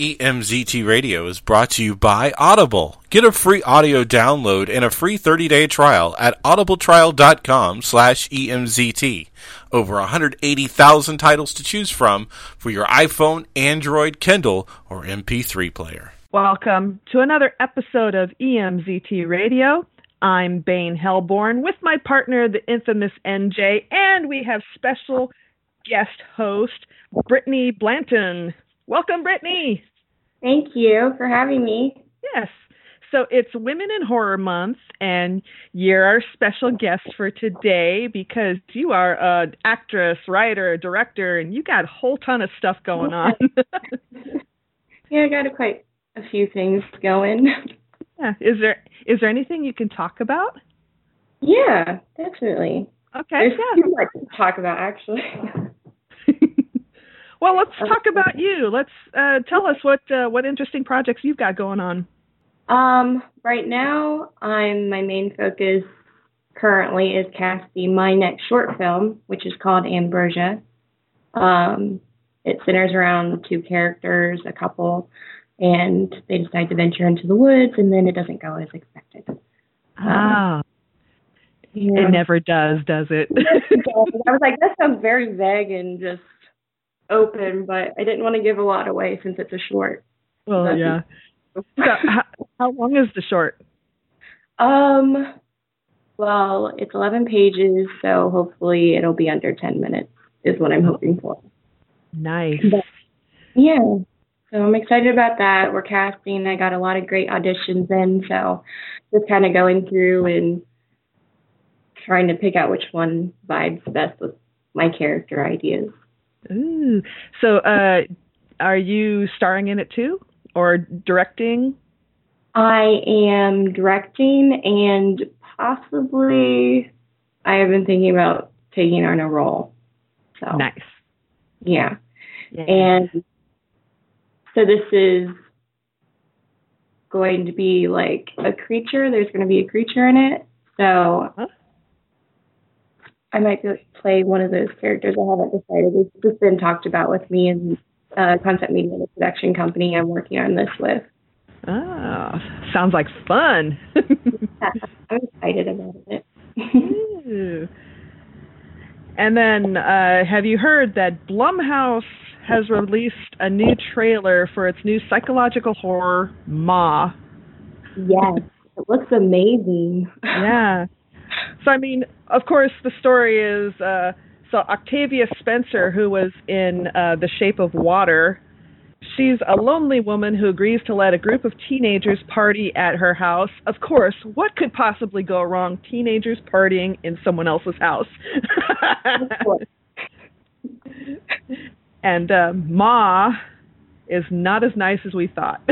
EMZT Radio is brought to you by Audible. Get a free audio download and a free 30-day trial at audibletrial.com slash EMZT. Over 180,000 titles to choose from for your iPhone, Android, Kindle, or MP3 player. Welcome to another episode of EMZT Radio. I'm Bane Hellborn with my partner, the infamous NJ, and we have special guest host, Brittany Blanton. Welcome, Brittany. Thank you for having me. Yes. So it's Women in Horror Month, and you're our special guest for today because you are an actress, writer, director, and you got a whole ton of stuff going on. yeah, I got a quite a few things going. Yeah. Is there is there anything you can talk about? Yeah, definitely. Okay. There's yeah. too much to talk about actually. well, let's talk about you. Let's uh, tell us what uh, what interesting projects you've got going on. Um, right now, I'm my main focus currently is casting my next short film, which is called Ambrosia. Um, it centers around two characters, a couple, and they decide to venture into the woods, and then it doesn't go as expected. Ah. Um, yeah. It never does, does it? I was like, that sounds very vague and just open, but I didn't want to give a lot away since it's a short. Well, yeah. so, how, how long is the short? Um, well, it's 11 pages, so hopefully it'll be under 10 minutes, is what I'm hoping for. Nice. But, yeah. So I'm excited about that. We're casting. I got a lot of great auditions in, so just kind of going through and trying to pick out which one vibes best with my character ideas. Ooh. So, uh, are you starring in it too, or directing? I am directing, and possibly I have been thinking about taking on a role. So nice. Yeah. yeah. And so this is going to be like a creature. There's going to be a creature in it. So huh? I might play one of those characters. I haven't decided. It's just been talked about with me and uh, Concept Media, the production company I'm working on this with. Oh, sounds like fun. yeah, I'm excited about it. and then, uh, have you heard that Blumhouse has released a new trailer for its new psychological horror, Ma? Yes, it looks amazing. yeah. So I mean, of course, the story is uh, so Octavia Spencer, who was in uh, The Shape of Water, she's a lonely woman who agrees to let a group of teenagers party at her house. Of course, what could possibly go wrong? Teenagers partying in someone else's house. and uh, Ma is not as nice as we thought.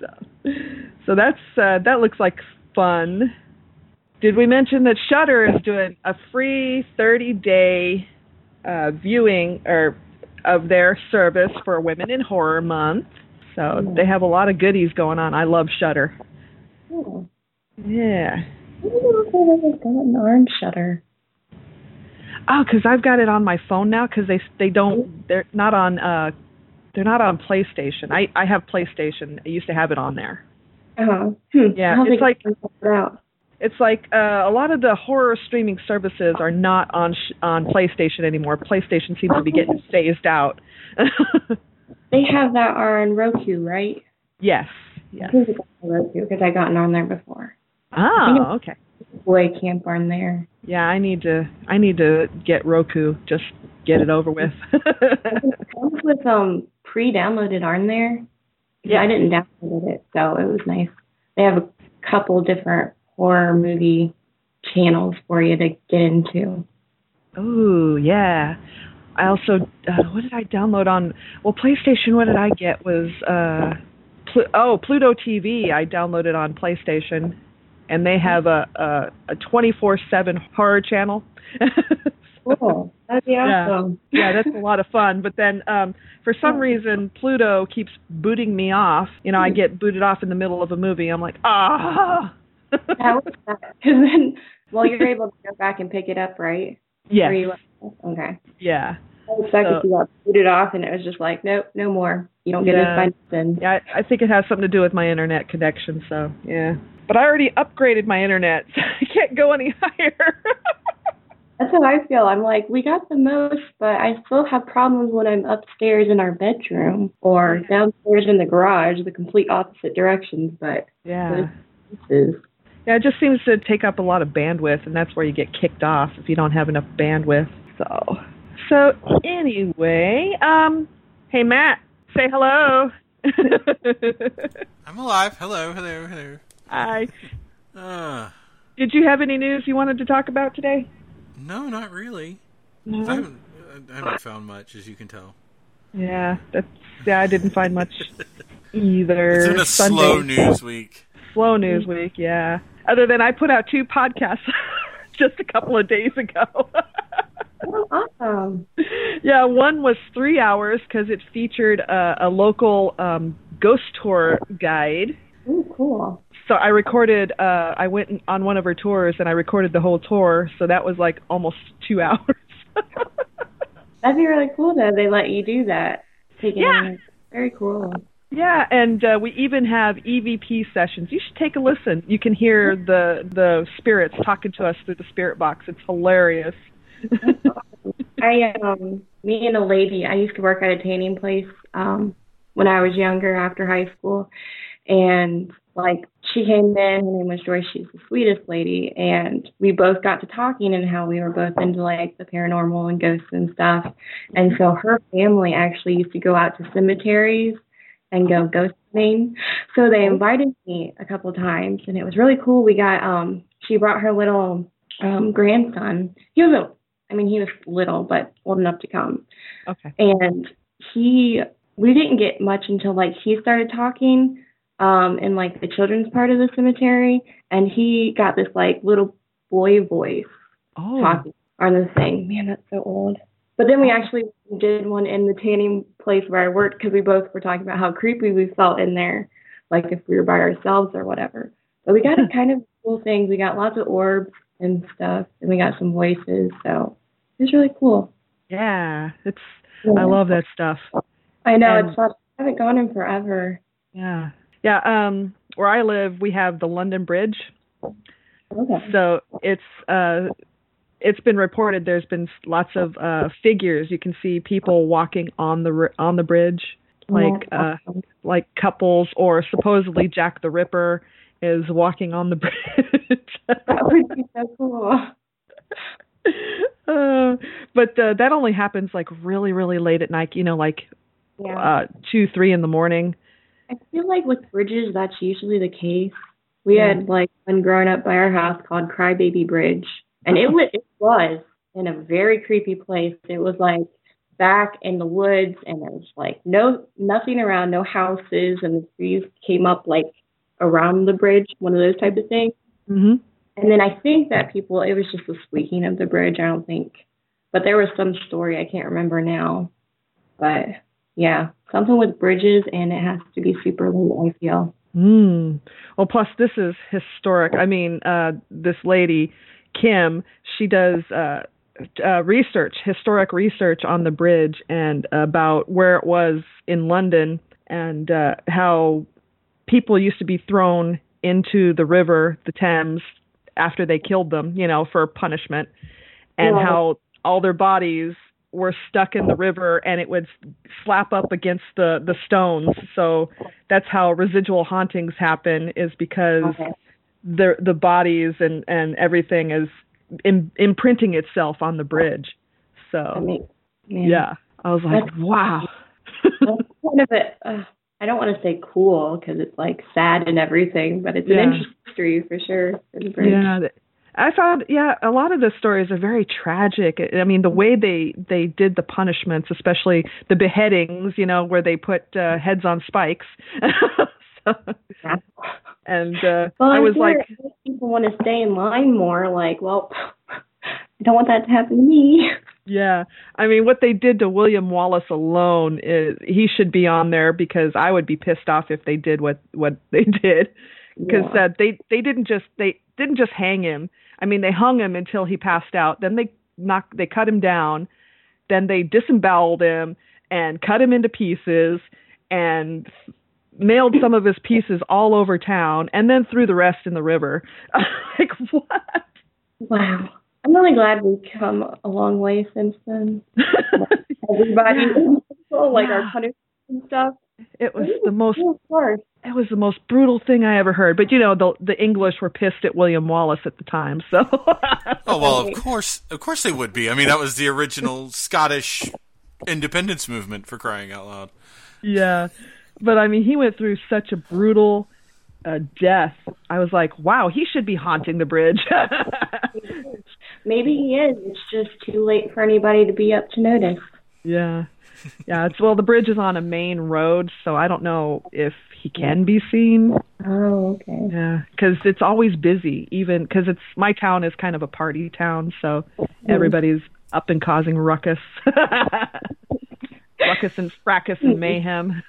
so, so that's uh, that looks like fun. Did we mention that Shudder is doing a free 30 day uh, viewing or of their service for Women in Horror Month? So mm. they have a lot of goodies going on. I love Shudder. Oh. Yeah. I don't know if I've ever gotten orange Shudder. Oh, because I've got it on my phone now. Because they they don't they're not on uh they're not on PlayStation. I I have PlayStation. I used to have it on there. Uh-huh. Hmm. Yeah, it's like it's like uh, a lot of the horror streaming services are not on sh- on PlayStation anymore. PlayStation seems to be getting phased out. they have that on Roku, right? Yes. Yes. I think it's on Roku because I gotten on there before. Oh, okay. Boy camp on there. Yeah, I need to. I need to get Roku. Just get it over with. it comes with um pre-downloaded on there. Yeah, I didn't download it, so it was nice. They have a couple different horror movie channels for you to get into. Oh yeah. I also uh, what did I download on? Well, PlayStation. What did I get was uh, Pl- oh Pluto TV. I downloaded on PlayStation, and they have a a, a twenty four seven horror channel. cool. That'd be awesome. Yeah. yeah, that's a lot of fun. But then um for some reason Pluto keeps booting me off. You know, I get booted off in the middle of a movie. I'm like, ah. How is that? And then, well, you're able to go back and pick it up, right? Yes. Okay. Yeah. The second so, got booted off, and it was just like, nope, no more. You don't get yeah. notified. Yeah, I, I think it has something to do with my internet connection. So yeah, but I already upgraded my internet, so I can't go any higher. That's how I feel. I'm like, we got the most, but I still have problems when I'm upstairs in our bedroom or downstairs in the garage, the complete opposite directions. But yeah, yeah, it just seems to take up a lot of bandwidth, and that's where you get kicked off if you don't have enough bandwidth. So, so anyway, um, hey Matt, say hello. I'm alive. Hello, hello, hello. Hi. Uh, Did you have any news you wanted to talk about today? No, not really. No. I haven't, I haven't found much, as you can tell. Yeah, that's yeah. I didn't find much either. It's been a Sunday. slow news week. Slow news week, yeah. Other than I put out two podcasts just a couple of days ago. oh, awesome. Yeah, one was three hours because it featured a, a local um, ghost tour guide. Oh, cool so I recorded. Uh, I went on one of her tours and I recorded the whole tour. So that was like almost two hours. That'd be really cool though. They let you do that. Yeah. Very cool. Yeah, and uh, we even have EVP sessions. You should take a listen. You can hear the the spirits talking to us through the spirit box. It's hilarious. I um, me and a lady. I used to work at a tanning place um, when I was younger after high school, and like she came in, her name was Joyce, she's the sweetest lady, and we both got to talking and how we were both into like the paranormal and ghosts and stuff. And so her family actually used to go out to cemeteries and go ghost hunting. So they invited me a couple times and it was really cool. We got um she brought her little um grandson. He was a I mean he was little but old enough to come. Okay. And he we didn't get much until like he started talking um, in like the children's part of the cemetery, and he got this like little boy voice oh. talking on the thing. Man, that's so old. But then we oh. actually did one in the tanning place where I worked because we both were talking about how creepy we felt in there, like if we were by ourselves or whatever. But we got a kind of cool things. We got lots of orbs and stuff, and we got some voices. So it was really cool. Yeah, it's. Yeah. I love that stuff. I know and, it's. Not, I haven't gone in forever. Yeah, yeah, um, where I live, we have the London Bridge. Okay. So it's uh, it's been reported. There's been lots of uh, figures. You can see people walking on the on the bridge, like uh, like couples, or supposedly Jack the Ripper is walking on the bridge. that would be so cool. Uh, but uh, that only happens like really, really late at night. You know, like yeah. uh, two, three in the morning. I feel like with bridges, that's usually the case. We yeah. had like one growing up by our house called Crybaby Bridge, and it was it was in a very creepy place. It was like back in the woods, and there was like no nothing around, no houses, and the trees came up like around the bridge, one of those type of things. Mm-hmm. And then I think that people, it was just the squeaking of the bridge. I don't think, but there was some story I can't remember now. But yeah, something with bridges, and it has to be super late. I feel. Mm. Well, plus this is historic. I mean, uh, this lady Kim, she does uh, uh, research, historic research on the bridge and about where it was in London and uh, how people used to be thrown into the river, the Thames, after they killed them, you know, for punishment, and yeah. how all their bodies were stuck in the river and it would slap up against the the stones so that's how residual hauntings happen is because okay. the the bodies and and everything is in, imprinting itself on the bridge so I mean, yeah i was like that's, wow that's kind of a uh, i don't want to say cool because it's like sad and everything but it's yeah. an interesting history for sure for the bridge. yeah I found, yeah, a lot of the stories are very tragic. I mean, the way they they did the punishments, especially the beheadings, you know, where they put uh, heads on spikes. so, and uh, well, I was like, people want to stay in line more. Like, well, I don't want that to happen to me. Yeah, I mean, what they did to William Wallace alone is he should be on there because I would be pissed off if they did what what they did because yeah. uh, they they didn't just they didn't just hang him I mean, they hung him until he passed out. Then they knocked, they cut him down, then they disemboweled him and cut him into pieces and mailed some of his pieces all over town and then threw the rest in the river. like what? Wow. I'm really glad we've come a long way since then. Everybody, like our punishments and stuff. It was the most Of course. it was the most brutal thing I ever heard. But you know, the the English were pissed at William Wallace at the time, so Oh well, of course, of course they would be. I mean, that was the original Scottish independence movement for crying out loud. yeah. But I mean, he went through such a brutal uh, death. I was like, wow, he should be haunting the bridge. Maybe he is. It's just too late for anybody to be up to notice. yeah. Yeah, it's well the bridge is on a main road, so I don't know if he can be seen. Oh, okay. Yeah, because it's always busy. Even because it's my town is kind of a party town, so everybody's up and causing ruckus, ruckus and fracas and mayhem.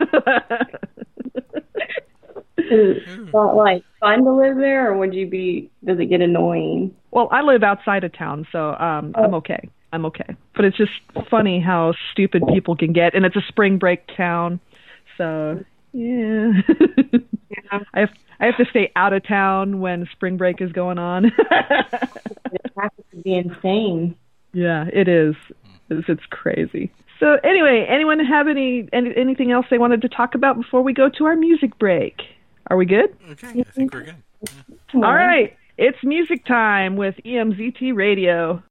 Is it not like fun to live there, or would you be? Does it get annoying? well, I live outside of town, so um, I'm okay. I'm okay. But it's just funny how stupid people can get, and it's a spring break town, so yeah. I have I have to stay out of town when spring break is going on. The traffic would be insane. Yeah, it is. It's, it's crazy. So anyway, anyone have any, any anything else they wanted to talk about before we go to our music break? Are we good? Okay, I think we're good. All right. It's music time with EMZT Radio.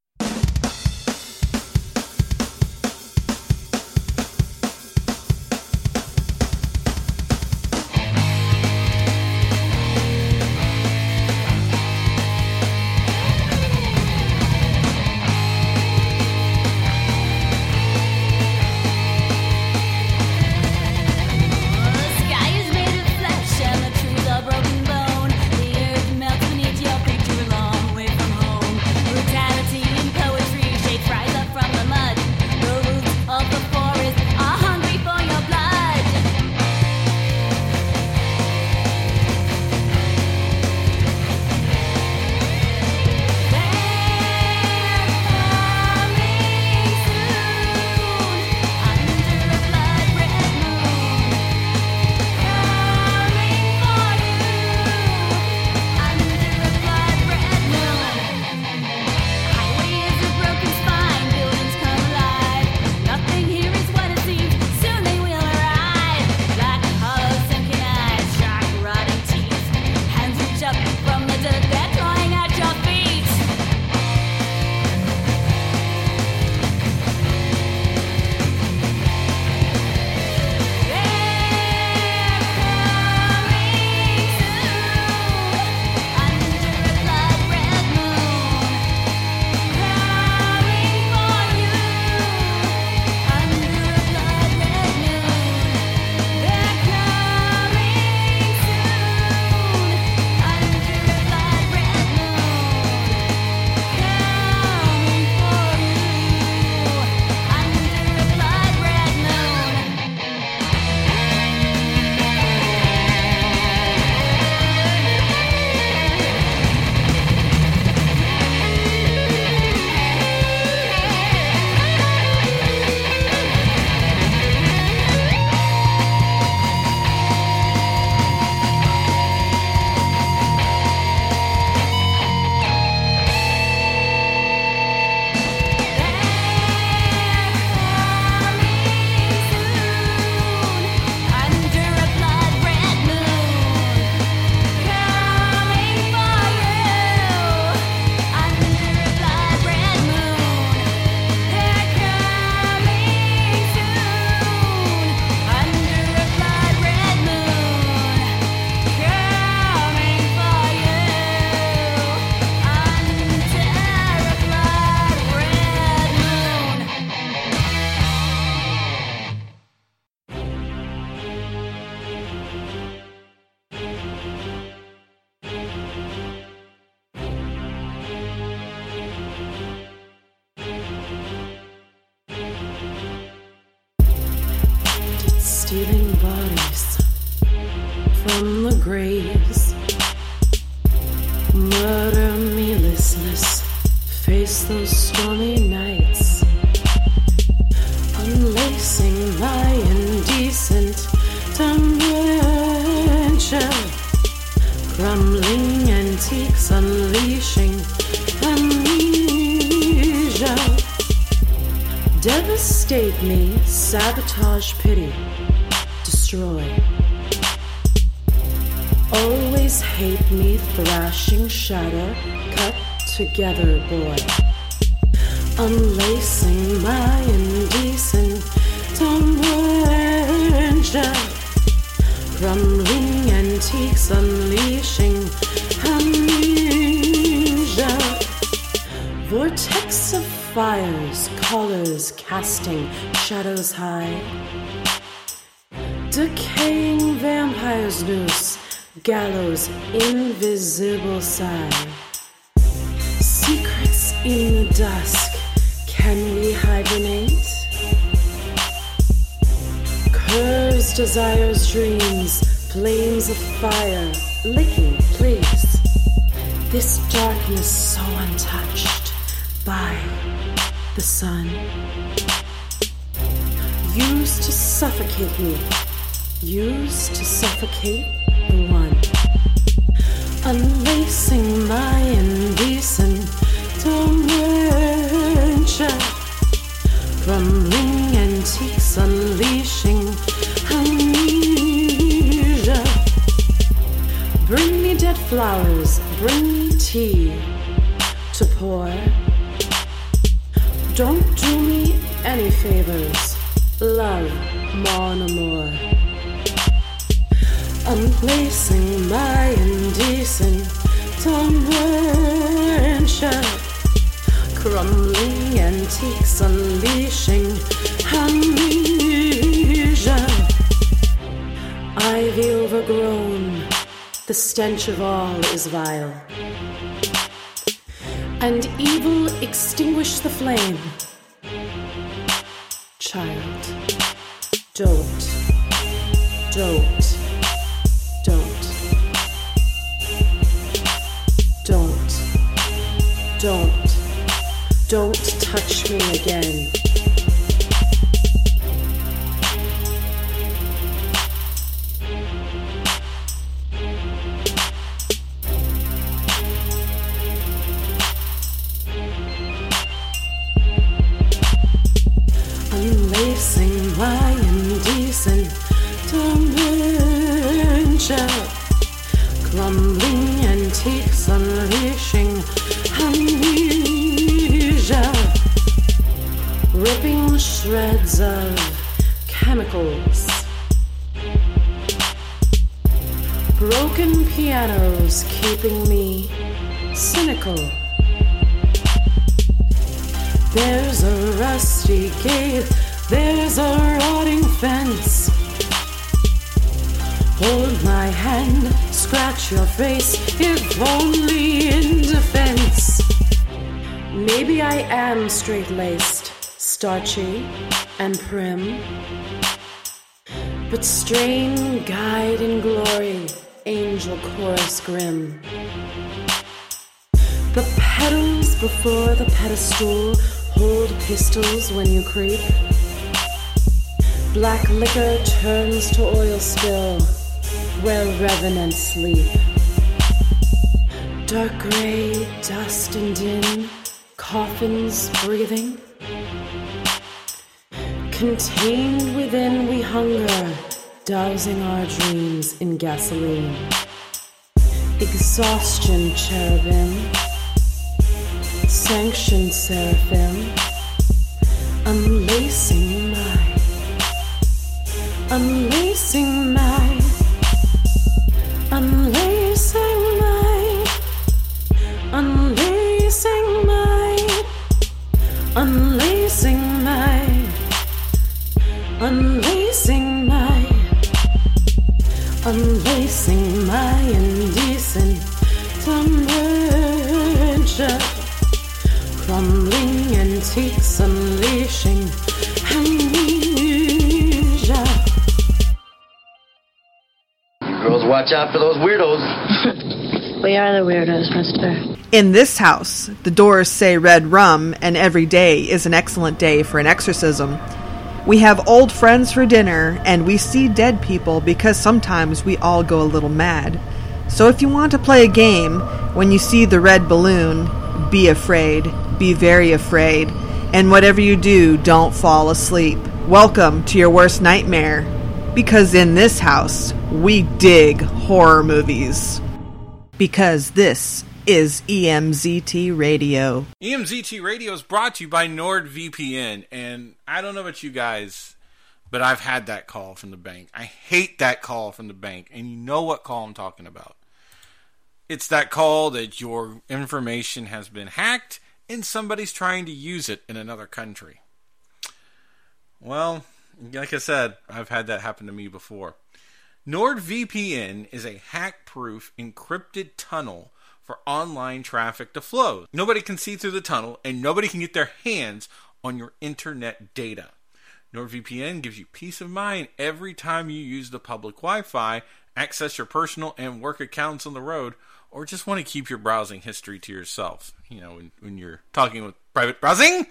Suffocate me, used to suffocate Overgrown, the stench of all is vile. And evil extinguish the flame. Child, don't, don't, don't, don't, don't, don't touch me again. Me cynical. There's a rusty gate, there's a rotting fence. Hold my hand, scratch your face, if only in defense. Maybe I am straight laced, starchy, and prim. But strain, guide, and glory, angel chorus grim. Petals before the pedestal hold pistols when you creep. Black liquor turns to oil spill where revenants sleep. Dark gray, dust and din, coffins breathing. Contained within we hunger, dousing our dreams in gasoline. Exhaustion cherubim sanctioned seraphim, unlacing my, unlacing my, crumbling antiques unleashing amnesia. Girls, watch out for those weirdos. We are the weirdos, mister. In this house, the doors say red rum, and every day is an excellent day for an exorcism. We have old friends for dinner, and we see dead people because sometimes we all go a little mad. So if you want to play a game, when you see the red balloon, be afraid, be very afraid, And whatever you do, don't fall asleep. Welcome to your worst nightmare. Because in this house, we dig horror movies. Because this is EMZT Radio. EMZT Radio is brought to you by NordVPN, and I don't know about you guys, but I've had that call from the bank. I hate that call from the bank, and you know what call I'm talking about. It's that call that your information has been hacked and somebody's trying to use it in another country. Well, like I said, I've had that happen to me before. NordVPN is a hack proof encrypted tunnel for online traffic to flow. Nobody can see through the tunnel and nobody can get their hands on your internet data. NordVPN gives you peace of mind every time you use the public Wi Fi, access your personal and work accounts on the road, or just want to keep your browsing history to yourself. You know, when, when you're talking with private browsing.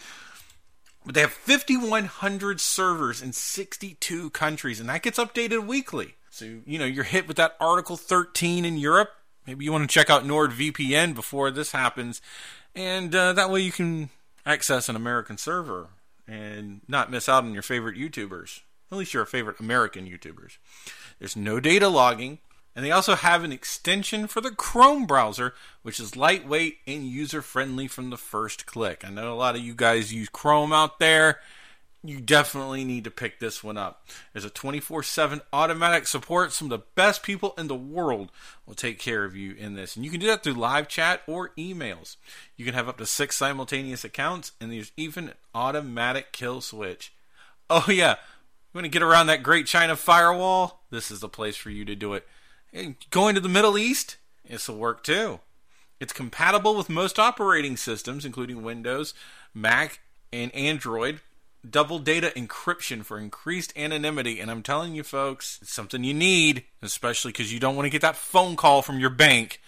But they have 5,100 servers in 62 countries, and that gets updated weekly. So, you know, you're hit with that Article 13 in Europe. Maybe you want to check out NordVPN before this happens, and uh, that way you can access an American server and not miss out on your favorite YouTubers. At least your favorite American YouTubers. There's no data logging, and they also have an extension for the Chrome browser, which is lightweight and user friendly from the first click. I know a lot of you guys use Chrome out there. You definitely need to pick this one up. There's a 24 7 automatic support. Some of the best people in the world will take care of you in this. And you can do that through live chat or emails. You can have up to six simultaneous accounts, and there's even an automatic kill switch. Oh, yeah. You want to get around that great China firewall? This is the place for you to do it. Going to the Middle East? This will work too. It's compatible with most operating systems, including Windows, Mac, and Android. Double data encryption for increased anonymity. And I'm telling you, folks, it's something you need, especially because you don't want to get that phone call from your bank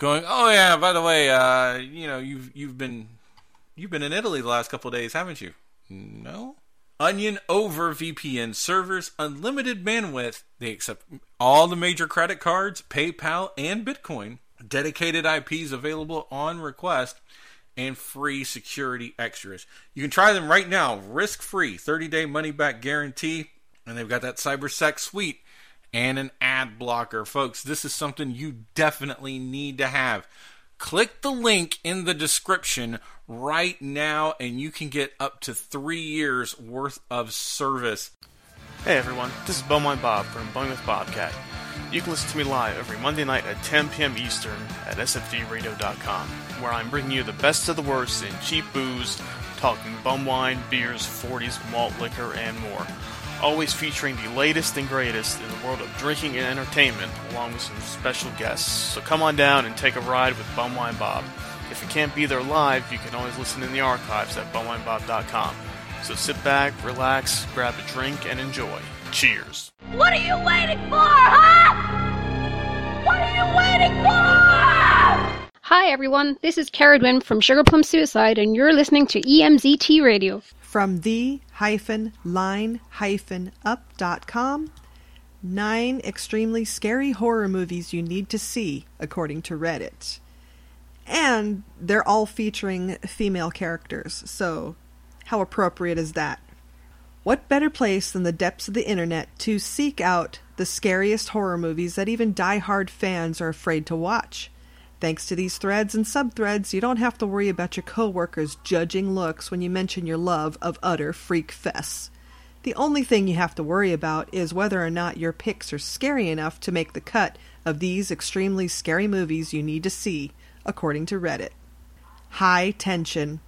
going, "Oh yeah, by the way, uh, you know, you've you've been you've been in Italy the last couple of days, haven't you?" No. Onion over VPN servers, unlimited bandwidth. They accept all the major credit cards, PayPal, and Bitcoin. Dedicated IPs available on request, and free security extras. You can try them right now, risk free, 30 day money back guarantee, and they've got that CyberSec suite and an ad blocker. Folks, this is something you definitely need to have. Click the link in the description right now, and you can get up to three years worth of service. Hey everyone, this is Bumwine Bob from Bowling Bobcat. You can listen to me live every Monday night at 10 p.m. Eastern at sfdradio.com, where I'm bringing you the best of the worst in cheap booze, talking bum wine, beers, 40s, malt liquor, and more. Always featuring the latest and greatest in the world of drinking and entertainment, along with some special guests. So come on down and take a ride with Bumwine Bob. If you can't be there live, you can always listen in the archives at bumwinebob.com. So sit back, relax, grab a drink, and enjoy. Cheers. What are you waiting for, huh? What are you waiting for? Hi everyone, this is Cara Dwin from Sugar Plum Suicide, and you're listening to EMZT Radio. From the hyphen line hyphen up.com, nine extremely scary horror movies you need to see, according to Reddit. And they're all featuring female characters, so how appropriate is that? What better place than the depths of the internet to seek out the scariest horror movies that even die-hard fans are afraid to watch? Thanks to these threads and subthreads, you don't have to worry about your coworkers judging looks when you mention your love of utter freak fests. The only thing you have to worry about is whether or not your picks are scary enough to make the cut of these extremely scary movies you need to see, according to Reddit. High Tension.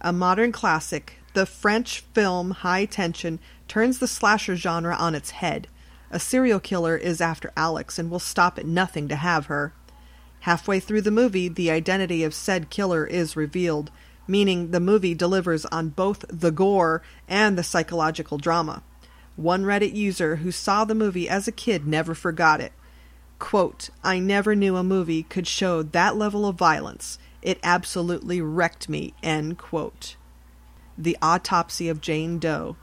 A modern classic, the French film High Tension turns the slasher genre on its head. A serial killer is after Alex and will stop at nothing to have her. Halfway through the movie, the identity of said killer is revealed, meaning the movie delivers on both the gore and the psychological drama. One Reddit user who saw the movie as a kid never forgot it. Quote, I never knew a movie could show that level of violence. It absolutely wrecked me. End quote. The Autopsy of Jane Doe.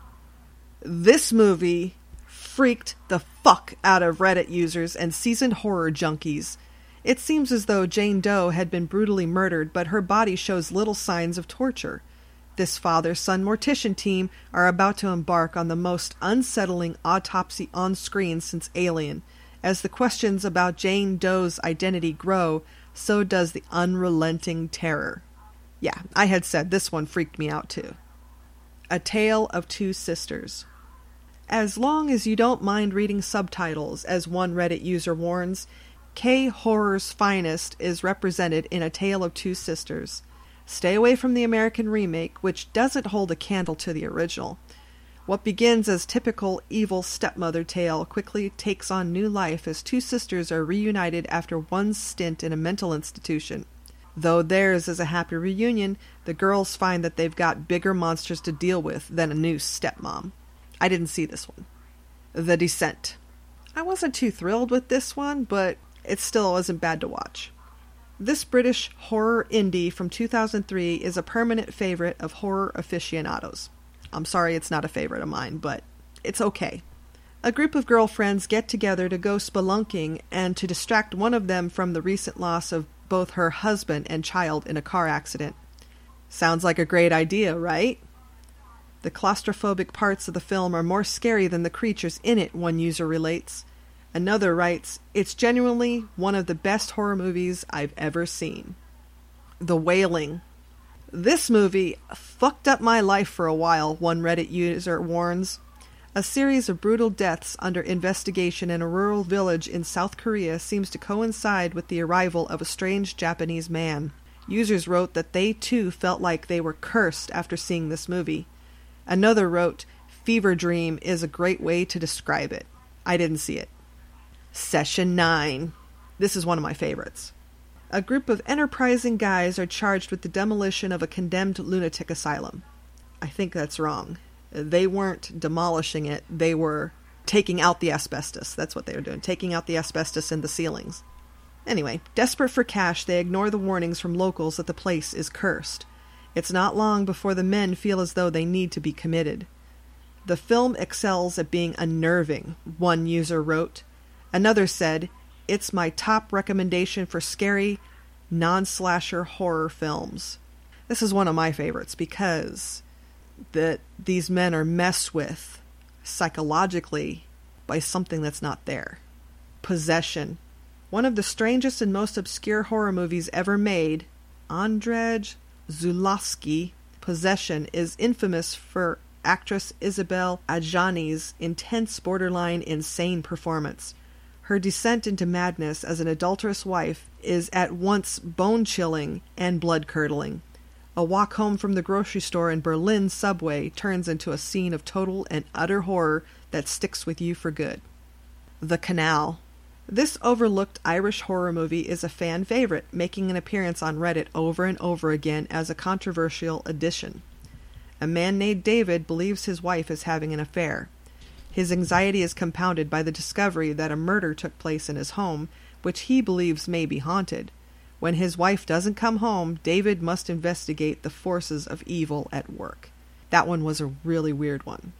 This movie freaked the fuck out of Reddit users and seasoned horror junkies. It seems as though Jane Doe had been brutally murdered, but her body shows little signs of torture. This father son mortician team are about to embark on the most unsettling autopsy on screen since Alien. As the questions about Jane Doe's identity grow, so does the unrelenting terror. Yeah, I had said this one freaked me out too. A Tale of Two Sisters. As long as you don't mind reading subtitles, as one Reddit user warns, K horror's finest is represented in A Tale of Two Sisters. Stay away from the American remake, which doesn't hold a candle to the original. What begins as typical evil stepmother tale quickly takes on new life as two sisters are reunited after one stint in a mental institution. Though theirs is a happy reunion, the girls find that they've got bigger monsters to deal with than a new stepmom. I didn't see this one. The Descent. I wasn't too thrilled with this one, but it still wasn't bad to watch. This British horror indie from 2003 is a permanent favorite of horror aficionados. I'm sorry it's not a favorite of mine, but it's okay. A group of girlfriends get together to go spelunking and to distract one of them from the recent loss of both her husband and child in a car accident. Sounds like a great idea, right? The claustrophobic parts of the film are more scary than the creatures in it, one user relates. Another writes, It's genuinely one of the best horror movies I've ever seen. The Wailing. This movie fucked up my life for a while, one Reddit user warns. A series of brutal deaths under investigation in a rural village in South Korea seems to coincide with the arrival of a strange Japanese man. Users wrote that they too felt like they were cursed after seeing this movie. Another wrote, Fever Dream is a great way to describe it. I didn't see it. Session 9. This is one of my favorites. A group of enterprising guys are charged with the demolition of a condemned lunatic asylum. I think that's wrong. They weren't demolishing it, they were taking out the asbestos. That's what they were doing, taking out the asbestos in the ceilings. Anyway, desperate for cash, they ignore the warnings from locals that the place is cursed. It's not long before the men feel as though they need to be committed. The film excels at being unnerving, one user wrote. Another said, It's my top recommendation for scary, non slasher horror films. This is one of my favorites because that these men are messed with psychologically by something that's not there. Possession. One of the strangest and most obscure horror movies ever made, Andrzej Zulawski, Possession, is infamous for actress Isabelle Adjani's intense, borderline insane performance. Her descent into madness as an adulterous wife is at once bone chilling and blood curdling. A walk home from the grocery store in Berlin subway turns into a scene of total and utter horror that sticks with you for good. The Canal. This overlooked Irish horror movie is a fan favorite, making an appearance on Reddit over and over again as a controversial addition. A man named David believes his wife is having an affair. His anxiety is compounded by the discovery that a murder took place in his home, which he believes may be haunted. When his wife doesn't come home, David must investigate the forces of evil at work. That one was a really weird one.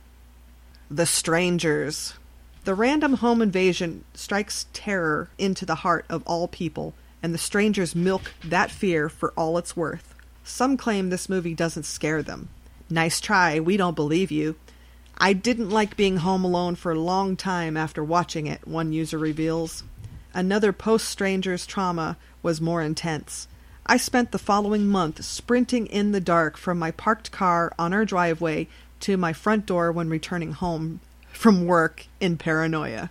The Strangers. The random home invasion strikes terror into the heart of all people, and the strangers milk that fear for all it's worth. Some claim this movie doesn't scare them. Nice try, we don't believe you. I didn't like being home alone for a long time after watching it, one user reveals. Another post Strangers trauma was more intense. I spent the following month sprinting in the dark from my parked car on our driveway to my front door when returning home from work in paranoia.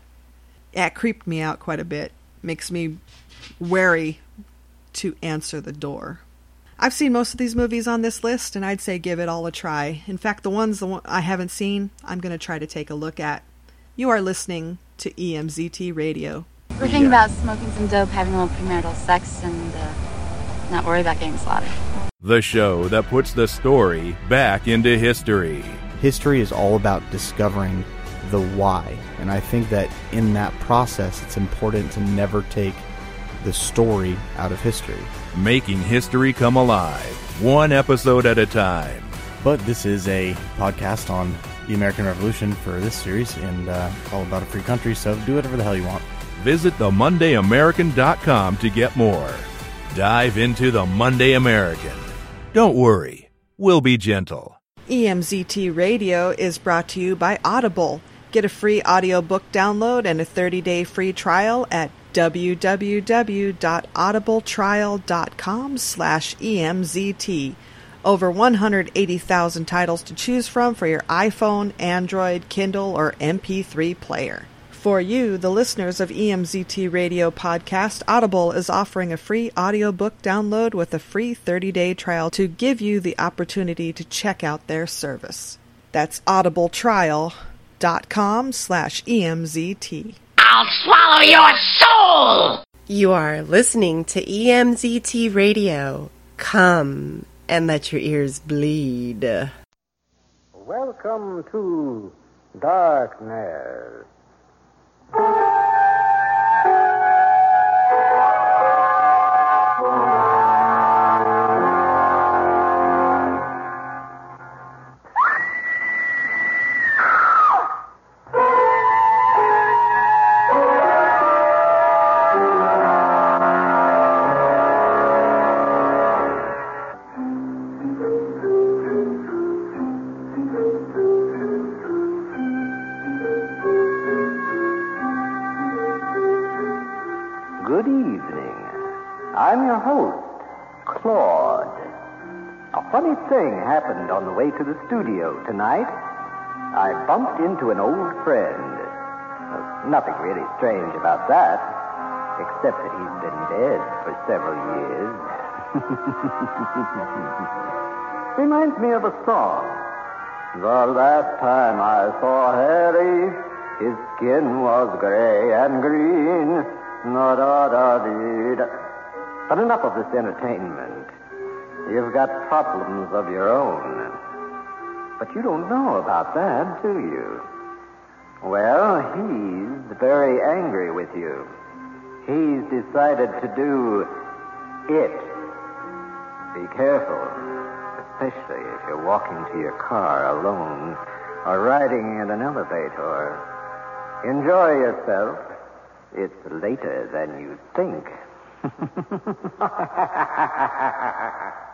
That creeped me out quite a bit. Makes me wary to answer the door. I've seen most of these movies on this list, and I'd say give it all a try. In fact, the ones the one I haven't seen, I'm going to try to take a look at. You are listening to EMZT Radio. We're thinking about smoking some dope, having a little premarital sex, and uh, not worry about getting slaughtered. The show that puts the story back into history. History is all about discovering the why. And I think that in that process, it's important to never take the story out of history. Making history come alive, one episode at a time. But this is a podcast on the American Revolution for this series and uh, all about a free country, so do whatever the hell you want. Visit theMondayAmerican.com to get more. Dive into the Monday American. Don't worry, we'll be gentle. EMZT Radio is brought to you by Audible. Get a free audiobook download and a 30-day free trial at www.audibletrial.com slash EMZT. Over 180,000 titles to choose from for your iPhone, Android, Kindle, or MP3 player. For you, the listeners of EMZT Radio podcast, Audible is offering a free audiobook download with a free 30-day trial to give you the opportunity to check out their service. That's audibletrial.com slash EMZT. I'll swallow your soul! You are listening to EMZT Radio. Come and let your ears bleed. Welcome to Darkness. Way to the studio tonight. I bumped into an old friend. Nothing really strange about that, except that he's been dead for several years. Reminds me of a song. The last time I saw Harry, his skin was gray and green. But enough of this entertainment. You've got problems of your own. But you don't know about that, do you? Well, he's very angry with you. He's decided to do it. Be careful, especially if you're walking to your car alone or riding in an elevator. Enjoy yourself. It's later than you think.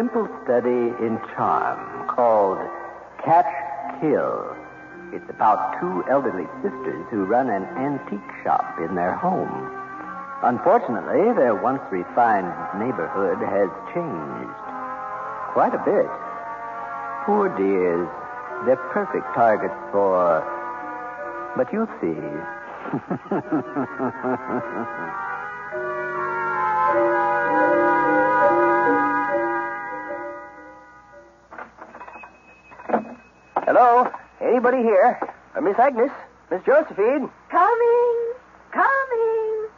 simple study in charm called Catch Kill. It's about two elderly sisters who run an antique shop in their home. Unfortunately, their once refined neighborhood has changed quite a bit. Poor dears, they're perfect targets for. But you'll see. Hello? Anybody here? Uh, Miss Agnes? Miss Josephine? Coming, coming.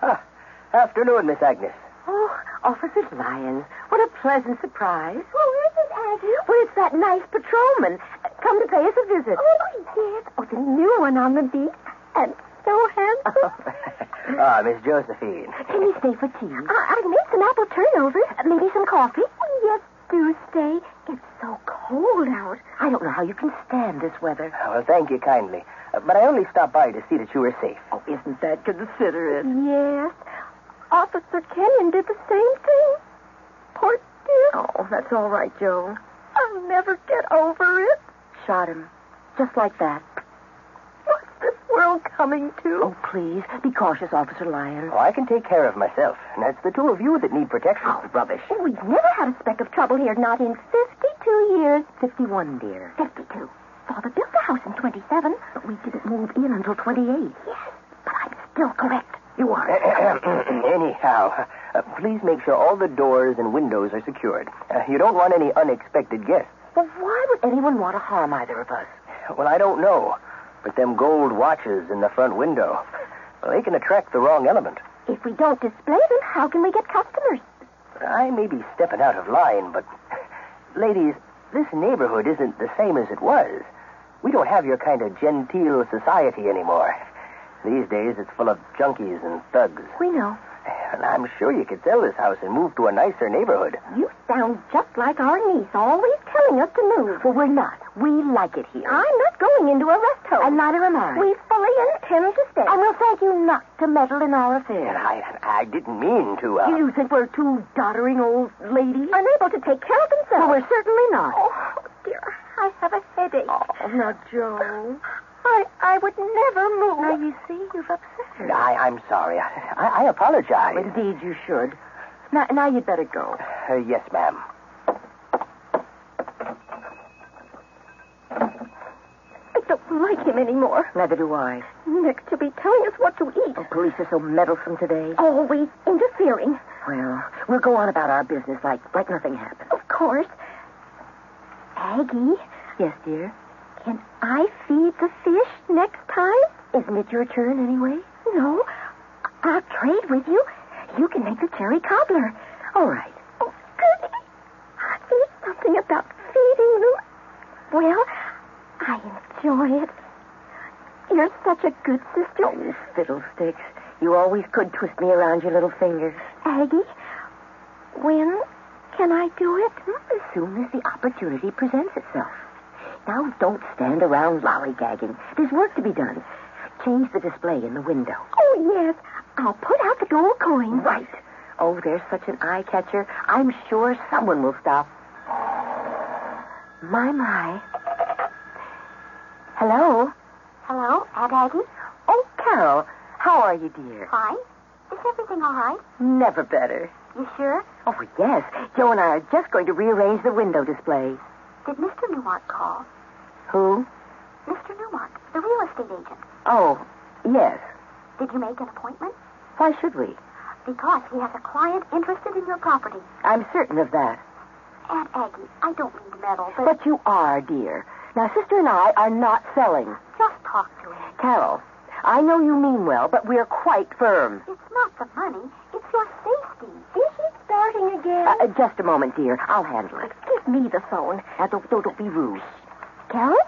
Ah, afternoon, Miss Agnes. Oh, Officer Lyons, what a pleasant surprise. Who is it, Aggie? Well, it's that nice patrolman. uh, Come to pay us a visit. Oh, yes. Oh, the new one on the beat. And so handsome. Ah, Miss Josephine. Can you stay for tea? Uh, I made some apple turnovers. Uh, maybe some coffee. Yes, do stay. It's so cold out. I don't know how you can stand this weather. Well, thank you kindly. Uh, but I only stopped by to see that you were safe. Oh, isn't that considerate? Yes. Officer Kenyon did the same thing. Poor dear. Oh, that's all right, Joe. I'll never get over it. Shot him. Just like that. What's this world coming to? Oh, please. Be cautious, Officer Lyons. Oh, I can take care of myself. And it's the two of you that need protection. Oh, rubbish. we've never had a speck of trouble here, not in 52 years. 51, dear. 52. Father built the house in 27, but we didn't move in until 28. Yes, but I'm still correct. You are. Anyhow, uh, please make sure all the doors and windows are secured. Uh, you don't want any unexpected guests. Well, why would anyone want to harm either of us? Well, I don't know. But them gold watches in the front window, well, they can attract the wrong element. If we don't display them, how can we get customers? I may be stepping out of line, but ladies, this neighborhood isn't the same as it was. We don't have your kind of genteel society anymore. These days, it's full of junkies and thugs. We know. And I'm sure you could sell this house and move to a nicer neighborhood. You sound just like our niece, always telling us to move. Well, we're not. We like it here. I'm not going into a rest home. And neither am I. We fully intend to stay. And we'll thank you not to meddle in our And affairs. I, I didn't mean to. Uh... Do you think we're two doddering old ladies? Unable to take care of themselves. Well, we're certainly not. Oh, dear, I have a headache. Oh, now, Joe. I, I would never move. Now, you see, you've upset her. I, I'm sorry. I, I, I apologize. Indeed, you should. Now, now you'd better go. Uh, yes, ma'am. I don't like him anymore. Neither do I. Next, he'll be telling us what to eat. The police are so meddlesome today. Always interfering. Well, we'll go on about our business like like nothing happened. Of course. Aggie, Yes, dear. Can I feed the fish next time? Isn't it your turn anyway? No. I'll trade with you. You can make the cherry cobbler. All right. Oh, goody. There's something about feeding them. Well, I enjoy it. You're such a good sister. Oh, fiddlesticks. You always could twist me around your little fingers. Aggie, when can I do it? As soon as the opportunity presents itself. Now, don't stand around lollygagging. There's work to be done. Change the display in the window. Oh, yes. I'll put out the gold coins. Right. Oh, there's such an eye catcher. I'm sure someone will stop. My, my. Hello? Hello, Aunt Aggie? Oh, Carol. How are you, dear? Fine. Is everything all right? Never better. You sure? Oh, yes. Joe and I are just going to rearrange the window display. Did Mr. Newmark call? Who? Mr. Newmark, the real estate agent. Oh, yes. Did you make an appointment? Why should we? Because he has a client interested in your property. I'm certain of that. Aunt Aggie, I don't mean to meddle, but, But you are, dear. Now, Sister and I are not selling. just talk to him. Carol, I know you mean well, but we're quite firm. It's not the money, it's your safety. Is he starting again? Uh, uh, just a moment, dear. I'll handle it. Give me the phone. Now, don't, don't, don't be rude. Carol?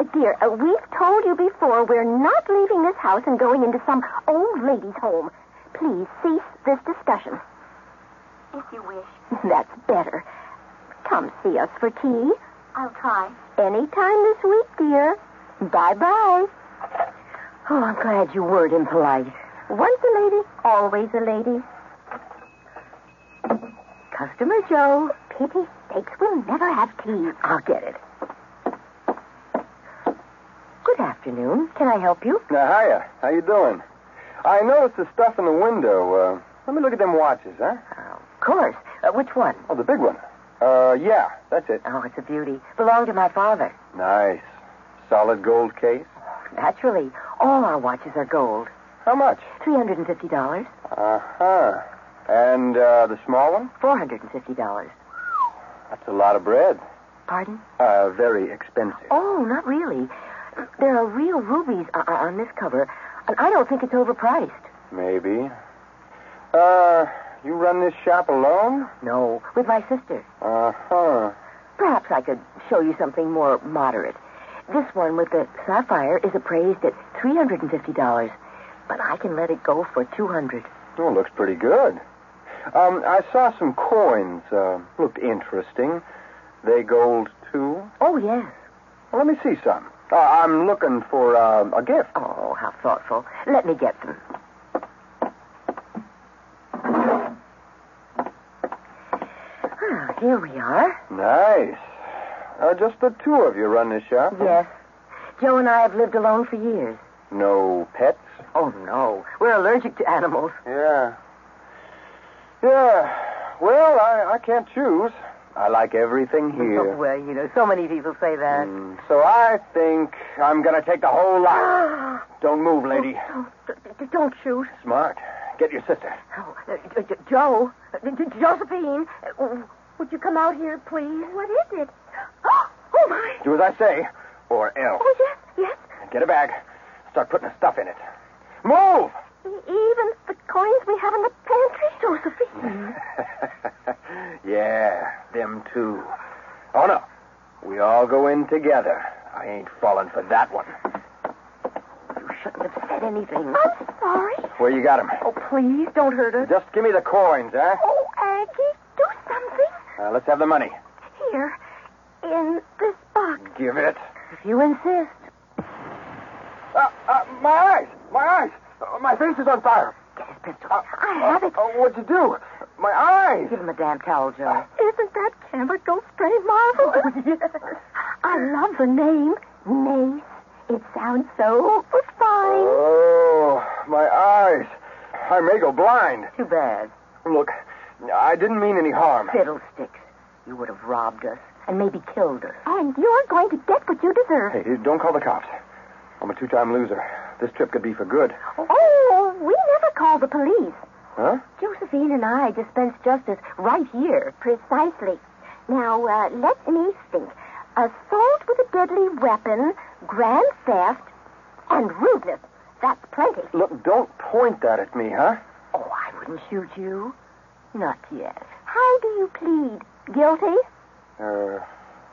Uh, Dear, uh, we've told you before we're not leaving this house and going into some old lady's home. Please cease this discussion. If you wish. That's better. Come see us for tea. I'll try. Anytime this week, dear. Bye-bye. Oh, I'm glad you weren't impolite. Once a lady, always a lady. Customer Joe. Pity sakes, we'll never have tea. I'll get it. Good afternoon. Can I help you? Now, hiya. How you doing? I noticed the stuff in the window. Uh, let me look at them watches, huh? Of course. Uh, which one? Oh, the big one. Uh, yeah, that's it. Oh, it's a beauty. Belonged to my father. Nice. Solid gold case. Naturally. All our watches are gold. How much? $350. Uh-huh. And, uh, the small one? $450. That's a lot of bread. Pardon? Uh, very expensive. Oh, not really. There are real rubies o- o- on this cover, and I don't think it's overpriced. Maybe. Uh, you run this shop alone? No, with my sister. Uh-huh. Perhaps I could show you something more moderate. This one with the sapphire is appraised at $350, but I can let it go for 200 Oh, it looks pretty good. Um, I saw some coins. Uh, looked interesting. They gold, too? Oh, yes. Well, let me see some. Uh, I'm looking for uh, a gift. Oh, how thoughtful. Let me get them. Ah, here we are. Nice. Uh, just the two of you run this shop? Yes. Joe and I have lived alone for years. No pets? Oh, no. We're allergic to animals. Yeah. Yeah. Well, I, I can't choose. I like everything Oh, here. well, you know, so many people say that. Mm, so I think I'm going to take the whole lot. Don't move, lady. Oh, d- d- don't shoot. Smart. Get your sister. Oh, uh, J- J- Joe. Uh, Josephine. uh, would you come out here, please? What is it? Oh, my. Do as I say, or else. Oh, yes, yes. Get a bag. Start putting the stuff in it. Move! Even the coins we have in the pantry, Josephine. yeah, them too. Oh, no. We all go in together. I ain't falling for that one. You shouldn't have said anything. I'm sorry. Where you got him? Oh, please, don't hurt us. Just give me the coins, eh? Oh, Aggie, do something. Uh, let's have the money. Here, in this box. Give it. If you insist. Uh, uh, my eyes! My eyes! Uh, my face is on fire. Get his pistol. I have it. Uh, what'd you do? My eyes! Give him a damn towel, Joe. Isn't that chemical spray marvelous? Yes. I love the name, Mace. It sounds so fine. Oh, my eyes. I may go blind. Too bad. Look, I didn't mean any harm. Fiddlesticks. You would have robbed us and maybe killed her. And you're going to get what you deserve. Hey, don't call the cops. I'm a two-time loser. This trip could be for good. Oh, we never call the police. Huh? Josephine and I dispense justice right here. Precisely. Now, uh, let me think. Assault with a deadly weapon, grand theft, and rudeness. That's plenty. Look, don't point that at me, huh? Oh, I wouldn't shoot you. Not yet. How do you plead? Guilty? Uh,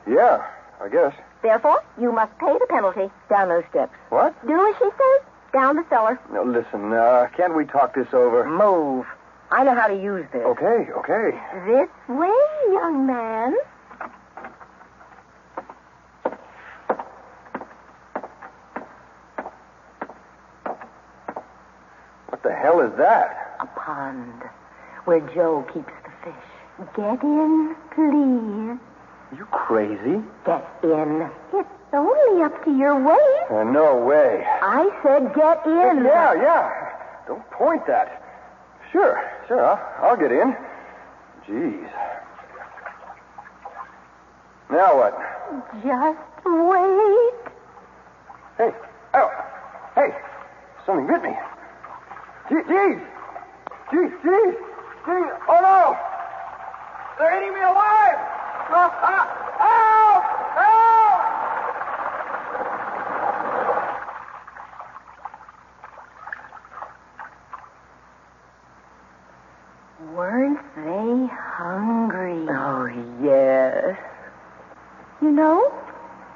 yeah, I guess. Therefore, you must pay the penalty. Down those steps. What? Do as she says. Down the cellar. No, listen, uh, can't we talk this over? Move. I know how to use this. Okay, okay. This way, young man. What the hell is that? A pond where Joe keeps the fish. Get in, please. You crazy? Get in. It's only up to your waist. Uh, no way. I said get in. Yeah, yeah. Don't point that. Sure, sure, I'll, I'll get in. Jeez. Now what? Just wait. Hey, oh, hey, something bit me. Jeez, jeez, jeez, jeez, oh no! They're eating me alive! Help! Help! Weren't they hungry? Oh, yes. You know,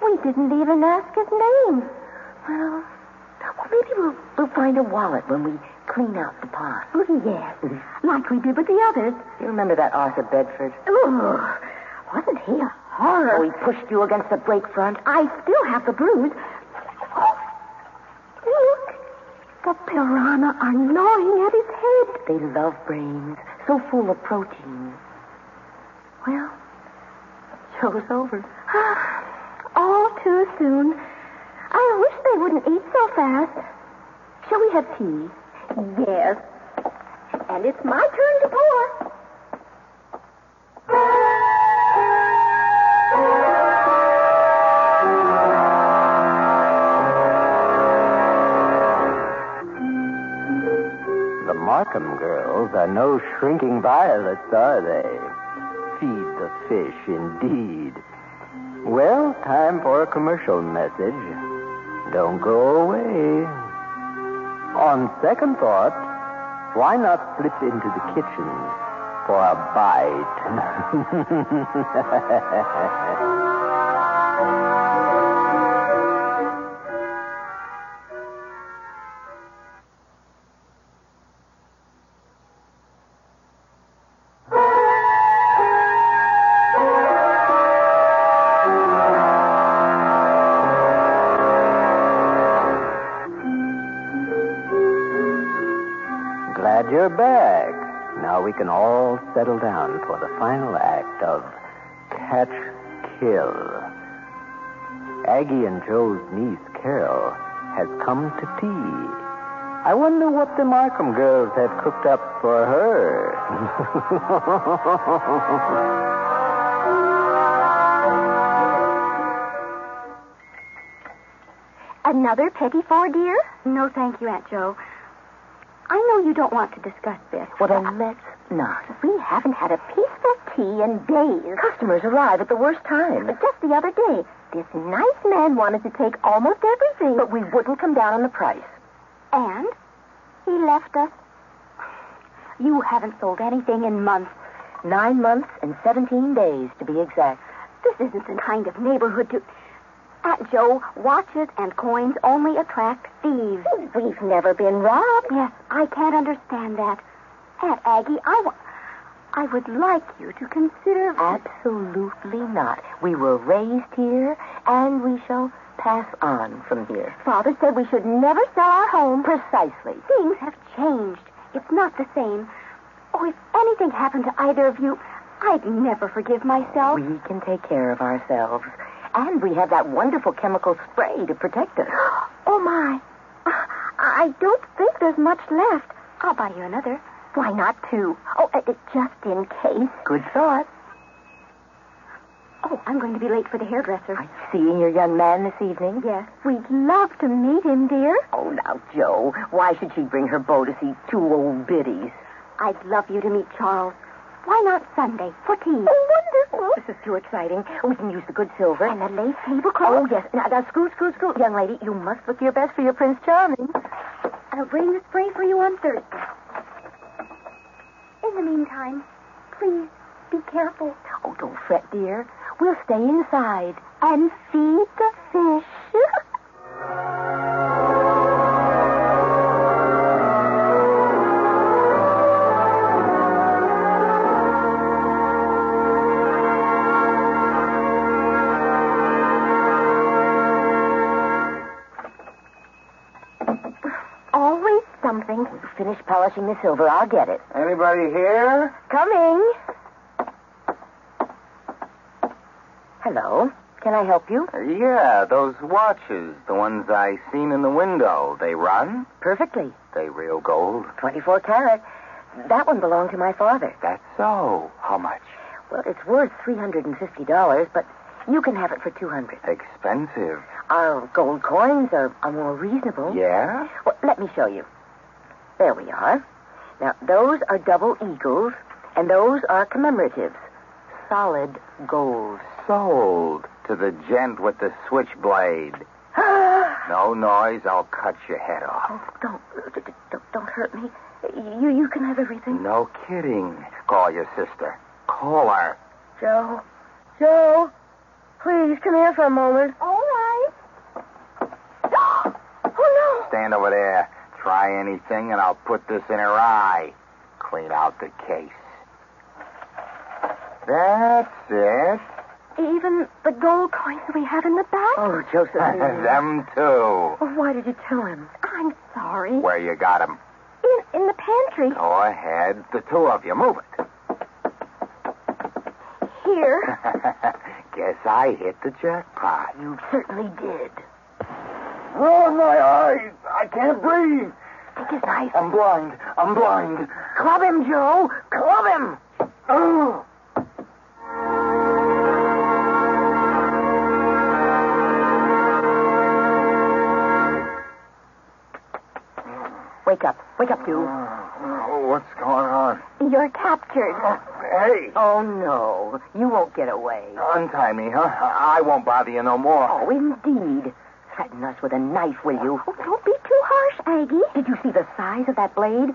we didn't even ask his name. Well, well maybe we'll, we'll find a wallet when we clean out the pond. Oh, yes. Like we did with the others. You remember that Arthur Bedford? Oh, wasn't he a horror? Oh, he pushed you against the breakfront? I still have the bruise. Oh, look. The piranha are gnawing at his head. They love brains, so full of protein. Well, show's over. Ah, all too soon. I wish they wouldn't eat so fast. Shall we have tea? Yes. And it's my turn to pour. Markham girls are no shrinking violets, are they? Feed the fish, indeed. Well, time for a commercial message. Don't go away. On second thought, why not slip into the kitchen for a bite? Aggie and Joe's niece, Carol, has come to tea. I wonder what the Markham girls have cooked up for her. Another petit four, dear? No, thank you, Aunt Joe. I know you don't want to discuss this. Well, then let's not. We haven't had a peaceful tea in days. Customers arrive at the worst time. But just the other day, this nice man wanted to take almost everything. But we wouldn't come down on the price. And he left us. You haven't sold anything in months. Nine months and 17 days, to be exact. This isn't the kind of neighborhood to. Aunt Joe, watches and coins only attract thieves. We've never been robbed. Yes, I can't understand that. Aunt Aggie, I, wa- I would like you to consider. Absolutely not. We were raised here, and we shall pass on from here. Father said we should never sell our home. Precisely. Things have changed. It's not the same. Oh, if anything happened to either of you, I'd never forgive myself. We can take care of ourselves. And we have that wonderful chemical spray to protect us. Oh, my. I don't think there's much left. I'll buy you another. Why not two? Oh, uh, uh, just in case. Good thought. Oh, I'm going to be late for the hairdresser. Seeing your young man this evening? Yes. We'd love to meet him, dear. Oh, now, Joe, why should she bring her beau to see two old biddies? I'd love you to meet Charles. Why not Sunday for tea? Oh, wonderful. This is too exciting. We can use the good silver. And the lace tablecloth. Oh, yes. Now, now, scoot, scoot, scoot. Young lady, you must look your best for your Prince Charming. I'll bring the spray for you on Thursday. In the meantime, please be careful. Oh, don't fret, dear. We'll stay inside. And feed the fish. Finish polishing the silver. I'll get it. Anybody here? Coming. Hello. Can I help you? Uh, yeah, those watches, the ones I seen in the window, they run? Perfectly. They real gold? 24 carat. That one belonged to my father. That's so. How much? Well, it's worth $350, but you can have it for 200 Expensive. Our gold coins are, are more reasonable. Yeah? Well, let me show you. There we are. Now, those are double eagles, and those are commemoratives. Solid gold. Sold to the gent with the switchblade. no noise, I'll cut your head off. Oh, don't, don't, don't hurt me. You, you can have everything. No kidding. Call your sister. Call her. Joe. Joe. Please, come here for a moment. All right. Oh, no! Stand over there. Try anything, and I'll put this in her eye. Clean out the case. That's it. Even the gold coins we have in the bag? Oh, Josephine. Them too. Oh, why did you tell him? I'm sorry. Where you got 'em? In, in the pantry. Go ahead. The two of you. Move it. Here. Guess I hit the jackpot. You certainly did. Oh, my eyes. I can't breathe. Take his knife. I'm blind. I'm blind. Club him, Joe. Club him. Oh. Wake up. Wake up, you. Oh, what's going on? You're captured. Hey, Oh, no. You won't get away. Untie me, huh? I won't bother you no more. Oh, indeed. Threaten us with a knife, will you? Oh, don't be too harsh, Aggie. Did you see the size of that blade?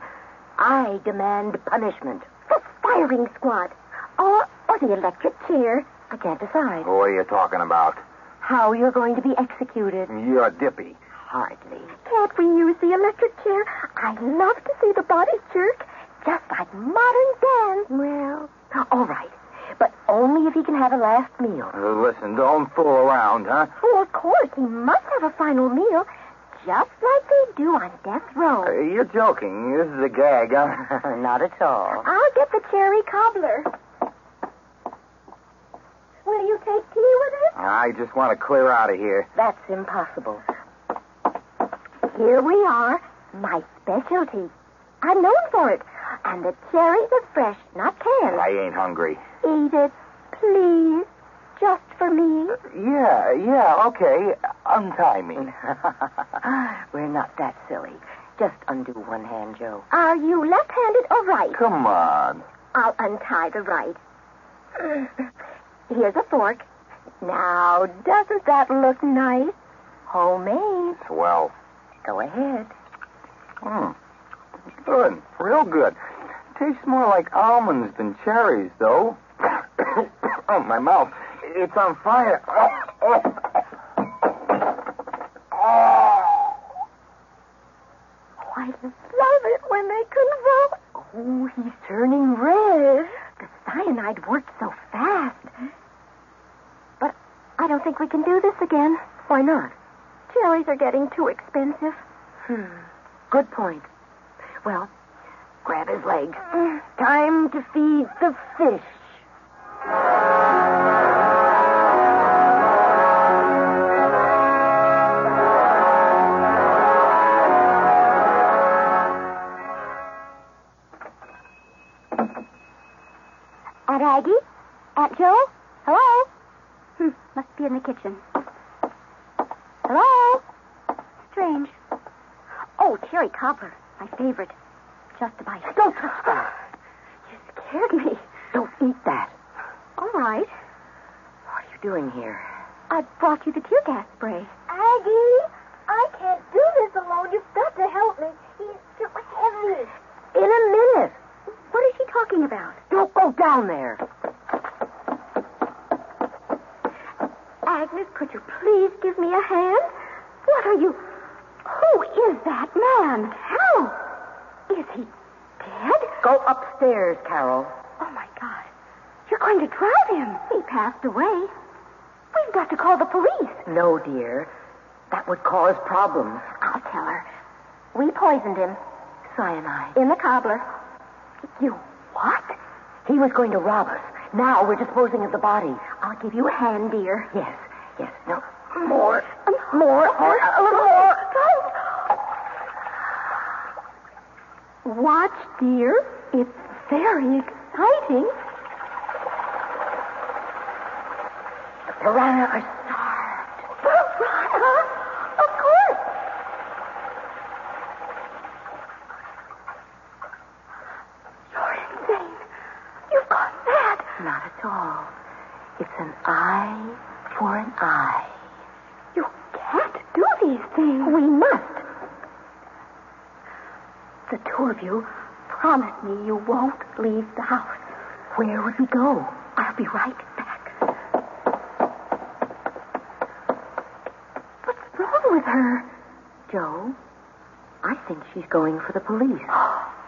I demand punishment. The firing squad. Or, or the electric chair. I can't decide. What are you talking about? How you're going to be executed. You're dippy. Hardly. Can't we use the electric chair? I'd love to see the body jerk. Just like modern dance. Well, all right. But only if he can have a last meal. Uh, listen, don't fool around, huh? Oh, of course, he must have a final meal. Just like they do on death row. Uh, you're joking. This is a gag, huh? Not at all. I'll get the cherry cobbler. Will you take tea with us? I just want to clear out of here. That's impossible. Here we are. My specialty. I'm known for it. And the cherries are fresh, not canned. I ain't hungry. Eat it, please. Just for me. Yeah, yeah, okay. Untie me. We're not that silly. Just undo one hand, Joe. Are you left-handed or right? Come on. I'll untie the right. Here's a fork. Now, doesn't that look nice? Homemade. Swell. Go ahead. Hmm. Good. Real good. Tastes more like almonds than cherries, though. oh, my mouth. It's on fire. Oh, I love it when they convulse. Oh, he's turning red. The cyanide worked so fast. But I don't think we can do this again. Why not? Jellies are getting too expensive. Hmm. Good point. Well, grab his legs. Time to feed the fish. Aunt Aggie? Aunt Joe? Hello? Hmm, must be in the kitchen. Hello? Strange. Oh, cherry cobbler. My favorite. Just a bite. Don't touch that. Ah. You Scared me. Don't eat that. All right. What are you doing here? I brought you the tear gas spray. Aggie, I can't do this alone. You've got to help me. He's too heavy. In a minute. What is she talking about? Don't go down there. Agnes, could you please give me a hand? What are you? Who is that man? Carol? Is he dead? Go upstairs, Carol. Oh, my God. You're going to drive him. He passed away. We've got to call the police. No, dear. That would cause problems. I'll tell her. We poisoned him Cyanide. in the cobbler. You what? He was going to rob us. Now we're disposing of the body. I'll give you a hand, dear. Yes, yes. No, more. Um, more? More. A little more. Watch, dear. It's very exciting. The piranha are starved. Piranha? Of course. You're insane. You've gone mad. Not at all. It's an eye for an eye. You can't do these things. We must. The two of you promise me you won't leave the house. We go? I'll be right back. What's wrong with her? Joe, I think she's going for the police.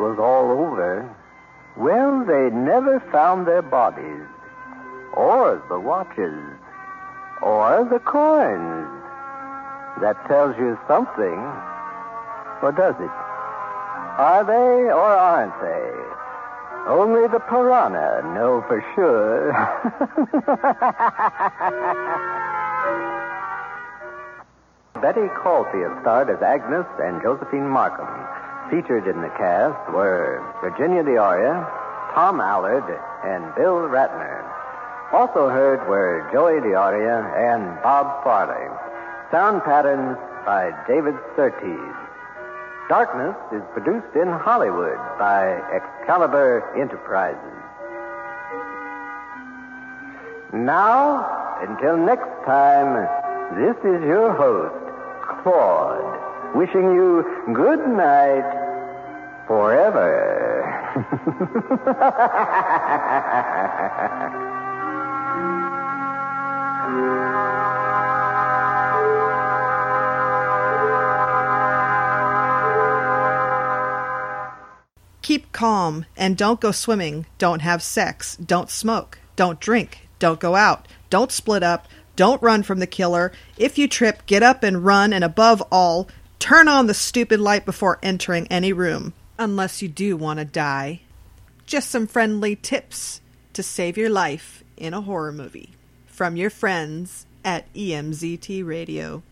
was all over, well, they never found their bodies, or the watches, or the coins. That tells you something, or does it? Are they or aren't they? Only the piranha know for sure. Betty Caulfield starred as Agnes and Josephine Markham. Featured in the cast were Virginia Dioria, Tom Allard, and Bill Ratner. Also heard were Joey Dioria and Bob Farley. Sound patterns by David Surtees. Darkness is produced in Hollywood by Excalibur Enterprises. Now, until next time, this is your host, Claude, wishing you good night forever. Keep calm and don't go swimming. Don't have sex. Don't smoke. Don't drink. Don't go out. Don't split up. Don't run from the killer. If you trip, get up and run. And above all, turn on the stupid light before entering any room. Unless you do want to die. Just some friendly tips to save your life in a horror movie. From your friends at EMZT Radio.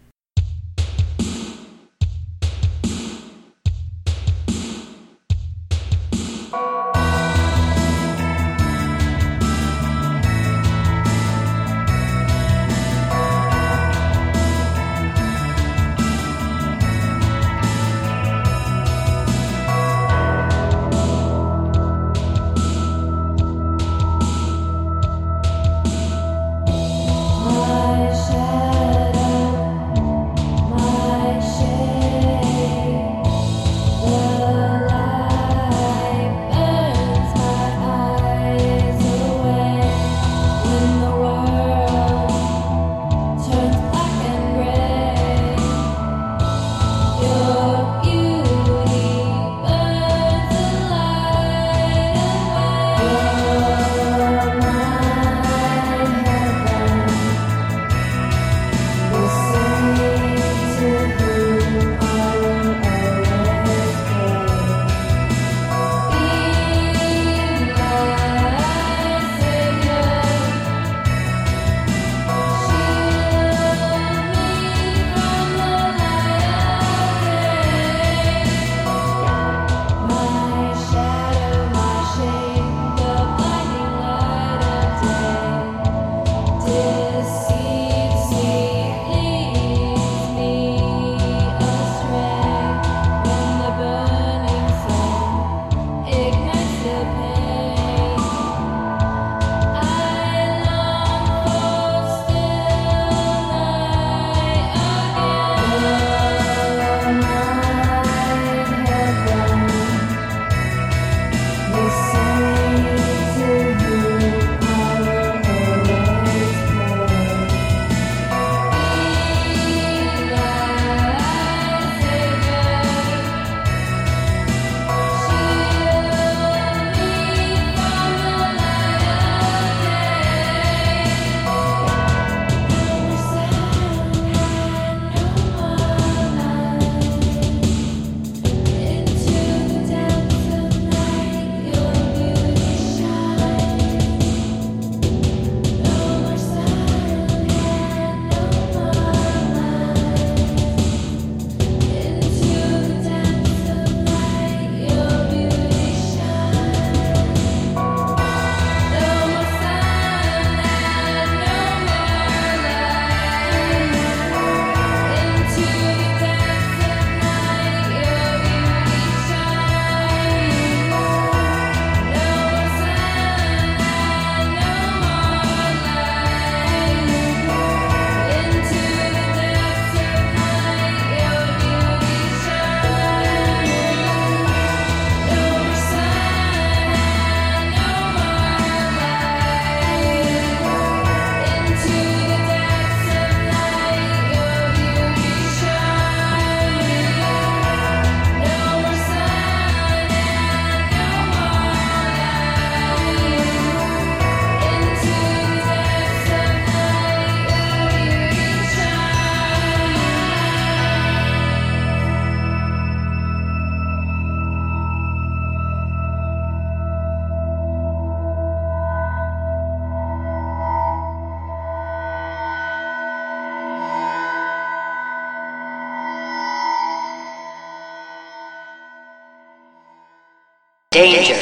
Danger.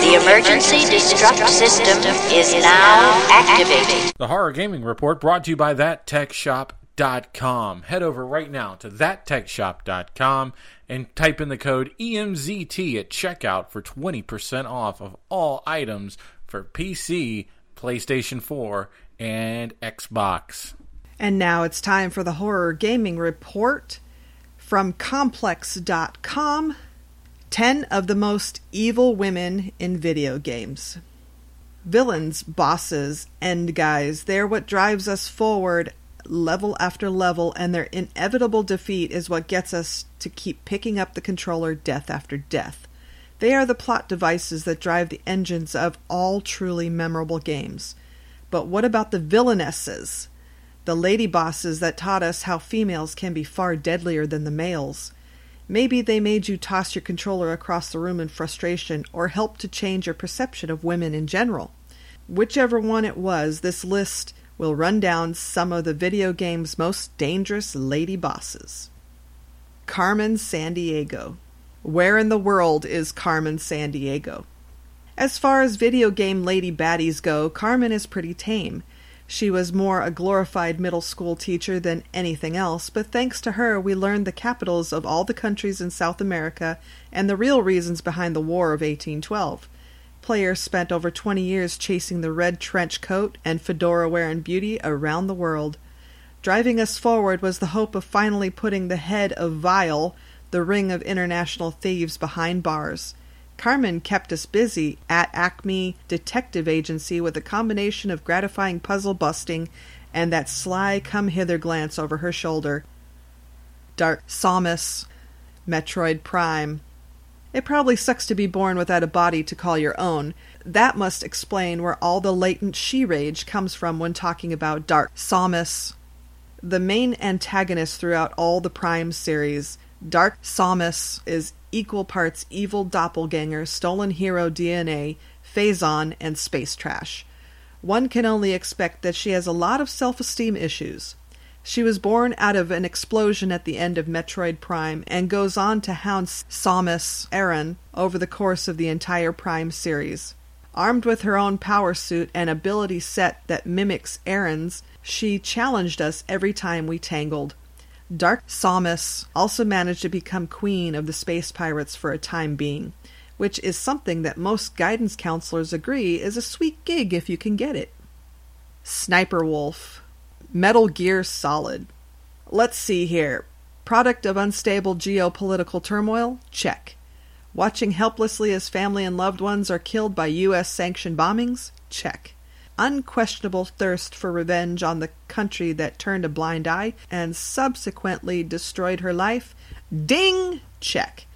The emergency destruct system is now activated. The Horror Gaming Report brought to you by ThatTechShop.com. Head over right now to ThatTechShop.com and type in the code EMZT at checkout for 20% off of all items for PC, PlayStation 4, and Xbox. And now it's time for the Horror Gaming Report from Complex.com 10 of the most evil women in video games. Villains, bosses, end guys, they're what drives us forward level after level, and their inevitable defeat is what gets us to keep picking up the controller death after death. They are the plot devices that drive the engines of all truly memorable games. But what about the villainesses? The lady bosses that taught us how females can be far deadlier than the males. Maybe they made you toss your controller across the room in frustration or helped to change your perception of women in general. Whichever one it was, this list will run down some of the video game's most dangerous lady bosses. Carmen Sandiego. Where in the world is Carmen Sandiego? As far as video game lady baddies go, Carmen is pretty tame. She was more a glorified middle school teacher than anything else, but thanks to her, we learned the capitals of all the countries in South America and the real reasons behind the War of 1812. Players spent over 20 years chasing the red trench coat and fedora wearing beauty around the world. Driving us forward was the hope of finally putting the head of Vile, the ring of international thieves, behind bars. Carmen kept us busy at Acme Detective Agency with a combination of gratifying puzzle busting and that sly come hither glance over her shoulder. Dark Samus, Metroid Prime. It probably sucks to be born without a body to call your own. That must explain where all the latent she rage comes from when talking about Dark Samus. The main antagonist throughout all the Prime series, Dark Samus is equal parts evil doppelganger, stolen hero DNA, phazon, and space trash. One can only expect that she has a lot of self esteem issues. She was born out of an explosion at the end of Metroid Prime and goes on to hound Samus Aran over the course of the entire Prime series. Armed with her own power suit and ability set that mimics Aran's, she challenged us every time we tangled. Dark Samus also managed to become queen of the space pirates for a time being, which is something that most guidance counselors agree is a sweet gig if you can get it. Sniper Wolf. Metal Gear Solid. Let's see here. Product of unstable geopolitical turmoil? Check. Watching helplessly as family and loved ones are killed by U.S. sanctioned bombings? Check. Unquestionable thirst for revenge on the country that turned a blind eye and subsequently destroyed her life? Ding! Check.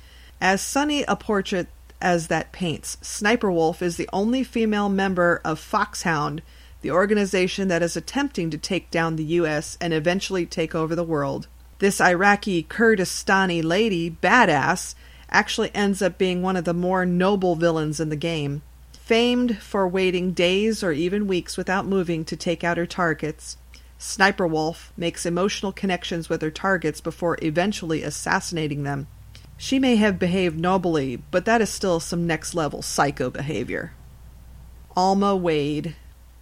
As sunny a portrait as that paints, Sniper Wolf is the only female member of Foxhound, the organization that is attempting to take down the U.S. and eventually take over the world. This Iraqi Kurdistani lady, badass, actually ends up being one of the more noble villains in the game. Famed for waiting days or even weeks without moving to take out her targets, Sniper Wolf makes emotional connections with her targets before eventually assassinating them. She may have behaved nobly, but that is still some next level psycho behavior. Alma Wade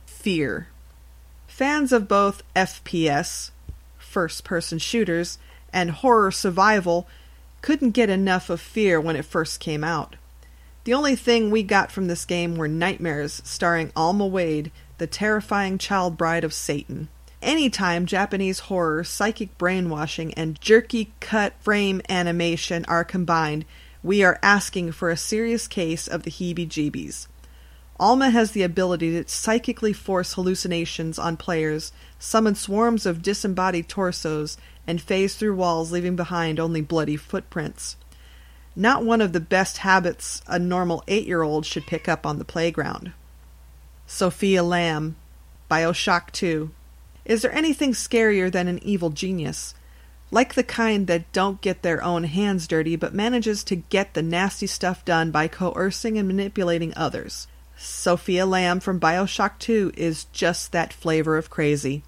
Fear. Fans of both FPS, first person shooters, and horror survival couldn't get enough of Fear when it first came out. The only thing we got from this game were nightmares starring Alma Wade, the terrifying child bride of Satan. Anytime Japanese horror, psychic brainwashing, and jerky cut frame animation are combined, we are asking for a serious case of the heebie jeebies. Alma has the ability to psychically force hallucinations on players, summon swarms of disembodied torsos, and phase through walls, leaving behind only bloody footprints. Not one of the best habits a normal eight year old should pick up on the playground. Sophia Lamb, Bioshock 2. Is there anything scarier than an evil genius? Like the kind that don't get their own hands dirty but manages to get the nasty stuff done by coercing and manipulating others. Sophia Lamb from Bioshock 2 is just that flavor of crazy.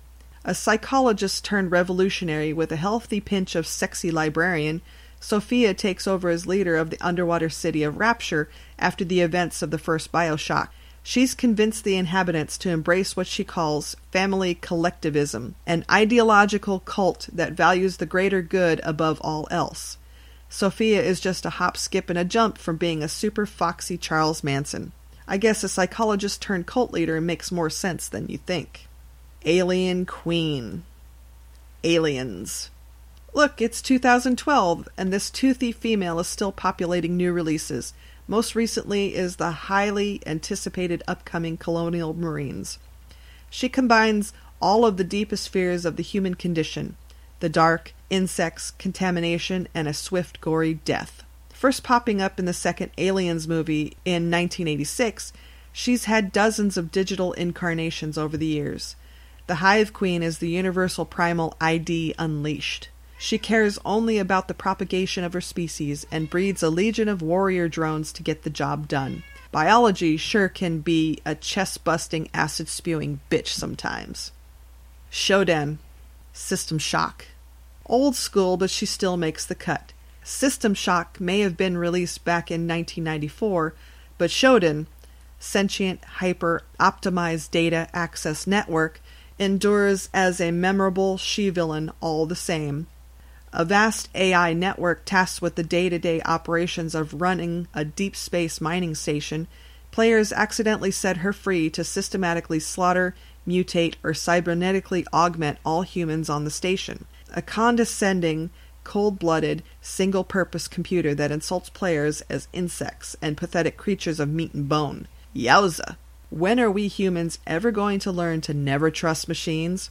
A psychologist turned revolutionary with a healthy pinch of sexy librarian, Sophia takes over as leader of the underwater city of Rapture after the events of the first Bioshock. She's convinced the inhabitants to embrace what she calls family collectivism, an ideological cult that values the greater good above all else. Sophia is just a hop, skip, and a jump from being a super foxy Charles Manson. I guess a psychologist turned cult leader makes more sense than you think. Alien Queen. Aliens. Look, it's 2012, and this toothy female is still populating new releases. Most recently is the highly anticipated upcoming Colonial Marines. She combines all of the deepest fears of the human condition the dark, insects, contamination, and a swift, gory death. First popping up in the second Aliens movie in 1986, she's had dozens of digital incarnations over the years. The Hive Queen is the universal primal ID unleashed. She cares only about the propagation of her species and breeds a legion of warrior drones to get the job done. Biology sure can be a chest busting, acid spewing bitch sometimes. Shodan. System Shock. Old school, but she still makes the cut. System Shock may have been released back in 1994, but Shodan, sentient, hyper optimized data access network, endures as a memorable she villain all the same. A vast AI network tasked with the day to day operations of running a deep space mining station, players accidentally set her free to systematically slaughter, mutate, or cybernetically augment all humans on the station. A condescending, cold blooded, single purpose computer that insults players as insects and pathetic creatures of meat and bone. Yowza! When are we humans ever going to learn to never trust machines?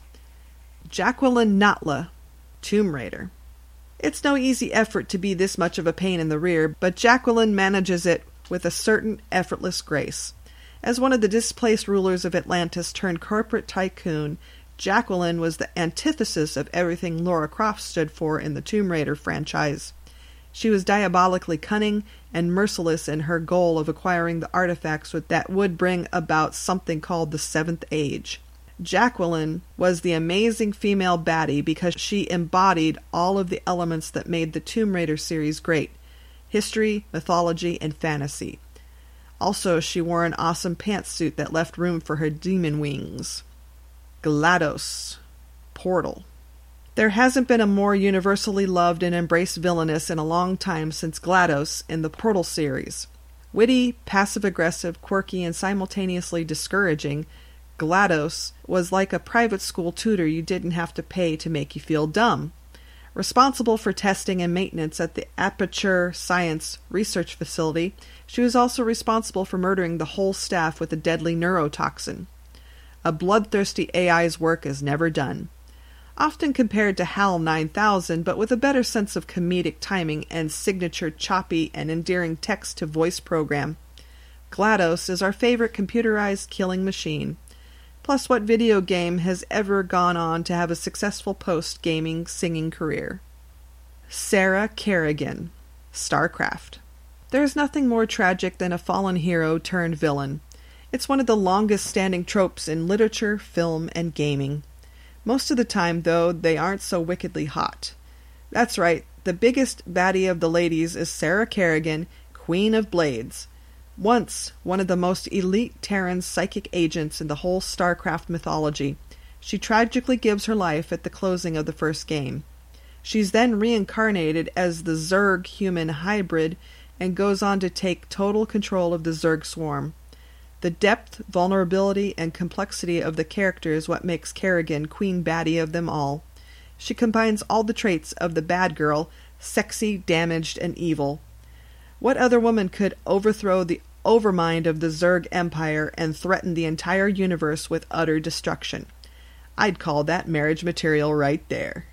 Jacqueline Natla, Tomb Raider. It's no easy effort to be this much of a pain in the rear, but Jacqueline manages it with a certain effortless grace. As one of the displaced rulers of Atlantis turned corporate tycoon, Jacqueline was the antithesis of everything Laura Croft stood for in the Tomb Raider franchise. She was diabolically cunning and merciless in her goal of acquiring the artifacts that would bring about something called the Seventh Age. Jacqueline was the amazing female baddie because she embodied all of the elements that made the Tomb Raider series great history, mythology, and fantasy. Also, she wore an awesome pantsuit that left room for her demon wings. GLaDOS. Portal. There hasn't been a more universally loved and embraced villainess in a long time since GLaDOS in the Portal series. Witty, passive aggressive, quirky, and simultaneously discouraging, GLaDOS was like a private school tutor you didn't have to pay to make you feel dumb. Responsible for testing and maintenance at the Aperture Science Research Facility, she was also responsible for murdering the whole staff with a deadly neurotoxin. A bloodthirsty AI's work is never done. Often compared to HAL 9000, but with a better sense of comedic timing and signature choppy and endearing text to voice program. GLaDOS is our favorite computerized killing machine. Plus, what video game has ever gone on to have a successful post gaming singing career? Sarah Kerrigan, StarCraft. There is nothing more tragic than a fallen hero turned villain. It's one of the longest standing tropes in literature, film, and gaming. Most of the time, though, they aren't so wickedly hot. That's right, the biggest baddie of the ladies is Sarah Kerrigan, Queen of Blades. Once one of the most elite Terran psychic agents in the whole StarCraft mythology, she tragically gives her life at the closing of the first game. She's then reincarnated as the Zerg human hybrid and goes on to take total control of the Zerg swarm. The depth, vulnerability, and complexity of the character is what makes Kerrigan Queen Baddie of them all. She combines all the traits of the bad girl sexy, damaged, and evil. What other woman could overthrow the overmind of the Zerg Empire and threaten the entire universe with utter destruction? I'd call that marriage material right there.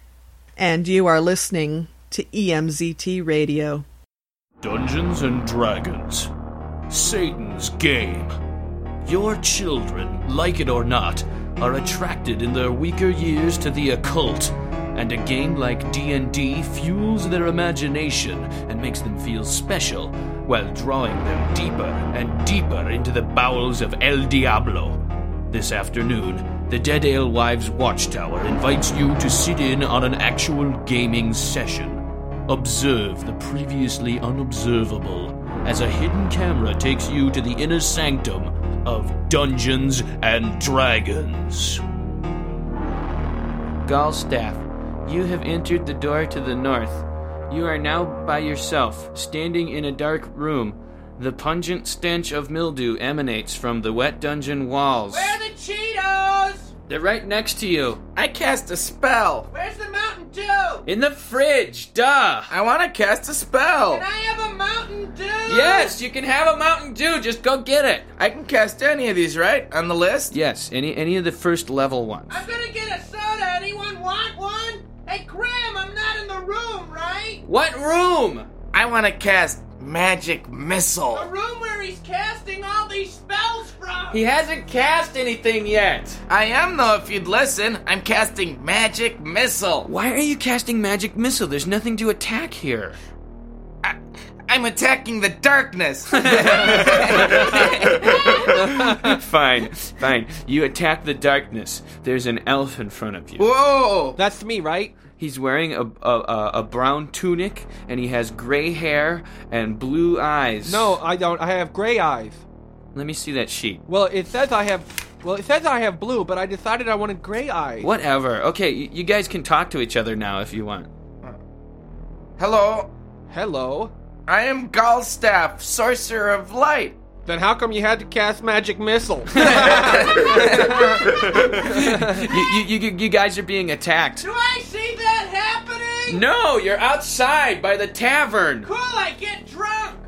And you are listening to EMZT Radio. Dungeons and Dragons. Satan's game. Your children, like it or not, are attracted in their weaker years to the occult, and a game like D&D fuels their imagination and makes them feel special while drawing them deeper and deeper into the bowels of El Diablo. This afternoon, the Dead Alewives Watchtower invites you to sit in on an actual gaming session. Observe the previously unobservable as a hidden camera takes you to the inner sanctum of Dungeons and Dragons. Galstaff, you have entered the door to the north. You are now by yourself, standing in a dark room. The pungent stench of mildew emanates from the wet dungeon walls. Where are the Cheetos? They're right next to you. I cast a spell. Where's the Mountain Dew? In the fridge, duh! I want to cast a spell. Can I have a Mountain Dew? Yes, you can have a Mountain Dew, just go get it. I can cast any of these, right? On the list? Yes, any any of the first level ones. I'm gonna get a soda. Anyone want one? Hey, Graham, I'm not in the room, right? What room? I want to cast Magic Missile. The room where he's casting all these spells from. He hasn't cast anything yet. I am, though, if you'd listen. I'm casting Magic Missile. Why are you casting magic missile? There's nothing to attack here. I'm attacking the darkness. fine, fine. You attack the darkness. There's an elf in front of you. Whoa! That's me, right? He's wearing a, a, a, a brown tunic and he has gray hair and blue eyes. No, I don't. I have gray eyes. Let me see that sheet. Well, it says I have. Well, it says I have blue, but I decided I wanted gray eyes. Whatever. Okay, y- you guys can talk to each other now if you want. Hello. Hello. I am Galstaff, Sorcerer of Light. Then how come you had to cast magic missile? you, you, you, you guys are being attacked. Do I see that happening? No, you're outside by the tavern. Cool, I get drunk.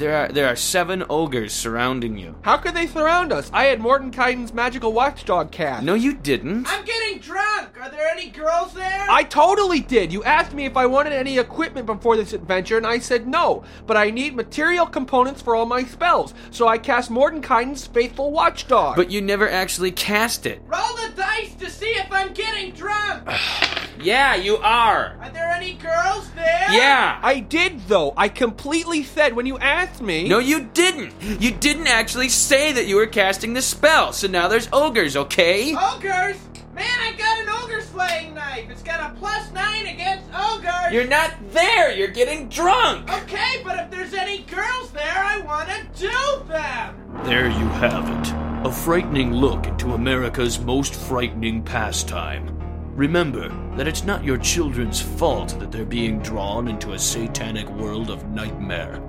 There are there are seven ogres surrounding you. How could they surround us? I had Mordenkainen's magical watchdog cast. No, you didn't. I'm getting drunk. Are there any girls there? I totally did. You asked me if I wanted any equipment before this adventure, and I said no. But I need material components for all my spells, so I cast Mordenkainen's faithful watchdog. But you never actually cast it. Roll the dice to see if I'm getting drunk. Yeah, you are. Are there any girls there? Yeah. I did though. I completely said when you asked me. No, you didn't. You didn't actually say that you were casting the spell. So now there's ogres, okay? Ogres? Man, I got an ogre slaying knife. It's got a plus nine against ogres. You're not there. You're getting drunk. Okay, but if there's any girls there, I want to do them. There you have it. A frightening look into America's most frightening pastime. Remember that it's not your children's fault that they're being drawn into a satanic world of nightmare.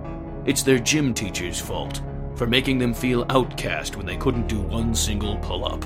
It's their gym teacher's fault for making them feel outcast when they couldn't do one single pull up.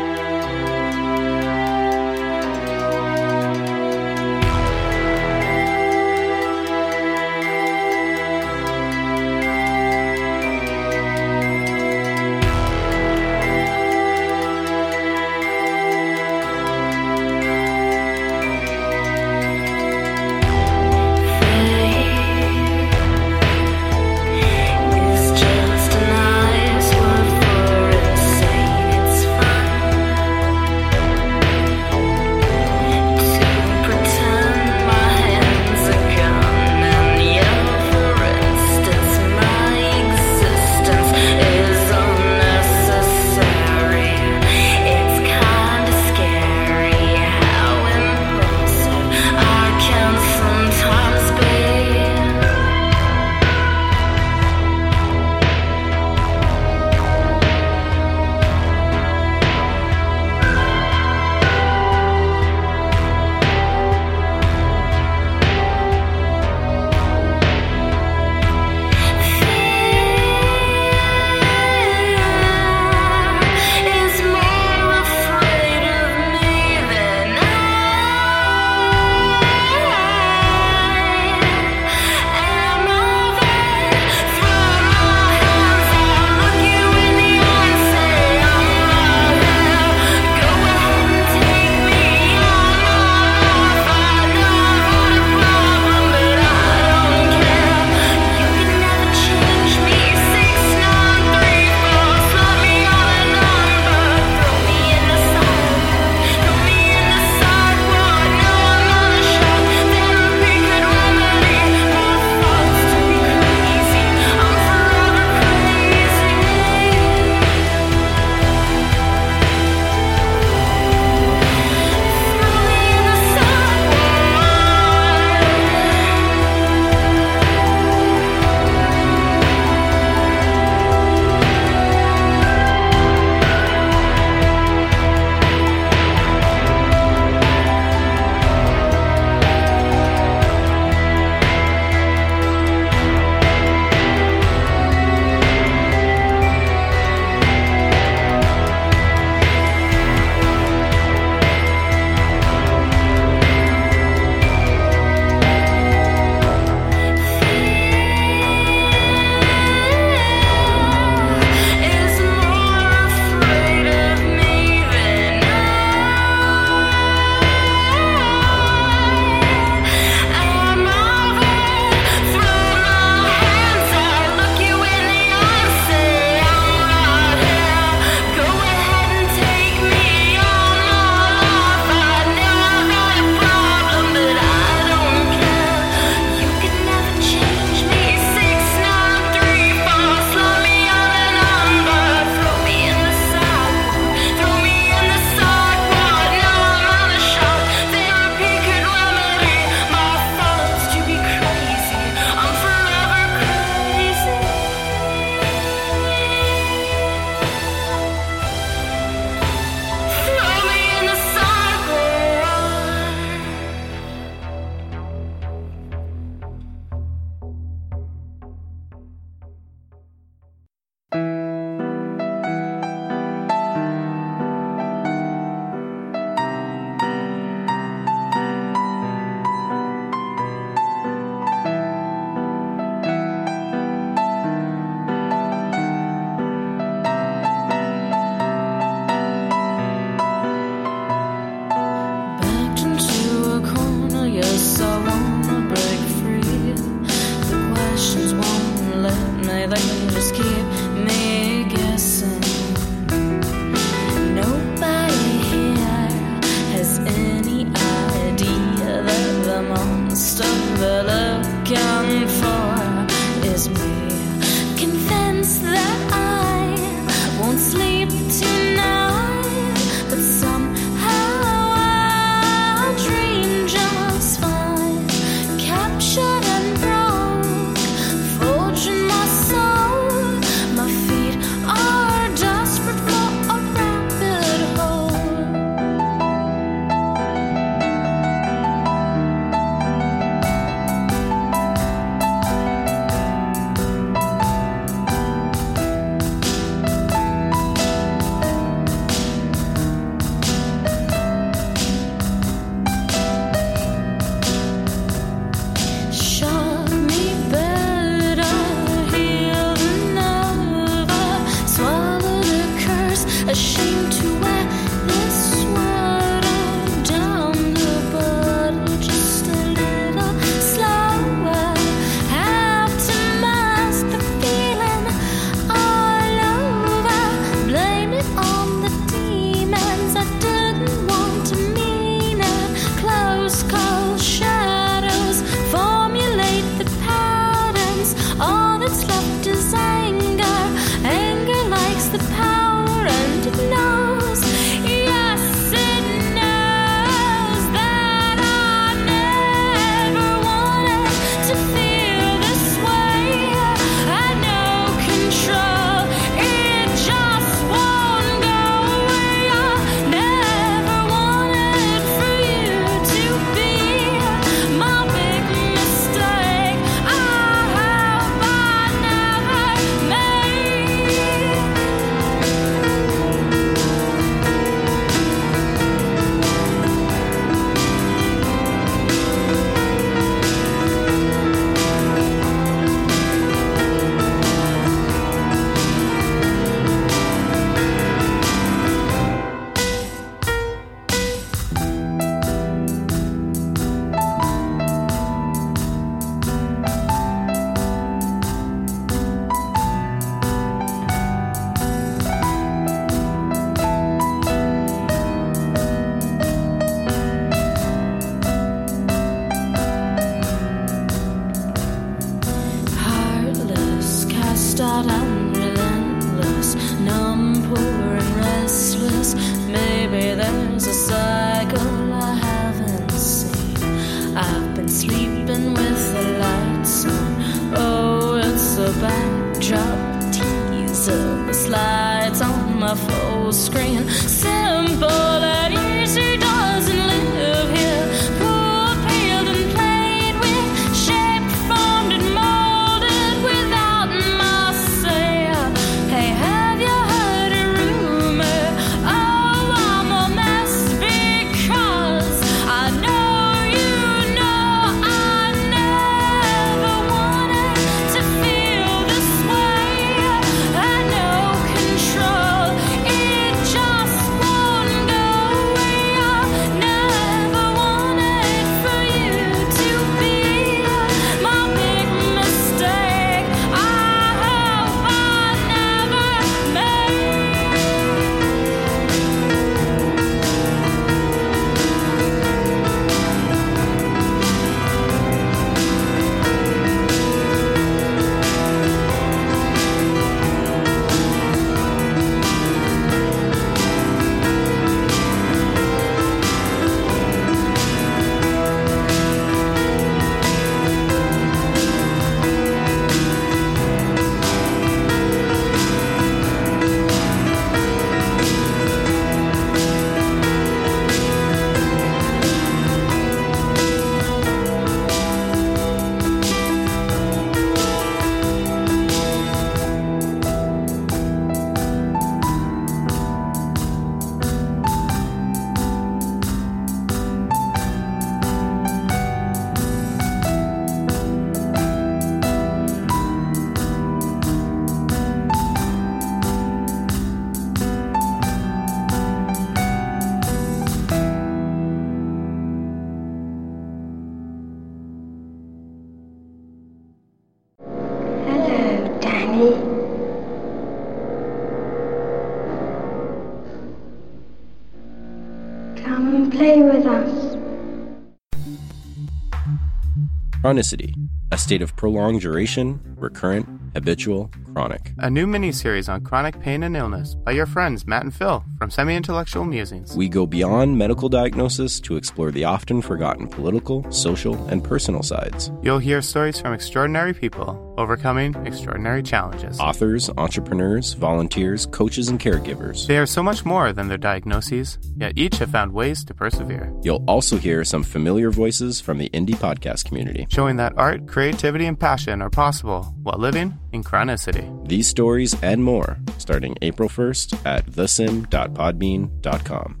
Chronicity, a state of prolonged duration, recurrent, habitual, chronic. A new miniseries on chronic pain and illness by your friends Matt and Phil from Semi Intellectual Musings. We go beyond medical diagnosis to explore the often forgotten political, social, and personal sides. You'll hear stories from extraordinary people overcoming extraordinary challenges. Authors, entrepreneurs, volunteers, coaches, and caregivers. They are so much more than their diagnoses, yet each have found ways to persevere, You'll also hear some familiar voices from the indie podcast community. showing that art, creativity, and passion are possible while living in chronicity. These stories and more starting April 1st at thesim.podbean.com.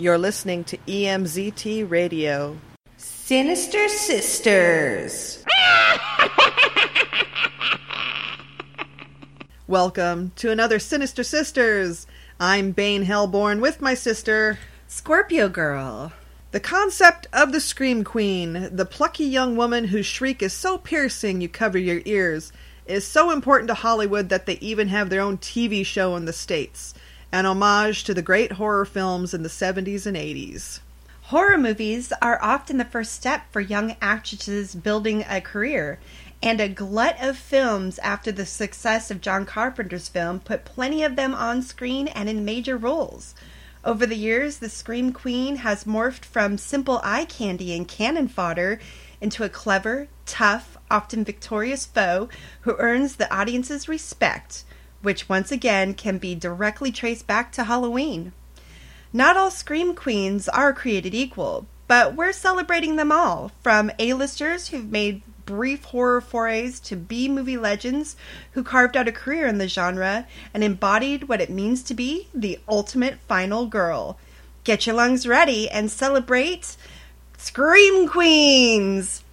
You're listening to EMZT Radio. Sinister Sisters. Welcome to another Sinister Sisters. I'm Bane Hellborn with my sister, Scorpio Girl. The concept of the Scream Queen, the plucky young woman whose shriek is so piercing you cover your ears, is so important to Hollywood that they even have their own TV show in the States. an homage to the great horror films in the 70s and 80s. Horror movies are often the first step for young actresses building a career, and a glut of films after the success of John Carpenter's film put plenty of them on screen and in major roles. Over the years, the Scream Queen has morphed from simple eye candy and cannon fodder into a clever, tough, often victorious foe who earns the audience's respect, which once again can be directly traced back to Halloween. Not all Scream Queens are created equal, but we're celebrating them all, from A-listers who've made brief horror forays to B movie legends who carved out a career in the genre and embodied what it means to be the ultimate final girl. Get your lungs ready and celebrate Scream Queens!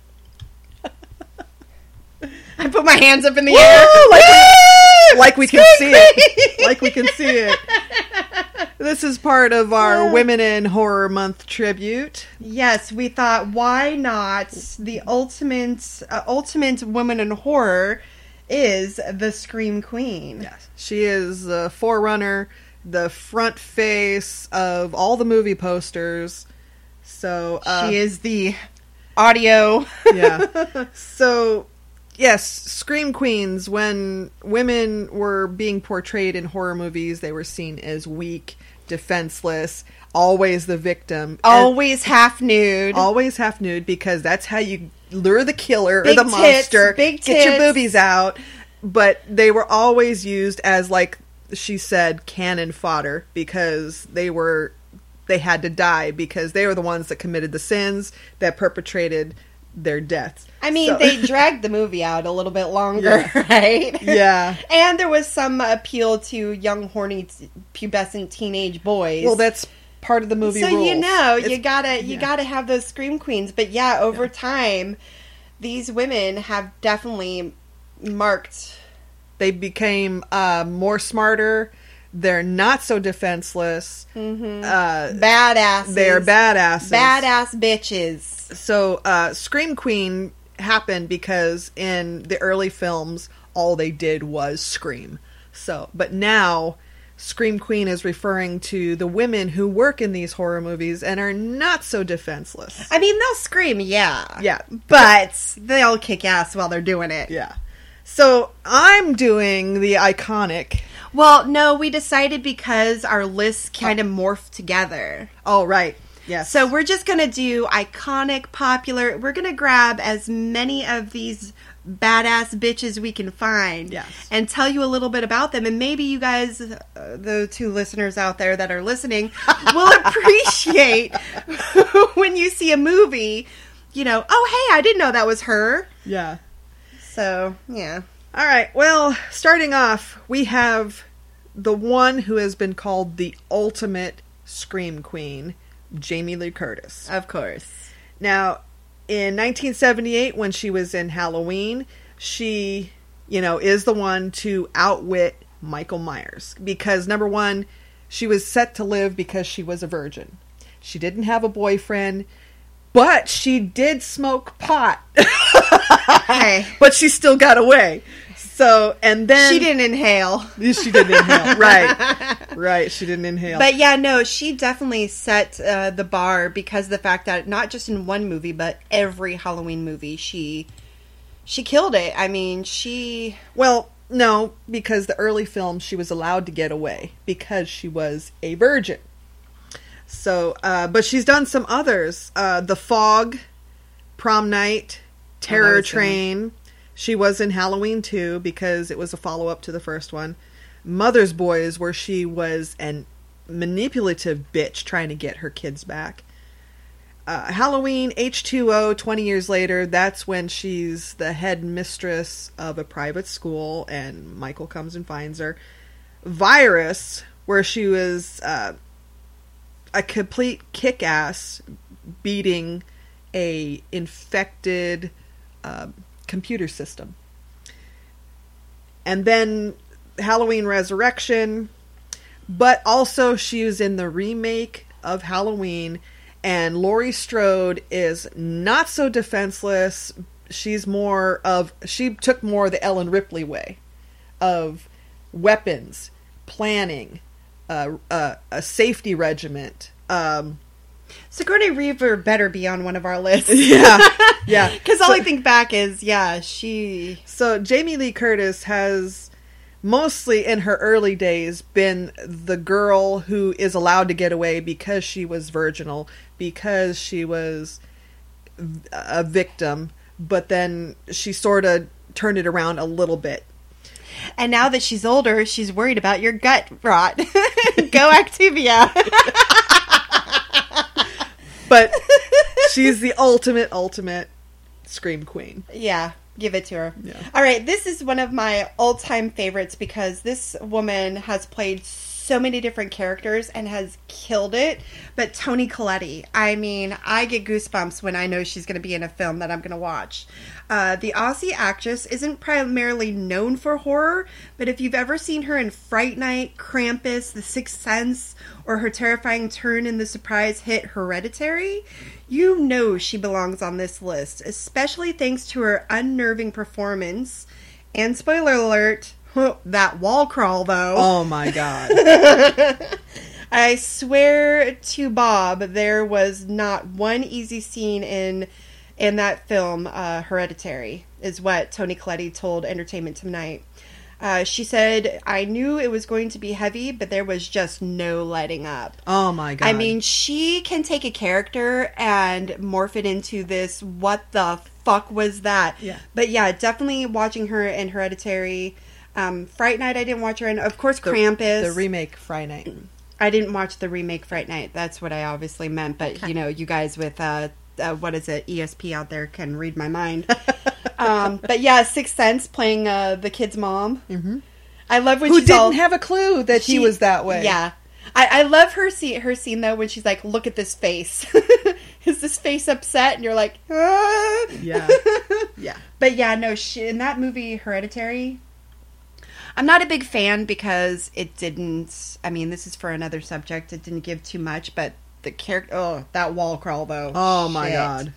I put my hands up in the Woo! air. Like, we, like we can see it. Like we can see it. This is part of our Women in Horror Month tribute. Yes, we thought why not the ultimate uh, ultimate woman in horror is the Scream Queen. Yes. She is the forerunner, the front face of all the movie posters. So uh, She is the audio. yeah. So, yes, Scream Queens, when women were being portrayed in horror movies, they were seen as weak, defenseless, always the victim. Always half nude. Always half nude because that's how you lure the killer Big or the tits, monster. big tits. Get your boobies out. But they were always used as, like she said, cannon fodder because they were. They had to die because they were the ones that committed the sins that perpetrated their deaths. I mean, So- they dragged the movie out a little bit longer, right? Yeah. And there was some appeal to young, horny, t- pubescent teenage boys. Well, that's part of the movie so rules. you know you gotta you yeah. gotta have those scream queens but yeah over time these women have definitely marked they became uh, more smarter. They're not so defenseless. Mhm. Uh, badasses They're badasses. badass bitches So, uh, Scream Queen happened because in the early films, all they did was scream. So, but now, Scream Queen is referring to the women who work in these horror movies and are not so defenseless. i mean they'll scream yeah Yeah. but they'll kick ass while they're doing it Yeah. So, I'm doing the iconic. Well no we decided because our lists kind of morphed together Oh, right. Yes. So we're just gonna do iconic, popular. We're gonna grab as many of these badass bitches we can find, Yes. and tell you a little bit about them. And maybe you guys, uh, the two listeners out there that are listening, will appreciate when you see a movie. You know, oh hey, I didn't know that was her. Yeah. So yeah. All right. Well, starting off, we have the one who has been called the ultimate scream queen, Jamie Lee Curtis. Of course. Now, in 1978, when she was in Halloween, she, you know, is the one to outwit Michael Myers because number one, she was set to live because she was a virgin. She didn't have a boyfriend, but she did smoke pot. Hey, but she still got away. So, and then she didn't inhale. She didn't inhale. right. Right. She didn't inhale. But yeah, no, she definitely set uh, the bar because of the fact that not just in one movie, but every Halloween movie, she she killed it. I mean, she well, no, because the early films she was allowed to get away because she was a virgin. So, uh, but she's done some others. Uh, the Fog, Prom Night, Terror was in- Train. She was in Halloween too because it was a follow up to the first one. Mother's Boys, where she was an manipulative bitch trying to get her kids back. Uh, Halloween H2O 20 years later, that's when she's the head mistress of a private school and Michael comes and finds her. Virus, where she was uh, a complete kick ass beating a infected uh, computer system. And then Halloween Resurrection, but also she was in the remake of Halloween, and Laurie Strode is not so defenseless. She's more of she took more the Ellen Ripley way of weapons, planning, uh, uh, a safety regiment. Um, Sigourney Weaver better be on one of our lists. Yeah, yeah. Because all So- I think back is, yeah, she. So Jamie Lee Curtis has mostly in her early days been the girl who is allowed to get away because she was virginal, because she was a victim, but then she sort of turned it around a little bit. And now that she's older, she's worried about your gut rot. Go Activia. But she's the ultimate, ultimate scream queen. Yeah, give it to her. All right, this is one of my all time favorites because this woman has played so many different characters and has killed it. But Toni Colletti, I mean, I get goosebumps when I know she's going to be in a film that I'm going to watch. Uh, the Aussie actress isn't primarily known for horror, but if you've ever seen her in Fright Night, Krampus, The Sixth Sense, or her terrifying turn in the surprise hit Hereditary, you know she belongs on this list, especially thanks to her unnerving performance. And spoiler alert, that wall crawl though. Oh my god. I swear to Bob, there was not one easy scene in in that film, uh, Hereditary, is what Toni Collette told Entertainment Tonight. Uh, she said, "I knew it was going to be heavy, but there was just no letting up." Oh my god. I mean, she can take a character and morph it into this. What the fuck was that? Yeah. But yeah, definitely watching her in Hereditary. Um, Fright Night, I didn't watch her in. Of course, The- Krampus. the remake Fright Night. I didn't watch the remake Fright Night. That's what I obviously meant. But you know, you guys with uh, uh, what is it, ESP out there can read my mind. um, but yeah, Sixth Sense playing uh, the kid's mom. Mm-hmm. I love when Who didn't all- have a clue that he was that way. Yeah, I, I love her scene. Her scene though, when she's like, "Look at this face." Is this face upset? And you're like, ah. Yeah. Yeah. But yeah, no, she, in that movie Hereditary, I'm not a big fan because it didn't. I mean, this is for another subject. It didn't give too much, but the character. Oh, that wall crawl though. Oh my god.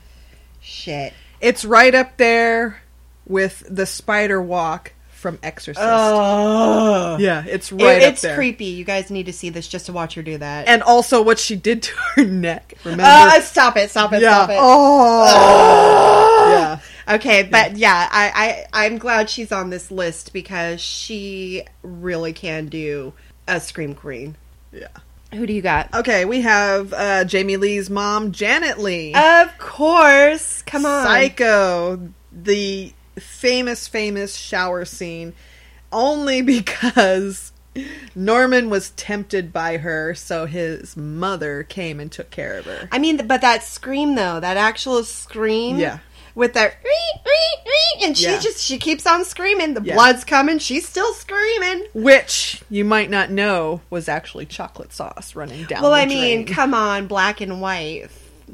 Shit. It's right up there with the spider walk from Exorcist. Oh. Yeah, it's It- right up it's creepy. You guys need to see this just to watch her do that. And also what she did to her neck. Remember? Uh, stop it! Stop it! Yeah. Stop it! Oh. yeah. Okay, but yeah, I, I I'm glad she's on this list because she really can do a scream queen. Yeah. Who do you got? Okay, we have uh, Jamie Lee's mom, Janet Leigh. Of course. Come on. Psycho, the famous, famous shower scene, only because Norman was tempted by her, so his mother came and took care of her. I mean, but that scream though, that actual scream, Yeah. With that, and she Yeah. just she keeps on screaming. The Yeah. blood's coming. She's still screaming. Which you might not know was actually chocolate sauce running down. well, I mean, drain. come on, black and white.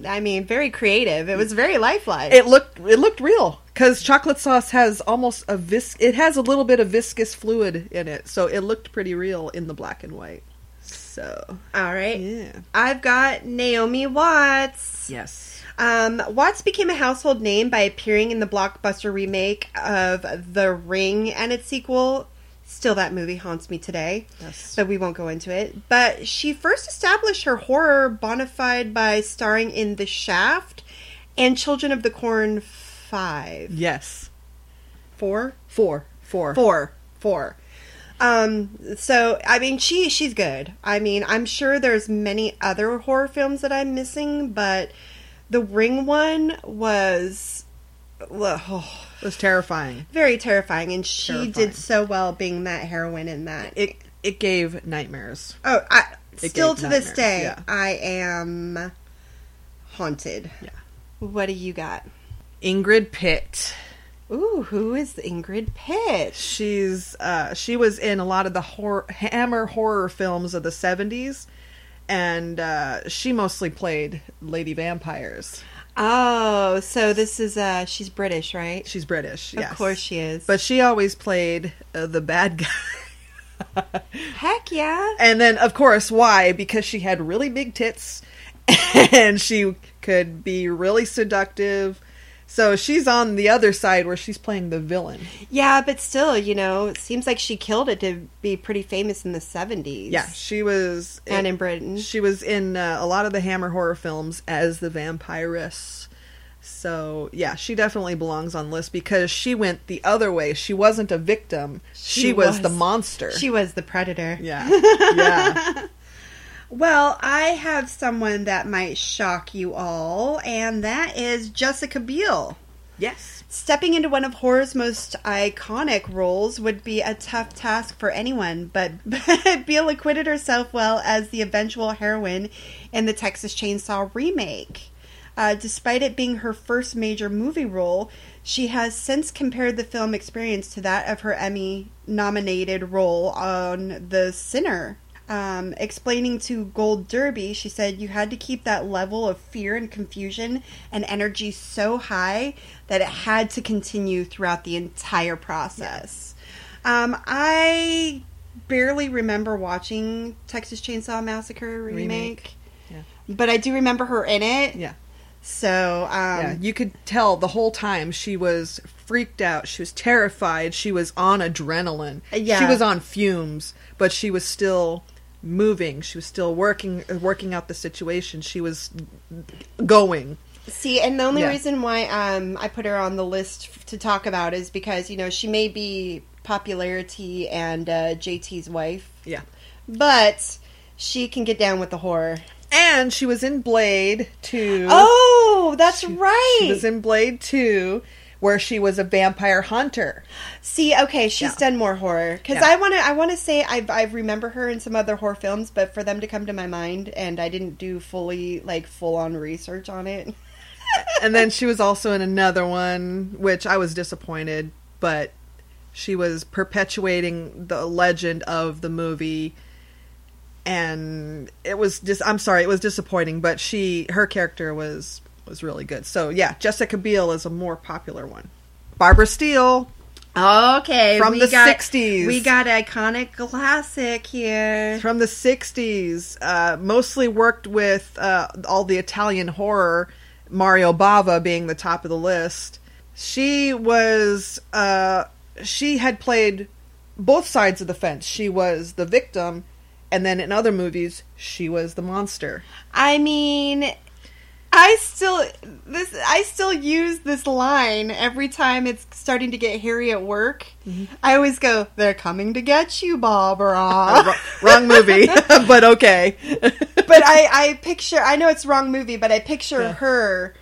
I mean, very creative. It was very lifelike. it looked it looked real because chocolate sauce has almost a vis. It has a little bit of viscous fluid in it, so it looked pretty real in the black and white. So All right. yeah, I've got Naomi Watts. yes. Um, Watts became a household name by appearing in the blockbuster remake of The Ring and its sequel. Still, that movie haunts me today. Yes. But we won't go into it. But she first established her horror bona fide by starring in The Shaft and Children of the Corn 5. Yes. Four? Four. Four. Four. Four. Um, so I mean she she's good. I mean, I'm sure there's many other horror films that I'm missing, but the Ring one was oh, It was terrifying. very terrifying and she Terrifying. did so well being that heroine in that. It it gave nightmares. Oh, I It still to this day yeah. I am haunted. Yeah. What do you got? Ingrid Pitt. Ooh, who is Ingrid Pitt? She's uh, she was in a lot of the horror, Hammer horror films of the seventies, and uh, she mostly played lady vampires. Oh, so this is uh she's British, right? She's British, Of course she is. but she always played uh, the bad guy. Heck yeah. And then, of course, why? Because she had really big tits, and she could be really seductive. So she's on the other side where she's playing the villain. Yeah, but still, you know, it seems like she killed it to be pretty famous in the 70s. Yeah, she was And in Britain. She was in uh, a lot of the Hammer horror films as the vampiress. So yeah, she definitely belongs on list because she went the other way. She wasn't a victim. She, was, the monster. She was the predator. Yeah. Yeah. Well, I have someone that might shock you all, and that is Jessica Biel. Yes. Stepping into one of horror's most iconic roles would be a tough task for anyone, but, but Biel acquitted herself well as the eventual heroine in the Texas Chainsaw remake. Uh, despite it being her first major movie role, she has since compared the film experience to that of her Emmy nominated role on The Sinner. Um, explaining to Gold Derby, she said, You had to keep that level of fear and confusion and energy so high that it had to continue throughout the entire process. Um, I barely remember watching Texas Chainsaw Massacre remake, Remake. Yeah. but I do remember her in it. Yeah. So, um, yeah, you could tell the whole time she was freaked out. She was terrified. She was on adrenaline. Yeah. She was on fumes, but she was still moving. She was still working working out the situation. She was going. See, and the only Yeah. reason why um, I put her on the list to talk about is because you know she may be popularity and uh, JT's wife, Yeah. but she can get down with the horror. And she was in Blade 2. Oh, that's right. She was in Blade 2 where she was a vampire hunter. See, okay, she's Yeah. done more horror because Yeah. I want to. I want to say I I remember her in some other horror films, but for them to come to my mind and I didn't do fully like full on research on it. and then she was also in another one, which I was disappointed, but she was perpetuating the legend of the movie. And it was just I'm sorry, it was disappointing, but she her character was was really good. So yeah, Jessica Biel is a more popular one. Barbara Steele Okay, from the got- 60s. We got iconic classic here. from the 60s uh, mostly worked with uh, all the italian horror mario bava being the top of the list she was uh, she had played both sides of the fence she was the victim and then in other movies she was the monster I mean, I still this I still use this line every time it's starting to get hairy at work. Mm-hmm. I always go, "They're coming to get you, Barbara." wrong movie but okay but I I picture I know it's wrong movie, but I picture her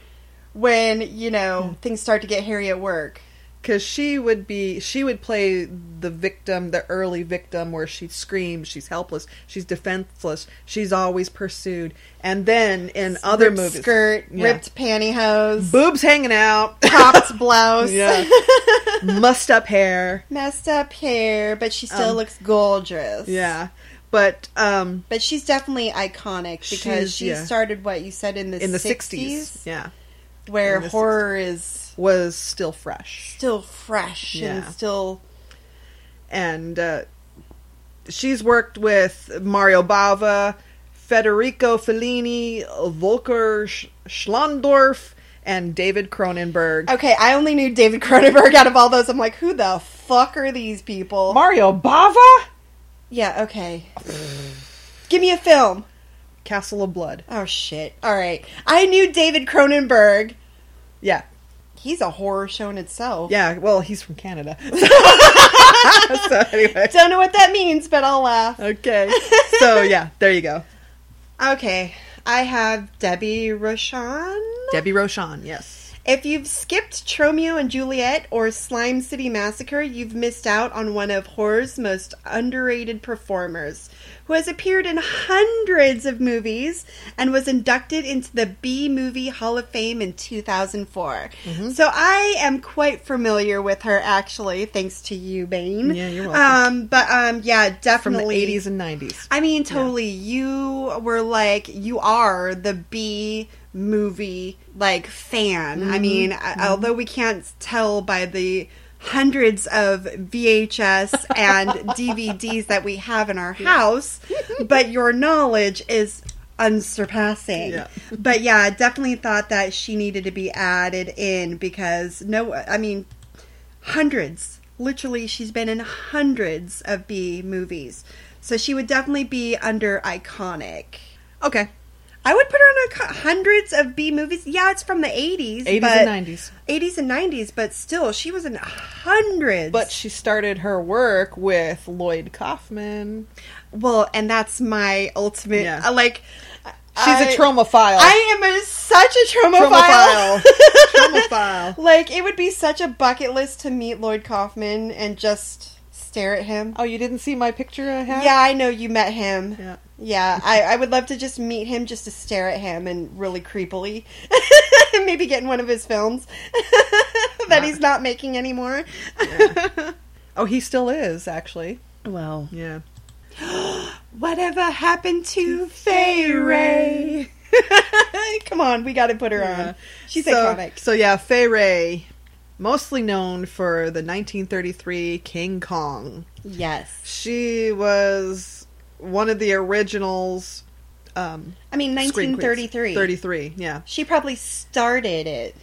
when you know mm. things start to get hairy at work. Because she would be she would play the victim the early victim where she screams she's helpless she's defenseless she's always pursued. And then in other Ripped movies. skirt, Yeah. ripped pantyhose, boobs hanging out. Popped blouse, Yeah. mussed up hair. Messed up hair, but she still Um, looks gorgeous. yeah. But um But she's definitely iconic because she yeah. started what you said in the in the 60s, 60s yeah. Where horror is was still fresh still fresh and still and uh, she's worked with Mario Bava, Federico Fellini, Volker Sch- Schlöndorff, and David Cronenberg. Okay, I only knew David Cronenberg out of all those. I'm like, who the fuck are these people? Mario Bava? Yeah, okay. Give me a film. Castle of Blood. Oh shit. All right. I knew David Cronenberg. Yeah. He's a horror show in itself. Yeah, well, he's from Canada. so anyway. Don't know what that means, but I'll laugh. Okay. So yeah, there you go. Okay. I have Debbie Rochon. Debbie Rochon, yes. If you've skipped Tromeo and Juliet or Slime City Massacre, you've missed out on one of horror's most underrated performers, who has appeared in hundreds of movies and was inducted into the B Movie Hall of Fame in 2004. Mm-hmm. So I am quite familiar with her, actually, thanks to you, Bane. Yeah, you're welcome. Um, but um, yeah, From the definitely 80s and 90s. I mean, totally. You were like, you are the B movie like fan. I Mhm. mean, I- although we can't tell by the hundreds of VHS and DVDs that we have in our house, but your knowledge is unsurpassing. Yeah. but yeah, definitely thought that she needed to be added in because no, I mean, hundreds. Literally, she's been in hundreds of B movies, so she would definitely be under iconic. Okay. I would put her on a co- hundreds of B movies. Yeah, it's from the 80s. 80s but- and 90s. 80s and 90s, but still, she was in hundreds. But she started her work with Lloyd Kaufman. Well, and that's my ultimate. Yeah. uh, like, She's I- a tromaphile. I am a, such a tromaphile. Tromaphile. tromaphile. like, it would be such a bucket list to meet Lloyd Kaufman and just stare at him. Oh, you didn't see my picture I have? Yeah, I know you met him. Yeah. Yeah, I, I would love to just meet him just to stare at him and really creepily. Maybe get in one of his films that he's uh, not making anymore. Oh, he still is, actually. Well, Yeah. whatever happened to Fay Wray? Come on, we got to put her on. She's so, iconic. So yeah, Fay Wray, mostly known for the 1933 King Kong. Yes. She was one of the originals. Um, I mean, 1933. 33, yeah. She probably started it.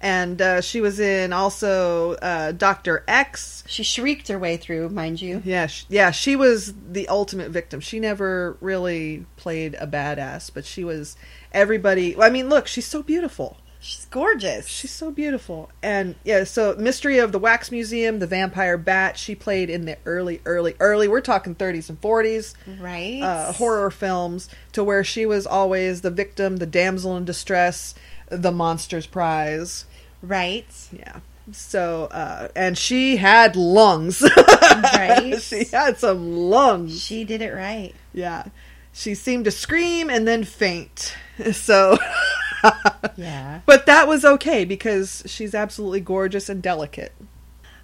And uh, she was in also uh, Doctor X. She shrieked her way through, mind you. Yeah, sh- yeah, she was the ultimate victim. She never really played a badass, but she was everybody. I mean, look, she's so beautiful. She's gorgeous. She's so beautiful. And yeah, so Mystery of the Wax Museum, The Vampire Bat, she played in the early, early, early, we're talking 30s and 40s. Right. Uh, horror films to where she was always the victim, the damsel in distress, the monster's prize. Right. Yeah. So, uh, and she had lungs. Right. she had some lungs. She did it right. Yeah. She seemed to scream and then faint. So, Yeah. but that was okay because she's absolutely gorgeous and delicate.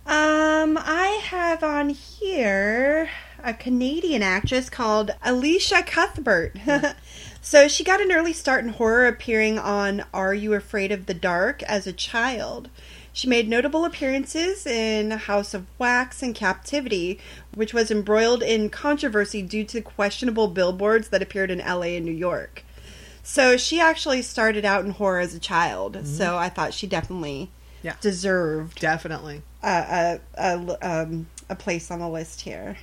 Um, I have on here a Canadian actress called Elisha Cuthbert. so she got an early start in horror appearing on Are You Afraid of the Dark as a child. She made notable appearances in House of Wax and Captivity, which was embroiled in controversy due to questionable billboards that appeared in LA and New York. So she actually started out in horror as a child. So I thought she definitely Yeah. deserved Definitely. a, a, a, um, a place on the list here.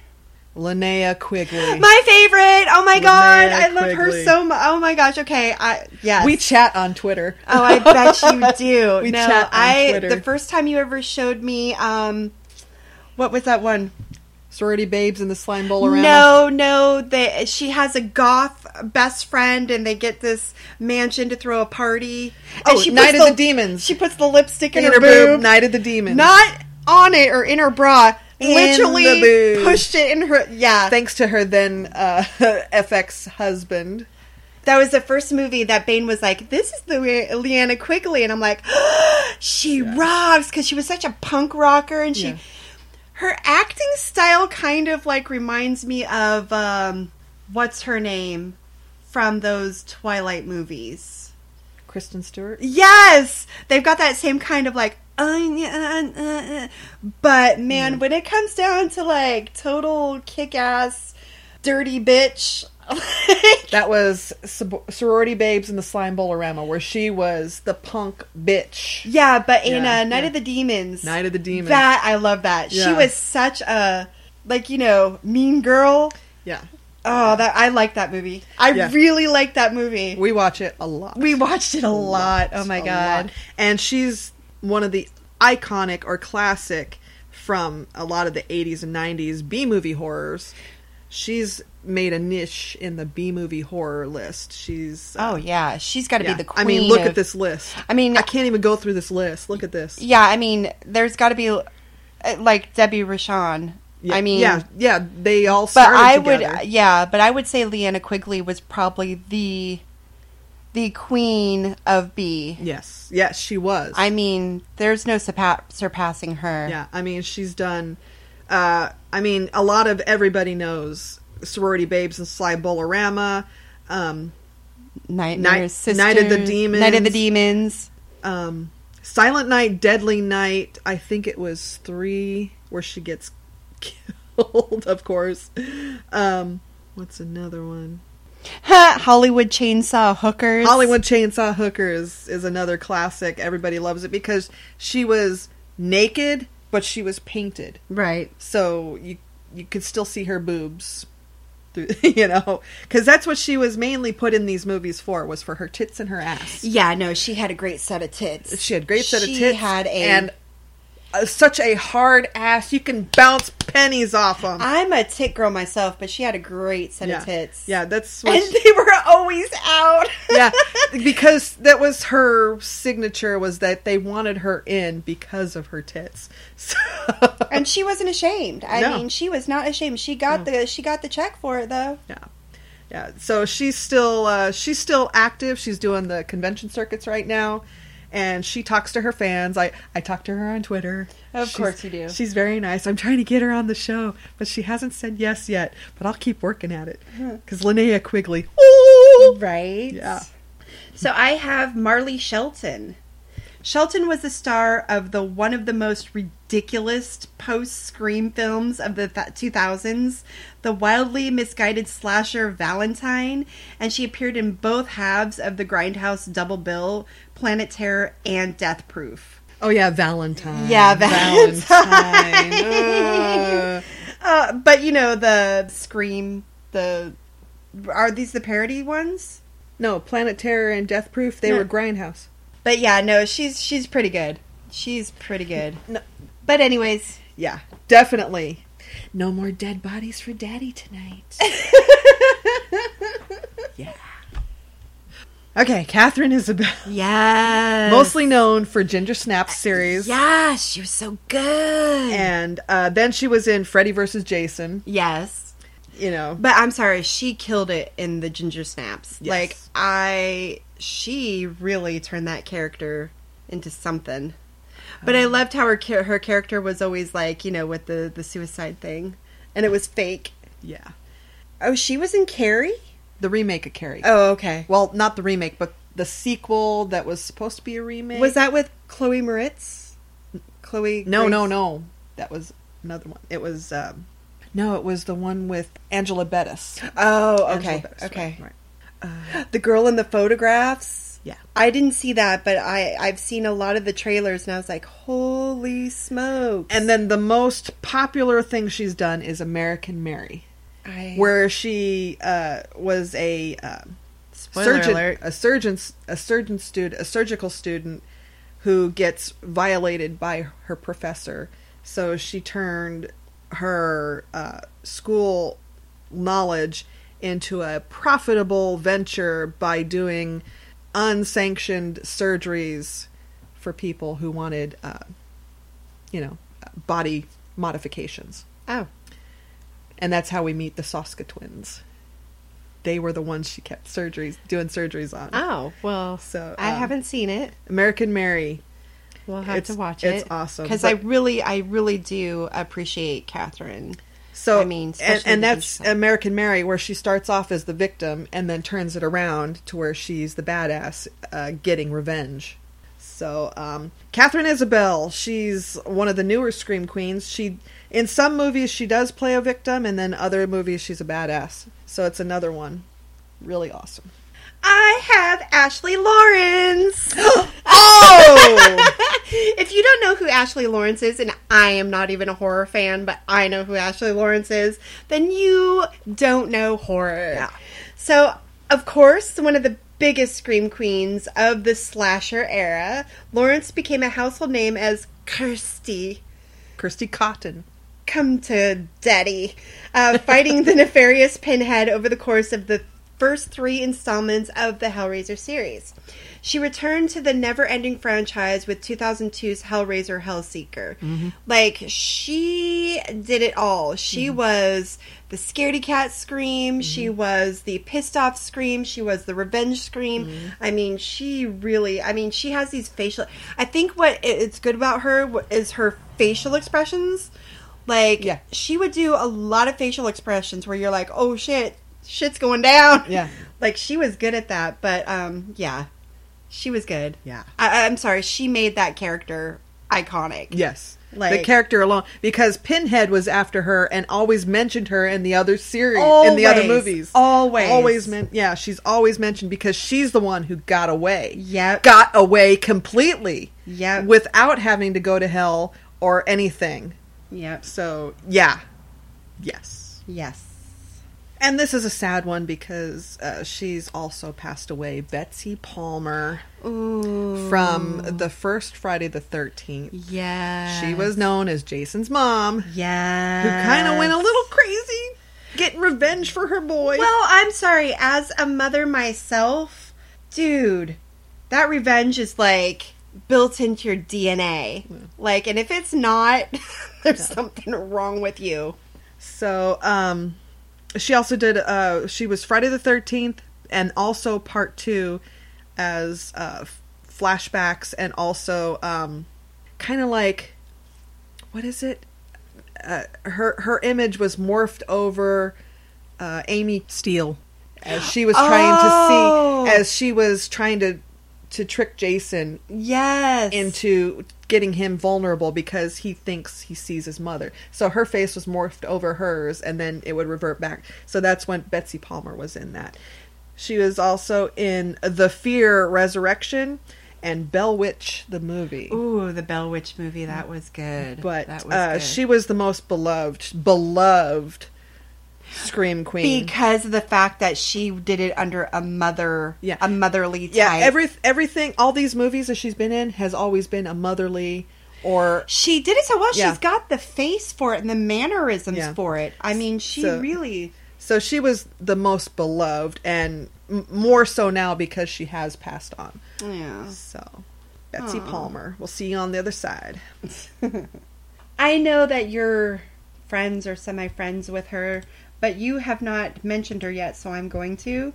Linnea Quigley. My favorite! Oh my god, Linnea I love her so much. Oh my gosh, okay, I yes. We chat on Twitter. oh, I bet you do. We no, chat on I Twitter. the first time you ever showed me, um, what was that one? Sorority Babes in the Slime Bowl around. No, no, they, she has a goth best friend, and they get this mansion to throw a party. And Oh, she Night of the Demons. She puts the lipstick in, In her, her boob, boob. Night of the Demons. Not on it or in her bra. In literally the pushed it in her. Yeah, Thanks to her then uh, FX husband. that was the first movie that Bane was like, "This is the Le- Linnea Quigley," and I'm like, "She rocks" because she was such a punk rocker, and she, Yeah. Her acting style kind of like reminds me of um, what's her name from those Twilight movies. Kristen Stewart. Yes, they've got that same kind of like. Uh, uh, uh, but man, when it comes down to like total kick-ass, dirty bitch, That was Sor- Sorority Babes in the Slime Bowl-orama, where she was the punk bitch. yeah. But in Yeah, uh, Night yeah. of the Demons, Night of the Demons. that I love that she was such a like you know mean girl. Yeah. Oh, that I like that movie. I Yeah. really like that movie. We watch it a lot. We watched it a lot. Oh my A god. lot. And she's one of the iconic or classic from a lot of the 80s and 90s B movie horrors. She's made a niche in the B movie horror list. She's uh, Oh yeah, she's got to yeah. be the queen. I mean, look of- at this list. I mean, I can't even go through this list. Look at this. Yeah, I mean, there's got to be uh, like Debbie Rochon. Yeah, I mean, yeah, yeah. They all but I together. would, yeah, but I would say Linnea Quigley was probably the the queen of B. Yes, yes, she was. I mean, there's no surpa- surpassing her. Yeah, I mean, she's done. Uh, I mean, a lot of everybody knows sorority babes and Sly Bolorama, um, Nightmare Night, Sisters, Night of the Demons, Night of the Demons. um, Silent Night, Deadly Night. I think it was three where she gets killed. Of course. Um, what's another one? Hollywood Chainsaw Hookers. Hollywood Chainsaw Hookers is another classic. Everybody loves it because she was naked, but she was painted. Right. So you you could still see her boobs. Through- You know, because that's what she was mainly put in these movies for was for her tits and her ass. Yeah, no, she had a great set of tits. She had great set of tits. She had a and such a hard ass. You can bounce pennies off them. I'm a tit girl myself, but she had a great set Yeah. of tits. Yeah, that's and she- they were always out. yeah, because that was her signature was that they wanted her in because of her tits. So, and she wasn't ashamed. I No. mean, she was not ashamed. She got the she got the check for it though. Yeah. yeah, so she's still uh, she's still active. She's doing the convention circuits right now, and she talks to her fans. I I talk to her on Twitter. Of She's- course you do. She's very nice. I'm trying to get her on the show, but she hasn't said yes yet. But I'll keep working at it uh-huh. because Linnea Quigley. Right. Yeah. So I have Marley Shelton. Shelton was the star of the one of the most ridiculous post-scream films of the th- 2000s, the wildly misguided slasher Valentine, and she appeared in both halves of the Grindhouse double bill, Planet Terror and Death Proof. Oh yeah, Valentine. Yeah, Valentine. Valentine. uh, but you know the Scream, the are these the parody ones? No, Planet Terror and Death Proof. They No. were Grindhouse. But yeah, no, she's she's pretty good. She's pretty good. No. But anyways, Yeah, definitely. No more dead bodies for Daddy tonight. yeah. Okay, Katharine Isabelle. Yes. Mostly known for Ginger Snaps series. Yeah, she was so good. And uh, then she was in Freddy vs. Jason. Yes. You know. But I'm sorry, she killed it in the Ginger Snaps. Yes. Like I she really turned that character into something. But I loved how her her character was always like, you know, with the the suicide thing. And it was fake. Yeah. Oh, she was in Carrie? The remake of Carrie. Oh, okay. Well, not the remake, but the sequel that was supposed to be a remake. Was that with Chloe Moretz? Chloe No, Grace- no, no. That was another one. It was um, no, it was the one with Angela Bettis. Oh, okay. Bettis, okay. right, right. the girl in the photographs. Yeah. I didn't see that, but I I've seen a lot of the trailers, and I was like, "Holy smokes!" And then the most popular thing she's done is American Mary, I, where she uh, was a Spoiler surgeon, alert. a surgeon, a surgeon student, a surgical student who gets violated by her professor. So she turned her uh, school knowledge into a profitable venture by doing unsanctioned surgeries for people who wanted, uh, you know, body modifications. Oh. And that's how we meet the Soska twins. They were the ones she kept surgeries doing surgeries on. Oh well, so I um, haven't seen it. American Mary. We'll have It's- to watch it. it's awesome, because I really, I really do appreciate Katharine. So I mean, and, and that's American Mary, where she starts off as the victim and then turns it around to where she's the badass, uh, getting revenge. So, um, Katharine Isabelle, she's one of the newer scream queens. She, in some movies, she does play a victim, and then other movies, she's a badass. So it's another one, really awesome. I have Ashley Laurence. oh! if you don't know who Ashley Laurence is, and I am not even a horror fan, but I know who Ashley Laurence is, then you don't know horror. So, of course, one of the biggest scream queens of the slasher era, Laurence became a household name as Kirsty. Kirsty Cotton. Come to daddy. Uh, fighting the nefarious Pinhead over the course of the first three installments of the Hellraiser series. She returned to the never ending franchise with 2002's Hellraiser Hellseeker. Mm-hmm. Like, she did it all. She was the scaredy cat scream, she was the pissed off scream, she was the revenge scream. I mean, she really, I mean, she has these facial. I think what it's good about her is her facial expressions. Like, yeah. she would do a lot of facial expressions where you're like, oh shit, shit's going down. Yeah. like, she was good at that, but um, yeah, she was good. Yeah. I, I'm sorry, she made that character iconic. Yes. Like, the character alone because Pinhead was after her and always mentioned her in the other series in the other movies. Always. Always meant yeah, she's always mentioned because she's the one who got away. Yeah, Got away completely. Yeah, Without having to go to hell or anything. Yep. So, yeah. Yes. Yes. And this is a sad one because uh, she's also passed away. Betsy Palmer Ooh. from the first Friday the 13th. Yeah. She was known as Jason's mom. Yeah. Who kind of went a little crazy getting revenge for her boy. Well, I'm sorry. As a mother myself, dude, that revenge is like built into your DNA. Like, and if it's not, there's something wrong with you. So, um, she also did. Uh, she was Friday the Thirteenth, and also part two as uh, flashbacks, and also um, kind of like what is it? Uh, her her image was morphed over uh, Amy Steel as she was trying Oh. to see as she was trying to to trick Jason yes into getting him vulnerable because he thinks he sees his mother. So her face was morphed over hers and then it would revert back. So that's when Betsy Palmer was in that. She was also in The Fear Resurrection and Bell Witch the movie. Ooh, the Bell Witch movie that was good. But that was uh, good. she was the most beloved beloved scream queen. because of the fact that she did it under a mother, Yeah. a motherly type. yeah, every everything all these movies that she's been in has always been a motherly or she did it so well. Yeah. She's got the face for it and the mannerisms Yeah. for it. I mean, she So- really. So she was the most beloved, and m- more so now because she has passed on. Yeah. So, Betsy Aw. Palmer. We'll see you on the other side. I know that you're friends or semi friends with her, but you have not mentioned her yet, so I'm going to.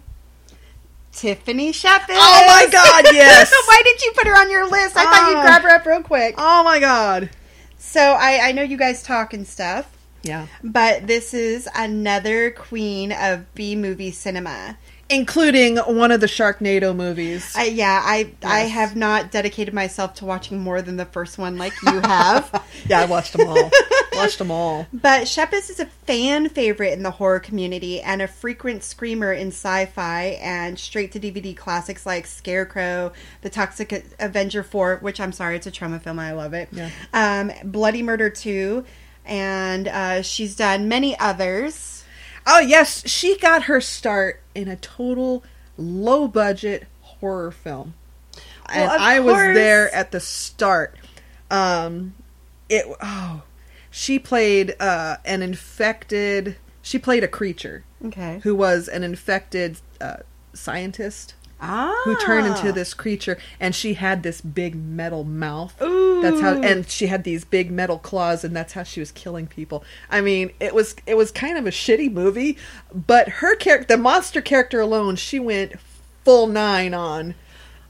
Tiffany Shepis. Oh my God, yes. Why did you put her on your list? I thought you'd ah. grab her up real quick. Oh my God. So I, I know you guys talk and stuff. Yeah. But this is another queen of B movie cinema. Including one of the Sharknado movies. I, yeah, I I have not dedicated myself to watching more than the first one like you have. yeah, I watched them all. watched them all. But Shepis is a fan favorite in the horror community and a frequent screamer in sci-fi and straight to DVD classics like Scarecrow, The Toxic Avenger 4, which I'm sorry, it's a Troma film. I love it. Yeah. Um, Bloody Murder 2, and uh, she's done many others. Oh, yes. She got her start in a total low budget horror film. and Well, of I was there at the start. Um, it, oh, she played uh, an infected, she played a creature. Okay. Who was an infected uh, scientist. Ah. Who turned into this creature, and she had this big metal mouth. That's how, and she had these big metal claws, and that's how she was killing people. I mean, it was it was kind of a shitty movie, but her character, the monster character alone, she went full nine on.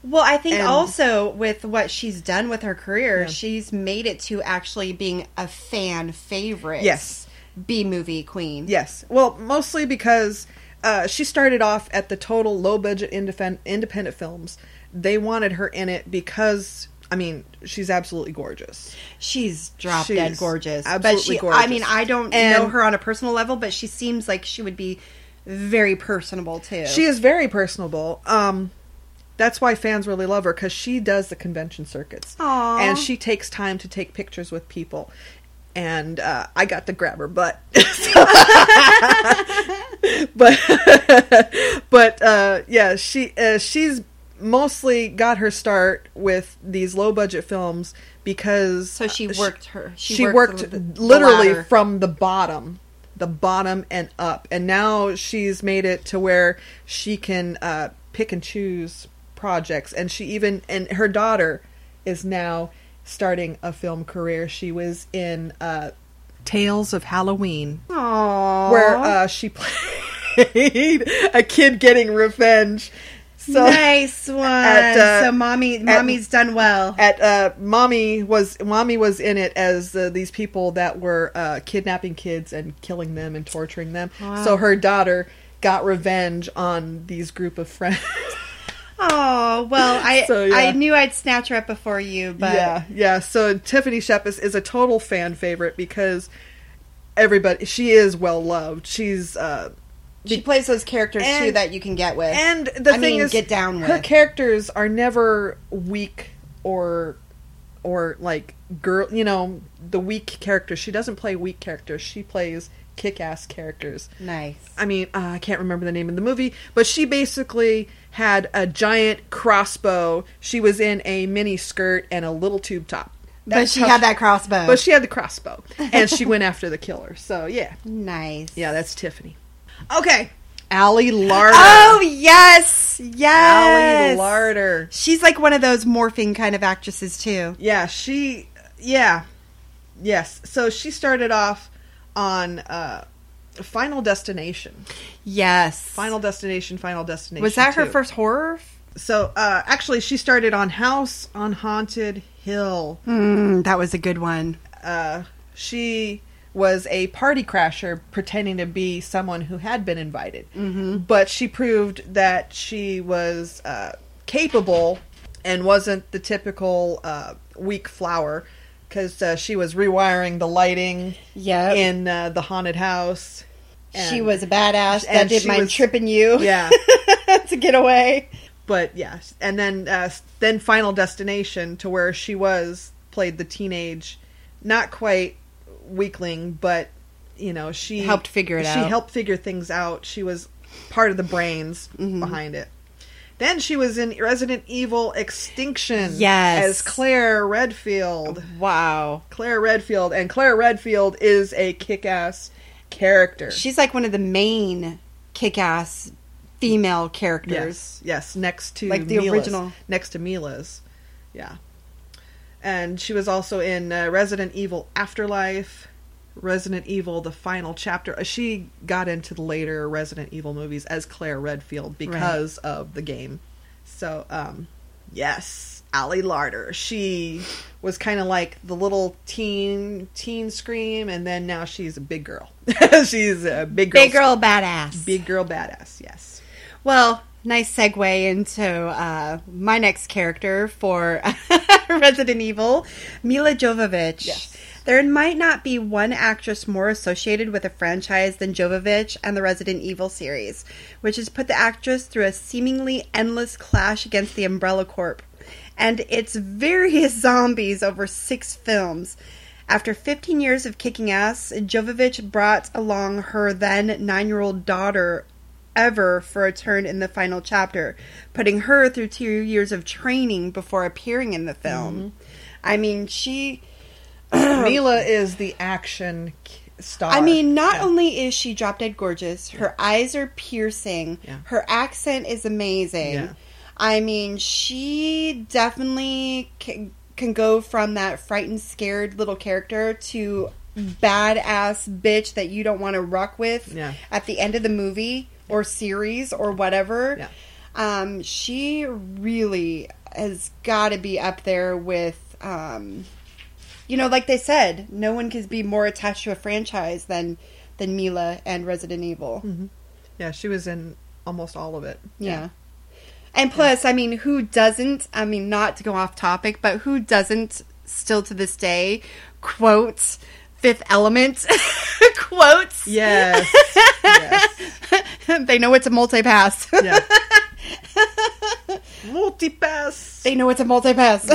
Well, I think And- also with what she's done with her career, she's made it to actually being a fan favorite. Yes. B movie queen. Yes. Well, mostly because uh, she started off at the total low budget independent independent films. They wanted her in it because I mean she's absolutely gorgeous. She's drop She's dead gorgeous. absolutely she, gorgeous. I mean, I don't And- know her on a personal level, but she seems like she would be very personable too. She is very personable. Um, that's why fans really love her because she does the convention circuits, Aw. and she takes time to take pictures with people. And uh, I got to grab her butt, but but uh, yeah, she uh, she's mostly got her start with these low budget films because So she worked her- she she worked worked the- literally from the bottom the bottom and up. And now she's made it to where she can uh, pick and choose projects. And she even and her daughter is now starting a film career she was in uh, tales of halloween Aww. where uh, she played a kid getting revenge so nice one. at, uh, so mommy, at- mommy's done well. at uh mommy was mommy was in it as uh, these people that were uh kidnapping kids and killing them and torturing them Wow. so her daughter got revenge on these group of friends Oh well, I So, yeah. I knew I'd snatch her up before you, but yeah, yeah. So Tiffany Shepis, is a total fan favorite because everybody she is well loved. She's uh she plays those characters too that you can get with. and the I thing mean, is get down with. her characters are never weak or or like girl you know the weak characters she doesn't play weak characters. She plays kick-ass characters. Nice. I mean uh, i can't remember the name of the movie but she basically had a giant crossbow. She was in a mini skirt and a little tube top. But she had that crossbow. but she had the crossbow. And she went after the killer. So yeah. Nice. Yeah that's tiffany. Okay Ali Larter. Oh yes, yes. Ali Larter. She's like one of those morphing kind of actresses too. Yeah, she. Yeah, yes. So she started off on uh, Final Destination. Yes, Final Destination. Final Destination. Was that her 2. first horror? So uh, actually, she started on House on Haunted Hill. Mm, that was a good one. Uh, she was a party crasher pretending to be someone who had been invited. Mm-hmm. But she proved that she was uh, capable and wasn't the typical uh, weak flower because uh, she was rewiring the lighting Yep. in uh, the haunted house. she was a badass that didn't mind was- tripping you. Yeah. to get away. but yes, and then uh, then Final Destination to where she was played the teenage, not quite weakling, but you know she Helped figure it she out. helped figure things out. She was part of the brains Mm-hmm. behind it. Then she was in Resident Evil Extinction. Yes. as Claire Redfield. Wow, Claire Redfield, and Claire Redfield is a kick-ass character. She's like one of the main kick-ass female characters. Yes, yes, next to Like the Milla's. original. next to Milla's, yeah. And she was also in uh, Resident Evil Afterlife, Resident Evil: The Final Chapter. Uh, She got into the later Resident Evil movies as Claire Redfield because of the game. So, um, yes, Ali Larter. She was kind of like the little teen teen scream, and then now she's a big girl. she's a big girl, Big girl badass. big girl badass. Yes. Well, nice segue into uh, my next character for Resident Evil, Milla Jovovich. Yes. There might not be one actress more associated with a franchise than Jovovich and the Resident Evil series, which has put the actress through a seemingly endless clash against the Umbrella Corp and its various zombies over six films. After 15 years of kicking ass, Jovovich brought along her then nine year old daughter ever for a turn in the final chapter, putting her through two years of training before appearing in the film. Mm-hmm. I mean, she. Milla is the action star. I mean, not only is she drop dead gorgeous, her eyes are piercing, Yeah. her accent is amazing. Yeah. I mean, she definitely can, can go from that frightened, scared little character to badass bitch that you don't want to ruck with Yeah. at the end of the movie or series or whatever. Yeah. Um, she really has got to be up there with, um, you know, like they said, no one can be more attached to a franchise than than Milla and Resident Evil. yeah, she was in almost all of it. Yeah. And plus, I mean, who doesn't? I mean, not to go off topic, but who doesn't still to this day quote Fifth Element quotes? Yes. they know it's a multi pass. Yeah. Multipass. They know it's a multi pass.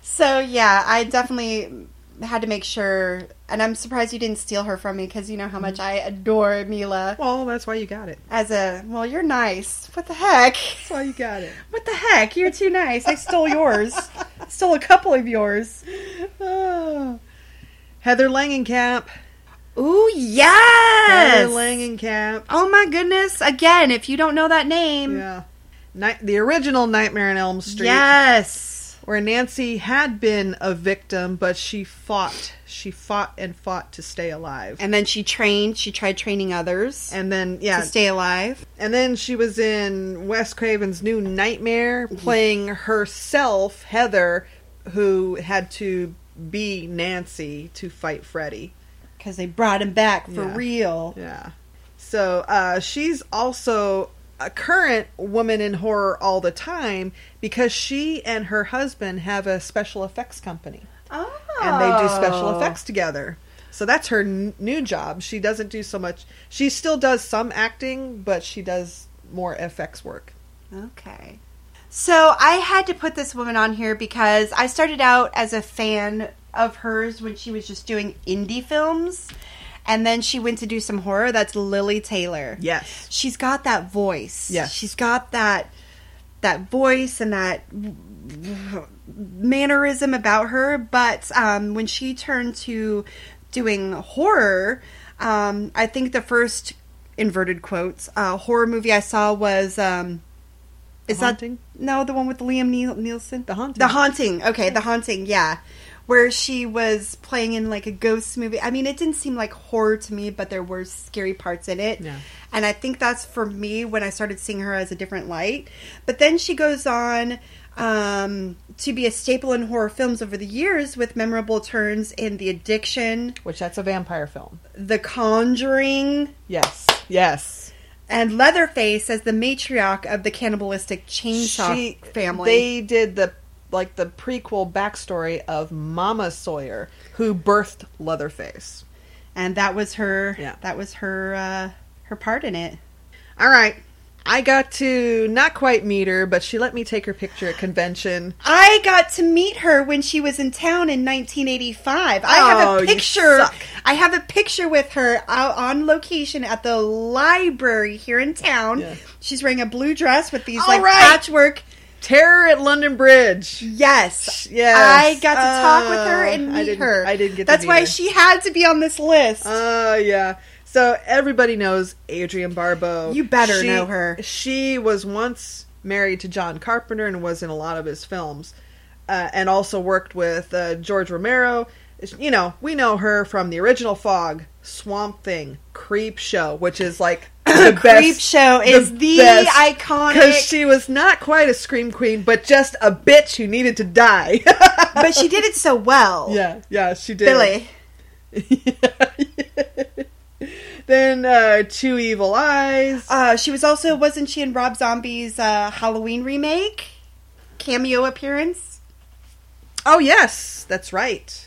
so yeah, I definitely had to make sure, and I'm surprised you didn't steal her from me because you know how much mm-hmm. I adore Milla. Well, that's why you got it. As a well, you're nice. What the heck? That's why you got it. What the heck? You're too nice. I stole yours. stole a couple of yours. Oh. Heather Langenkamp. Ooh, yes. Heather Langenkamp. Oh my goodness! Again, if you don't know that name, Yeah. Night, the original Nightmare on Elm Street. yes, Where Nancy had been a victim, but she fought. She fought and fought to stay alive. and then she trained. She tried training others And then, yeah. to stay alive. And then she was in Wes Craven's New Nightmare, playing herself, Heather, who had to be Nancy to fight Freddy. because they brought him back for Yeah. real. Yeah. So uh, she's also a current woman in horror all the time because she and her husband have a special effects company. Oh. And they do special oh. effects together. So that's her n- new job. She doesn't do so much. She still does some acting, but she does more effects work. Okay. So I had to put this woman on here because I started out as a fan of hers when she was just doing indie films. And then she went to do some horror. That's Lili Taylor. Yes. She's got that voice. Yes. She's got that that voice and that mannerism about her. But um, when she turned to doing horror, um, I think the first inverted quotes uh, horror movie I saw was um, is The that no the one with Liam Neeson The Haunting. the haunting okay the haunting yeah where she was playing in like a ghost movie I mean it didn't seem like horror to me but there were scary parts in it Yeah. and I think that's for me when I started seeing her as a different light. But then she goes on um, to be a staple in horror films over the years with memorable turns in The Addiction, Which that's a vampire film. The Conjuring, Yes. Yes. and Leatherface as the matriarch of the cannibalistic chainsaw She- family. They did the like the prequel backstory of Mama Sawyer, who birthed Leatherface. and that was her Yeah. that was her uh, her part in it. All right. I got to not quite meet her, but she let me take her picture at convention. I got to meet her when she was in town in 1985. I have Oh, a you picture. suck. I have a picture with her out on location at the library here in town. Yeah. She's wearing a blue dress with these All like right. patchwork. Terror at London Bridge. Yes, Yes. I got to talk with her Uh, and I meet didn't- her. I didn't get to That's why her. she had to be on this list. Oh yeah. So everybody knows Adrienne Barbeau. You better She- know her. She was once married to John Carpenter and was in a lot of his films, uh, and also worked with uh, George Romero. You know, we know her from the original Fog, Swamp Thing, Creepshow, which is like the Creepshow is the iconic- because she was not quite a scream queen, but just a bitch who needed to die. but she did it so well. Yeah, yeah, she did. Billy. Then uh, Two Evil Eyes. Uh, she was also wasn't she in Rob Zombie's uh, Halloween remake cameo appearance? Oh yes, that's right.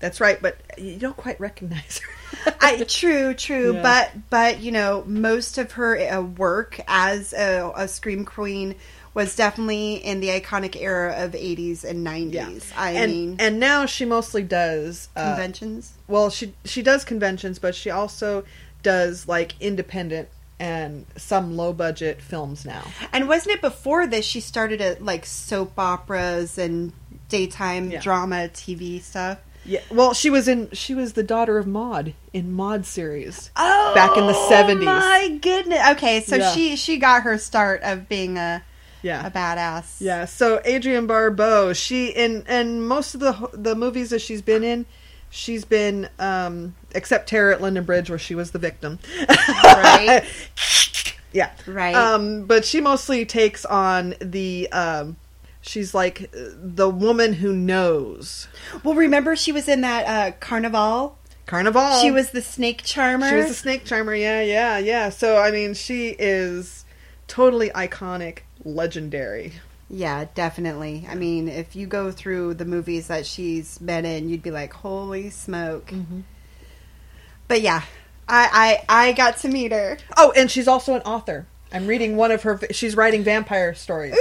That's right, but you don't quite recognize her. I true, true, Yeah. but but you know most of her uh, work as a, a scream queen was definitely in the iconic era of 80s and 90s. I and mean, and now she mostly does uh, conventions. Well, she she does conventions, but she also does like independent and some low budget films now. And wasn't it before this she started at like soap operas and daytime Yeah. drama TV stuff? Yeah, well, she was in she was the daughter of Maud in Maud series Oh, back in the seventies. My goodness. Okay, so Yeah. she she got her start of being a Yeah. a badass. Yeah, so Adrienne Barbeau, she in and most of the the movies that she's been in, she's been um except Terror at London Bridge where she was the victim. Right. yeah. Right. Um but she mostly takes on the um she's like uh, the woman who knows. Well, remember she was in that uh, Carnival. Carnival. She was the snake charmer. She was the snake charmer. Yeah, yeah, yeah. So I mean, she is totally iconic, legendary. Yeah, definitely. I mean, if you go through the movies that she's been in, you'd be like, "Holy smoke!" Mm-hmm. But yeah, I, I I got to meet her. Oh, and she's also an author. I'm reading one of her. She's writing vampire stories.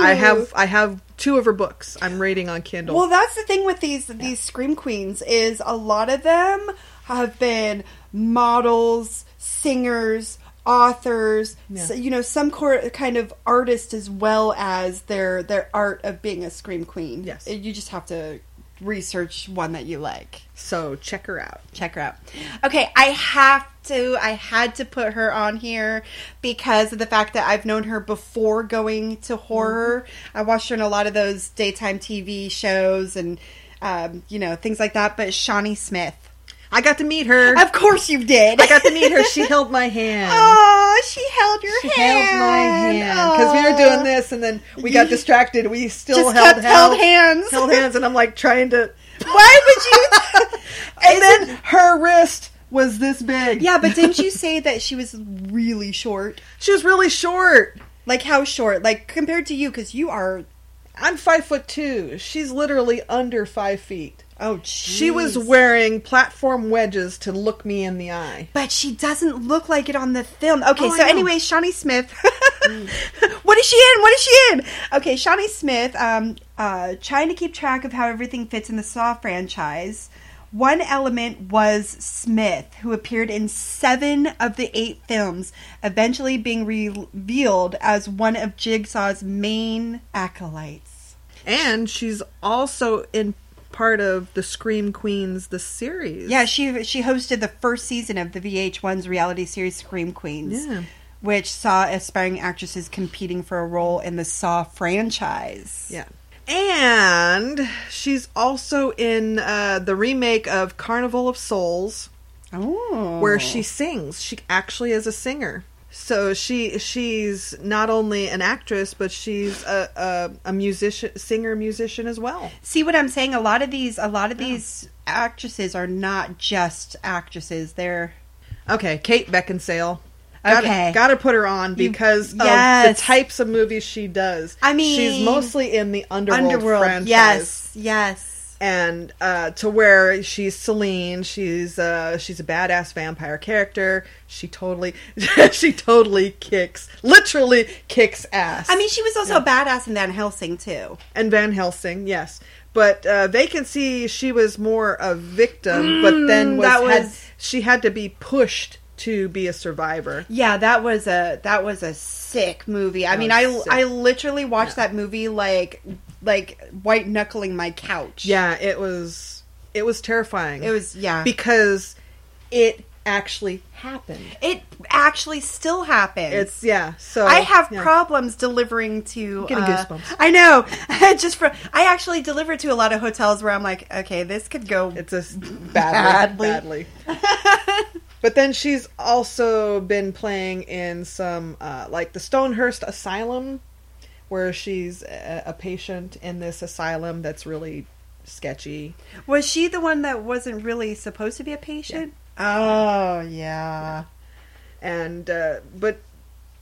I have I have two of her books. I'm reading on Kindle. Well, that's the thing with these these scream queens is a lot of them have been models, singers, authors, Yeah. so, you know, some cor- kind of artist as well as their their art of being a scream queen. Yes. you just have to research one that you like. So check her out. Check her out. Okay, I have to. I had to put her on here because of the fact that I've known her before going to horror. I watched her in a lot of those daytime TV shows and um, you know things like that. But Shawnee Smith, I got to meet her. of course you did. I got to meet her. She held my hand. Oh, she held your hand. She hand. held my hand because we were doing oh. this, and then we got distracted. We still Just held, kept held hands. held hands, and I'm like trying to. Why would you? And then her wrist was this big. Yeah, but didn't you say that she was really short? She was really short. Like how short? Like compared to you, because you are. I'm five foot two. She's literally under five feet. Oh, She was wearing platform wedges to look me in the eye. But she doesn't look like it on the film. Okay, Oh, so anyway, Shawnee Smith. what is she in? What is she in? Okay, Shawnee Smith, um, uh, trying to keep track of how everything fits in the Saw franchise. One element was Smith, who appeared in seven of the eight films, eventually being revealed as one of Jigsaw's main acolytes. And she's also in part of the Scream Queens, the series. Yeah, she she hosted the first season of the VH1's reality series Scream Queens, Yeah. which saw aspiring actresses competing for a role in the Saw franchise. Yeah. And she's also in uh, the remake of Carnival of Souls, oh. where she sings. She actually is a singer. So she she's not only an actress, but she's a a, a musician, singer, musician as well. See what I'm saying? A lot of these, a lot of these actresses are not just actresses. They're Okay, Kate Beckinsale. Gotta, Okay. gotta put her on You- because of the types of movies she does. I mean- she's mostly in the Underworld, Underworld. franchise. Yes, yes. And uh, to where she's Selene, she's uh, she's a badass vampire character. She totally, she totally kicks, literally kicks ass. I mean, she was also a badass in Van Helsing too. and Van Helsing, yes, but uh, Vacancy, she was more a victim, but then Mm, was, that had, was- she had to be pushed to be a survivor. Yeah, that was a that was a sick movie. I That mean, I sick. I literally watched that movie like like white knuckling my couch. Yeah, it was it was terrifying. It was yeah. because it actually happened. It actually still happens. It's yeah. So I have yeah. problems delivering to. Getting uh, goosebumps. I know. Just for I actually deliver to a lot of hotels where I'm like, okay, this could go. It's a badly, badly. but then she's also been playing in some uh, like the Stonehurst Asylum, where she's a, a patient in this asylum that's really sketchy. Was she the one that wasn't really supposed to be a patient? Oh yeah. And uh, but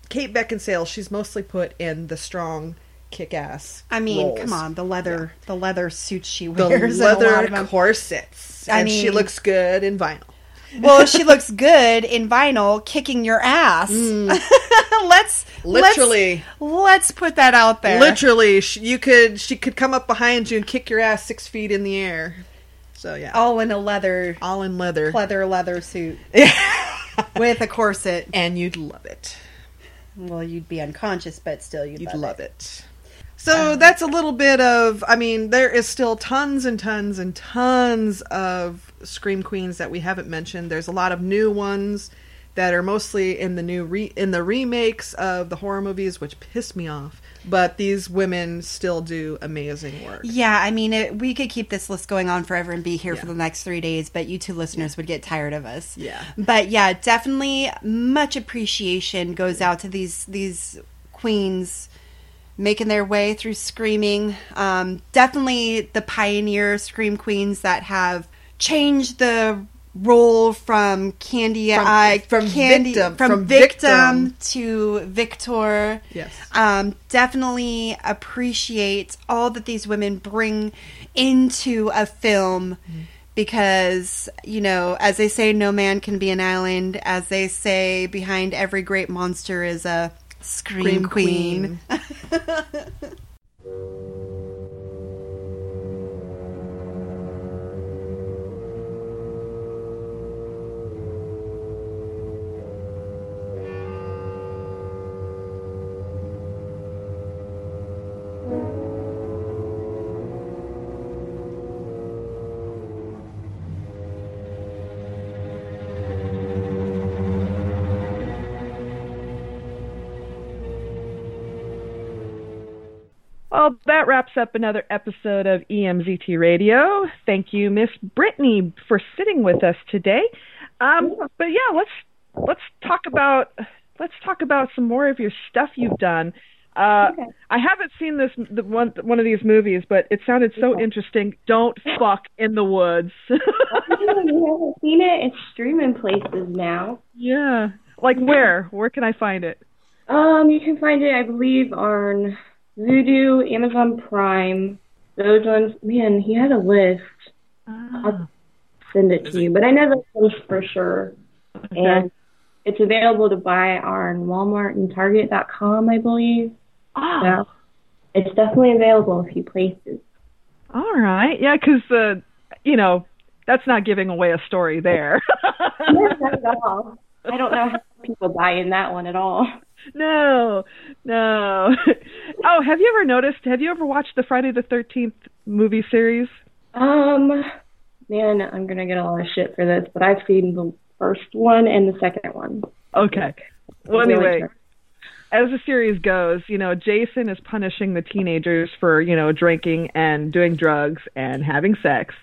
Kate Beckinsale, she's mostly put in the strong, kick-ass. I mean, roles. come on, the leather, the leather suits she the wears, lot leather corsets, I and she looks good in vinyl. Well, she looks good in vinyl, kicking your ass. let's Mm. Literally. let's, let's put that out there. Literally, sh- you could she could come up behind you and kick your ass six feet in the air. So yeah, all in a leather, all in leather, leather leather suit with a corset, and you'd love it. Well, you'd be unconscious, but still, you'd, You'd love, love it. it. So that's a little bit of. I mean, there is still tons and tons and tons of scream queens that we haven't mentioned. There's a lot of new ones that are mostly in the new re- in the remakes of the horror movies, which piss me off. But these women still do amazing work. Yeah, I mean, it, we could keep this list going on forever and be here for the next three days, but you two listeners would get tired of us. Yeah. But yeah, definitely much appreciation goes out to these these queens making their way through screaming. Um, definitely the pioneer scream queens that have changed the role from Candy From- Eye from Candy victim- from, from victim, victim. to Victor. Yes. Um, definitely appreciate all that these women bring into a film because, you know, as they say, no man can be an island. As they say, behind every great monster is a scream, Scream queen. Well, that wraps up another episode of EMZT Radio. Thank you, Miss Brittany, for sitting with us today. Um, but yeah, let's let's talk about let's talk about some more of your stuff you've done. Uh, I haven't seen this the one one of these movies, but it sounded so interesting. Don't fuck in the woods. you haven't seen it? It's streaming places now. yeah. Like where? Where can I find it? Um, you can find it, I believe, on Vudu, Amazon Prime. Those ones. Man, he had a list. I'll send it to you, but I know those ones for sure. And it's available to buy on Walmart and Target.com, I believe. Oh. So it's definitely available a few places. All right. Yeah, 'cause uh, you know that's not giving away a story there. No, not at all. I don't know how people buy in that one at all. No, no. oh, have you ever noticed? Have you ever watched the Friday the Thirteenth movie series? Um, man, I'm gonna get a lot of shit for this, but I've seen the first one and the second one. Okay. Well, anyway, sure. as the series goes, you know, Jason is punishing the teenagers for, you know, drinking and doing drugs and having sex.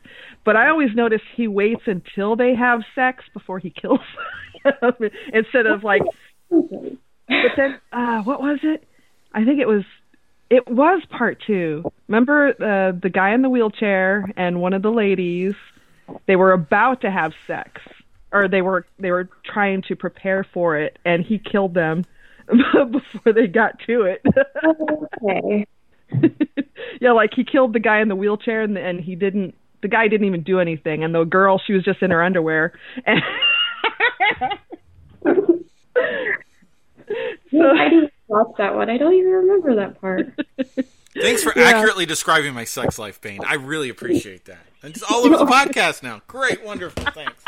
But I always notice he waits until they have sex before he kills them instead of like. But then, uh, what was it? I think it was. It was part two. Remember uh, the guy in the wheelchair and one of the ladies? They were about to have sex, or they were they were trying to prepare for it, and he killed them before they got to it. okay. yeah, like he killed the guy in the wheelchair, and and he didn't. The guy didn't even do anything, and the girl she was just in her underwear. And Yeah, I didn't watch that one. I don't even remember that part. Thanks for Yeah. accurately describing my sex life, Bane. I really appreciate that. And it's all over the podcast now. Great, wonderful, thanks.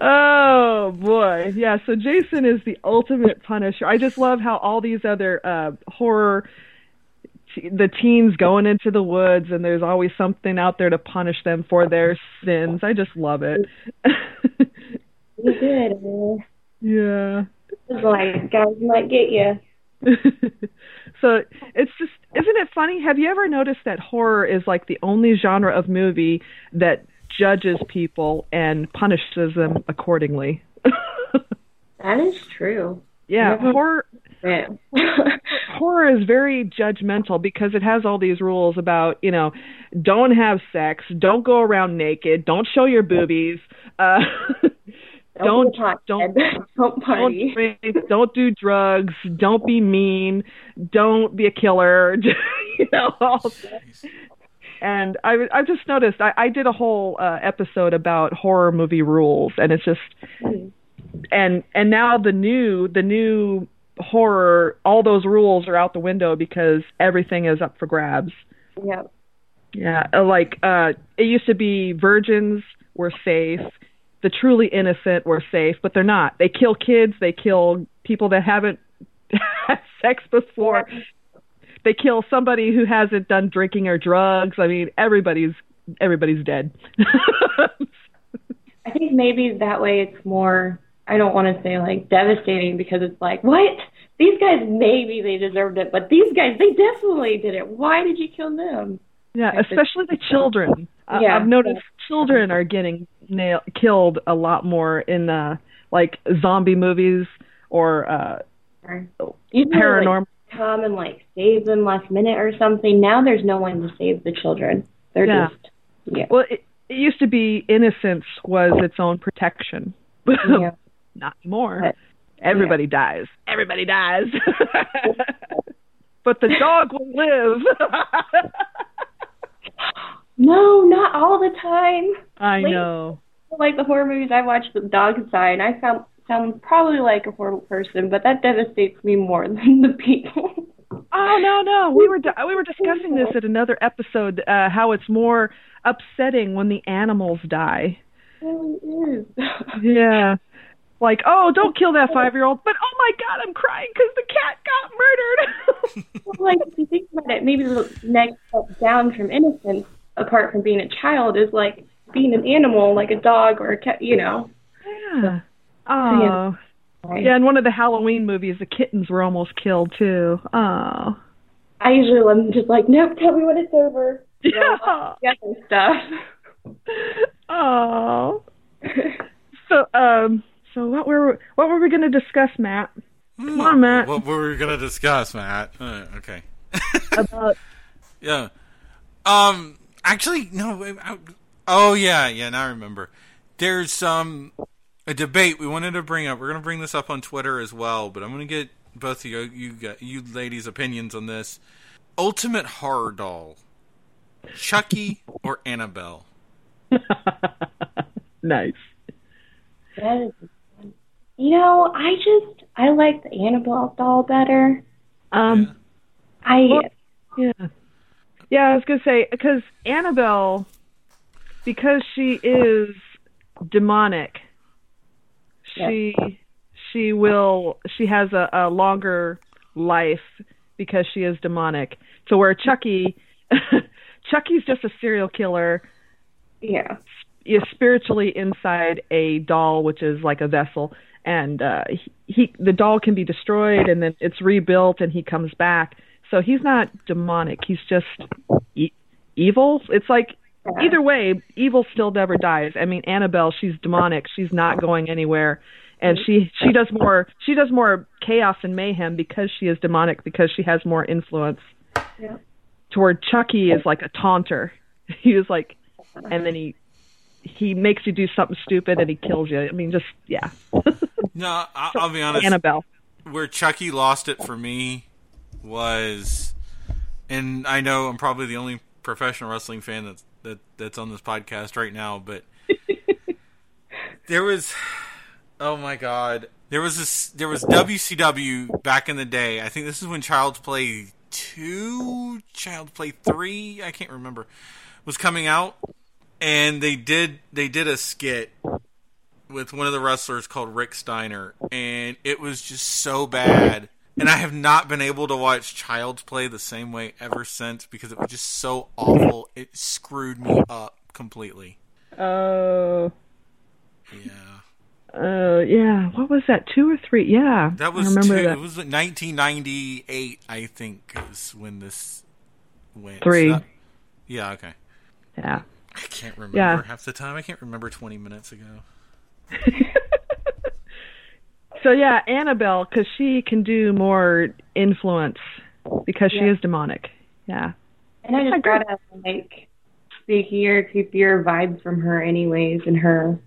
Oh boy, yeah. So Jason is the ultimate punisher. I just love how all these other uh, horror, te- the teens going into the woods, and there's always something out there to punish them for their sins. I just love it. You did. man. yeah. It's like guys might get you. so it's just isn't it funny have you ever noticed that horror is like the only genre of movie that judges people and punishes them accordingly That is true. yeah Never- horror Yeah. horror is very judgmental because it has all these rules about you know don't have sex don't go around naked don't show your boobies uh Don't don't be a pothead. don't Don't party. don't drink, don't do drugs don't be mean don't be a killer you know all and I I just noticed I, I did a whole uh, episode about horror movie rules and it's just and and now the new the new horror all those rules are out the window because everything is up for grabs Yeah. yeah like uh it used to be virgins were safe the truly innocent were safe but they're not they kill kids they kill people that haven't had sex before they kill somebody who hasn't done drinking or drugs i mean everybody's everybody's dead I think maybe that way it's more I don't want to say like devastating because it's like, what? These guys maybe they deserved it, but these guys they definitely did it. Why did you kill them? Yeah, especially the children. I- Yeah. I've noticed children are getting nail- killed a lot more in uh like zombie movies or uh paranormal. like, come and like save them last minute or something. Now there's no one to save the children. They're Yeah. just yeah. Well, it, it used to be innocence was its own protection. Yeah. Not anymore. Everybody dies. Everybody dies. but the dog will live. No, not all the time. I Like- know. Like the horror movies I watched, The Dog Inside, I found sound probably like a horrible person, but that devastates me more than the people. Oh no no we were we were discussing this at another episode uh how it's more upsetting when the animals die. It really is. Yeah. Like, oh, don't kill that 5-year-old, but oh my god, I'm crying cuz the cat got murdered. Well, like if you think about it, maybe the next step down from innocence, apart from being a child, is like being an animal, like a dog or a cat. You know. yeah. Oh. Yeah, in one of the Halloween movies, the kittens were almost killed too. Oh. I usually let them just like, nope, tell me when it's over. Yeah. Yeah, and stuff. Oh. so, um, so what were what were we going to discuss, Matt? Come on, Matt. What were we gonna discuss, Matt? Uh, okay. About Yeah. Um. Actually, no. I- Oh yeah, yeah. Now I remember. There's um a debate we wanted to bring up. We're gonna bring this up on Twitter as well, but I'm gonna get both of you, you, got- you ladies' opinions on this. Ultimate horror doll, Chucky or Annabelle? nice. That is, you know, I just I like the Annabelle doll better. Um, I yeah, yeah. I was gonna say because Annabelle, because she is demonic, she she will she has a, a longer life because she is demonic. So where Chucky, Chucky's just a serial killer. Yeah. Is spiritually inside a doll, which is like a vessel, and uh, he, he the doll can be destroyed and then it's rebuilt and he comes back. So he's not demonic. He's just e- evil. It's like either way, evil still never dies. I mean, Annabelle, she's demonic. She's not going anywhere, and she she does more she does more chaos and mayhem because she is demonic because she has more influence. Yeah. Toward Chucky is like a taunter. He is like, and then he he makes you do something stupid and he kills you. I mean, just yeah. No, I'll, I'll be honest. Annabelle. Where Chucky lost it for me was, and I know I'm probably the only professional wrestling fan that's that that's on this podcast right now, but there was, oh my god, there was this, there was WCW back in the day. I think this is when Child's Play two, Child's Play three, I can't remember, was coming out, and they did they did a skit with one of the wrestlers called Rick Steiner, and it was just so bad. And I have not been able to watch Child's Play the same way ever since because it was just so awful. It screwed me up completely. Oh. Yeah. Uh, yeah. What was that? Two or three? Yeah. That was I remember two, that. it was 1998, I think, is when this went. Three. So- yeah. Okay. Yeah. I can't remember Yeah. half the time. I can't remember 20 minutes ago. So yeah, Annabelle, because she can do more influence because she Yeah. is demonic. Yeah. and I just got a like spookier, creepier vibe from her anyways and her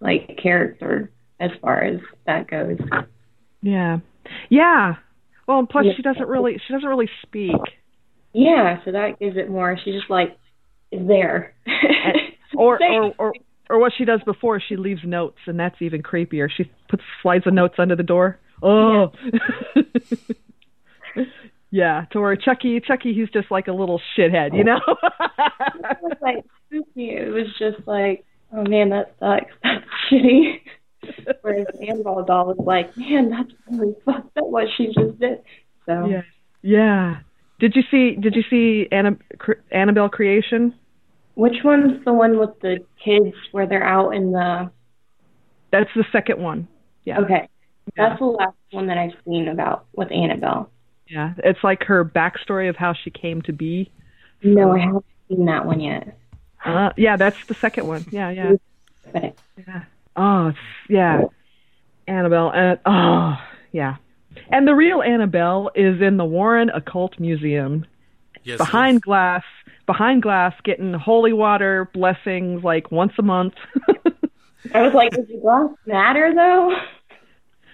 like character as far as that goes. Yeah. Yeah. Well, and plus Yeah. she doesn't really she doesn't really speak. Yeah, so that gives it more. She just like is there. Or or or or what she does before, she leaves notes, and that's even creepier. She puts slides of notes under the door. Oh. Yeah, to where Chucky, Chucky, he's just like a little shithead, you know. it was like spooky. It was just like, oh man, that sucks. That's shitty. Whereas Annabelle doll was like, man, that's really fucked up what she just did. So Yeah. Yeah. Did you see? Did you see Anna, Annabelle Creation? Which one's the one with the kids where they're out in the? That's the second one. Yeah. Okay, that's the last one that I've seen about with Annabelle. Yeah. It's like her backstory of how she came to be. No, I haven't seen that one yet. Uh, yeah, that's the second one. Yeah, yeah. Okay. Yeah. Oh, it's, yeah. Annabelle. And, oh, yeah. And the real Annabelle is in the Warren Occult Museum. Yes, behind glass, behind glass, getting holy water blessings like once a month. I was like, does the glass matter though?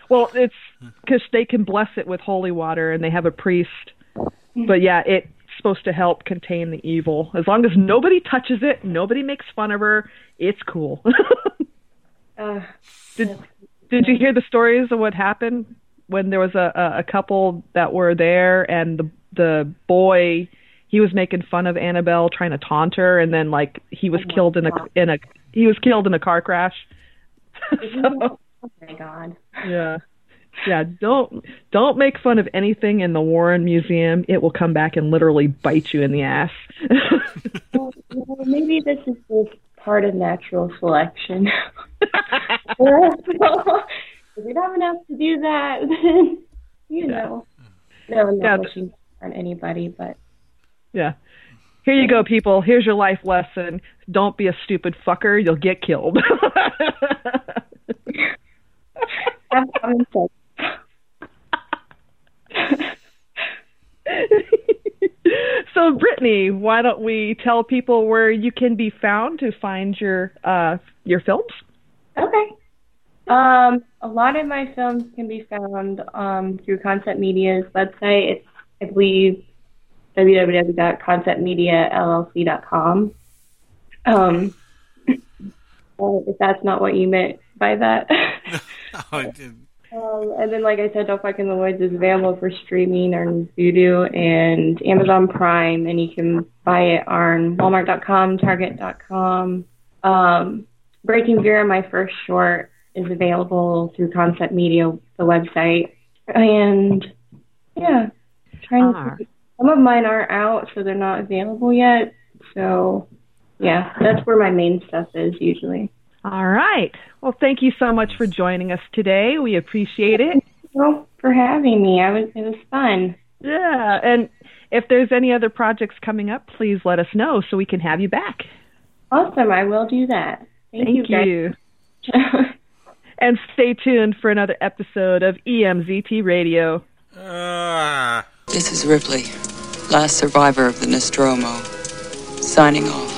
well, it's because they can bless it with holy water, and they have a priest. But yeah, it's supposed to help contain the evil. As long as nobody touches it, nobody makes fun of her, it's cool. Uh, did Did you hear the stories of what happened when there was a a, a couple that were there and the the boy he was making fun of Annabelle trying to taunt her and then like he was oh killed in a in a he was killed in a car crash. oh my god. Yeah. Yeah, don't don't make fun of anything in the Warren Museum. It will come back and literally bite you in the ass. Well, maybe this is just part of natural selection. if we don't have enough to do that, then you know. No, I'm not Yeah, wishing on anybody, but yeah. Here you go, people. Here's your life lesson. Don't be a stupid fucker. You'll get killed. so, Brittany, why don't we tell people where you can be found to find your uh, your films? Okay. Um, a lot of my films can be found um, through Concept Media's website. It's, I believe, www.conceptmediallc.com. Um, uh, if that's not what you meant by that. I did. Um, and then, like I said, Don't Fuck in the Woods is available for streaming on Vudu and Amazon Prime, and you can buy it on Walmart.com, Target.com. Um, Breaking Vera, my first short, is available through Concept Media, the website. And yeah, trying to. Some of mine are out, so they're not available yet. So yeah, that's where my main stuff is usually. All right. Well, thank you so much for joining us today. We appreciate it. Well, for having me. I was it was fun. Yeah, and if there's any other projects coming up, please let us know so we can have you back. Awesome, I will do that. Thank, you. guys. you. and stay tuned for another episode of EMZT Radio. Ah. This is Ripley, last survivor of the Nostromo, signing off.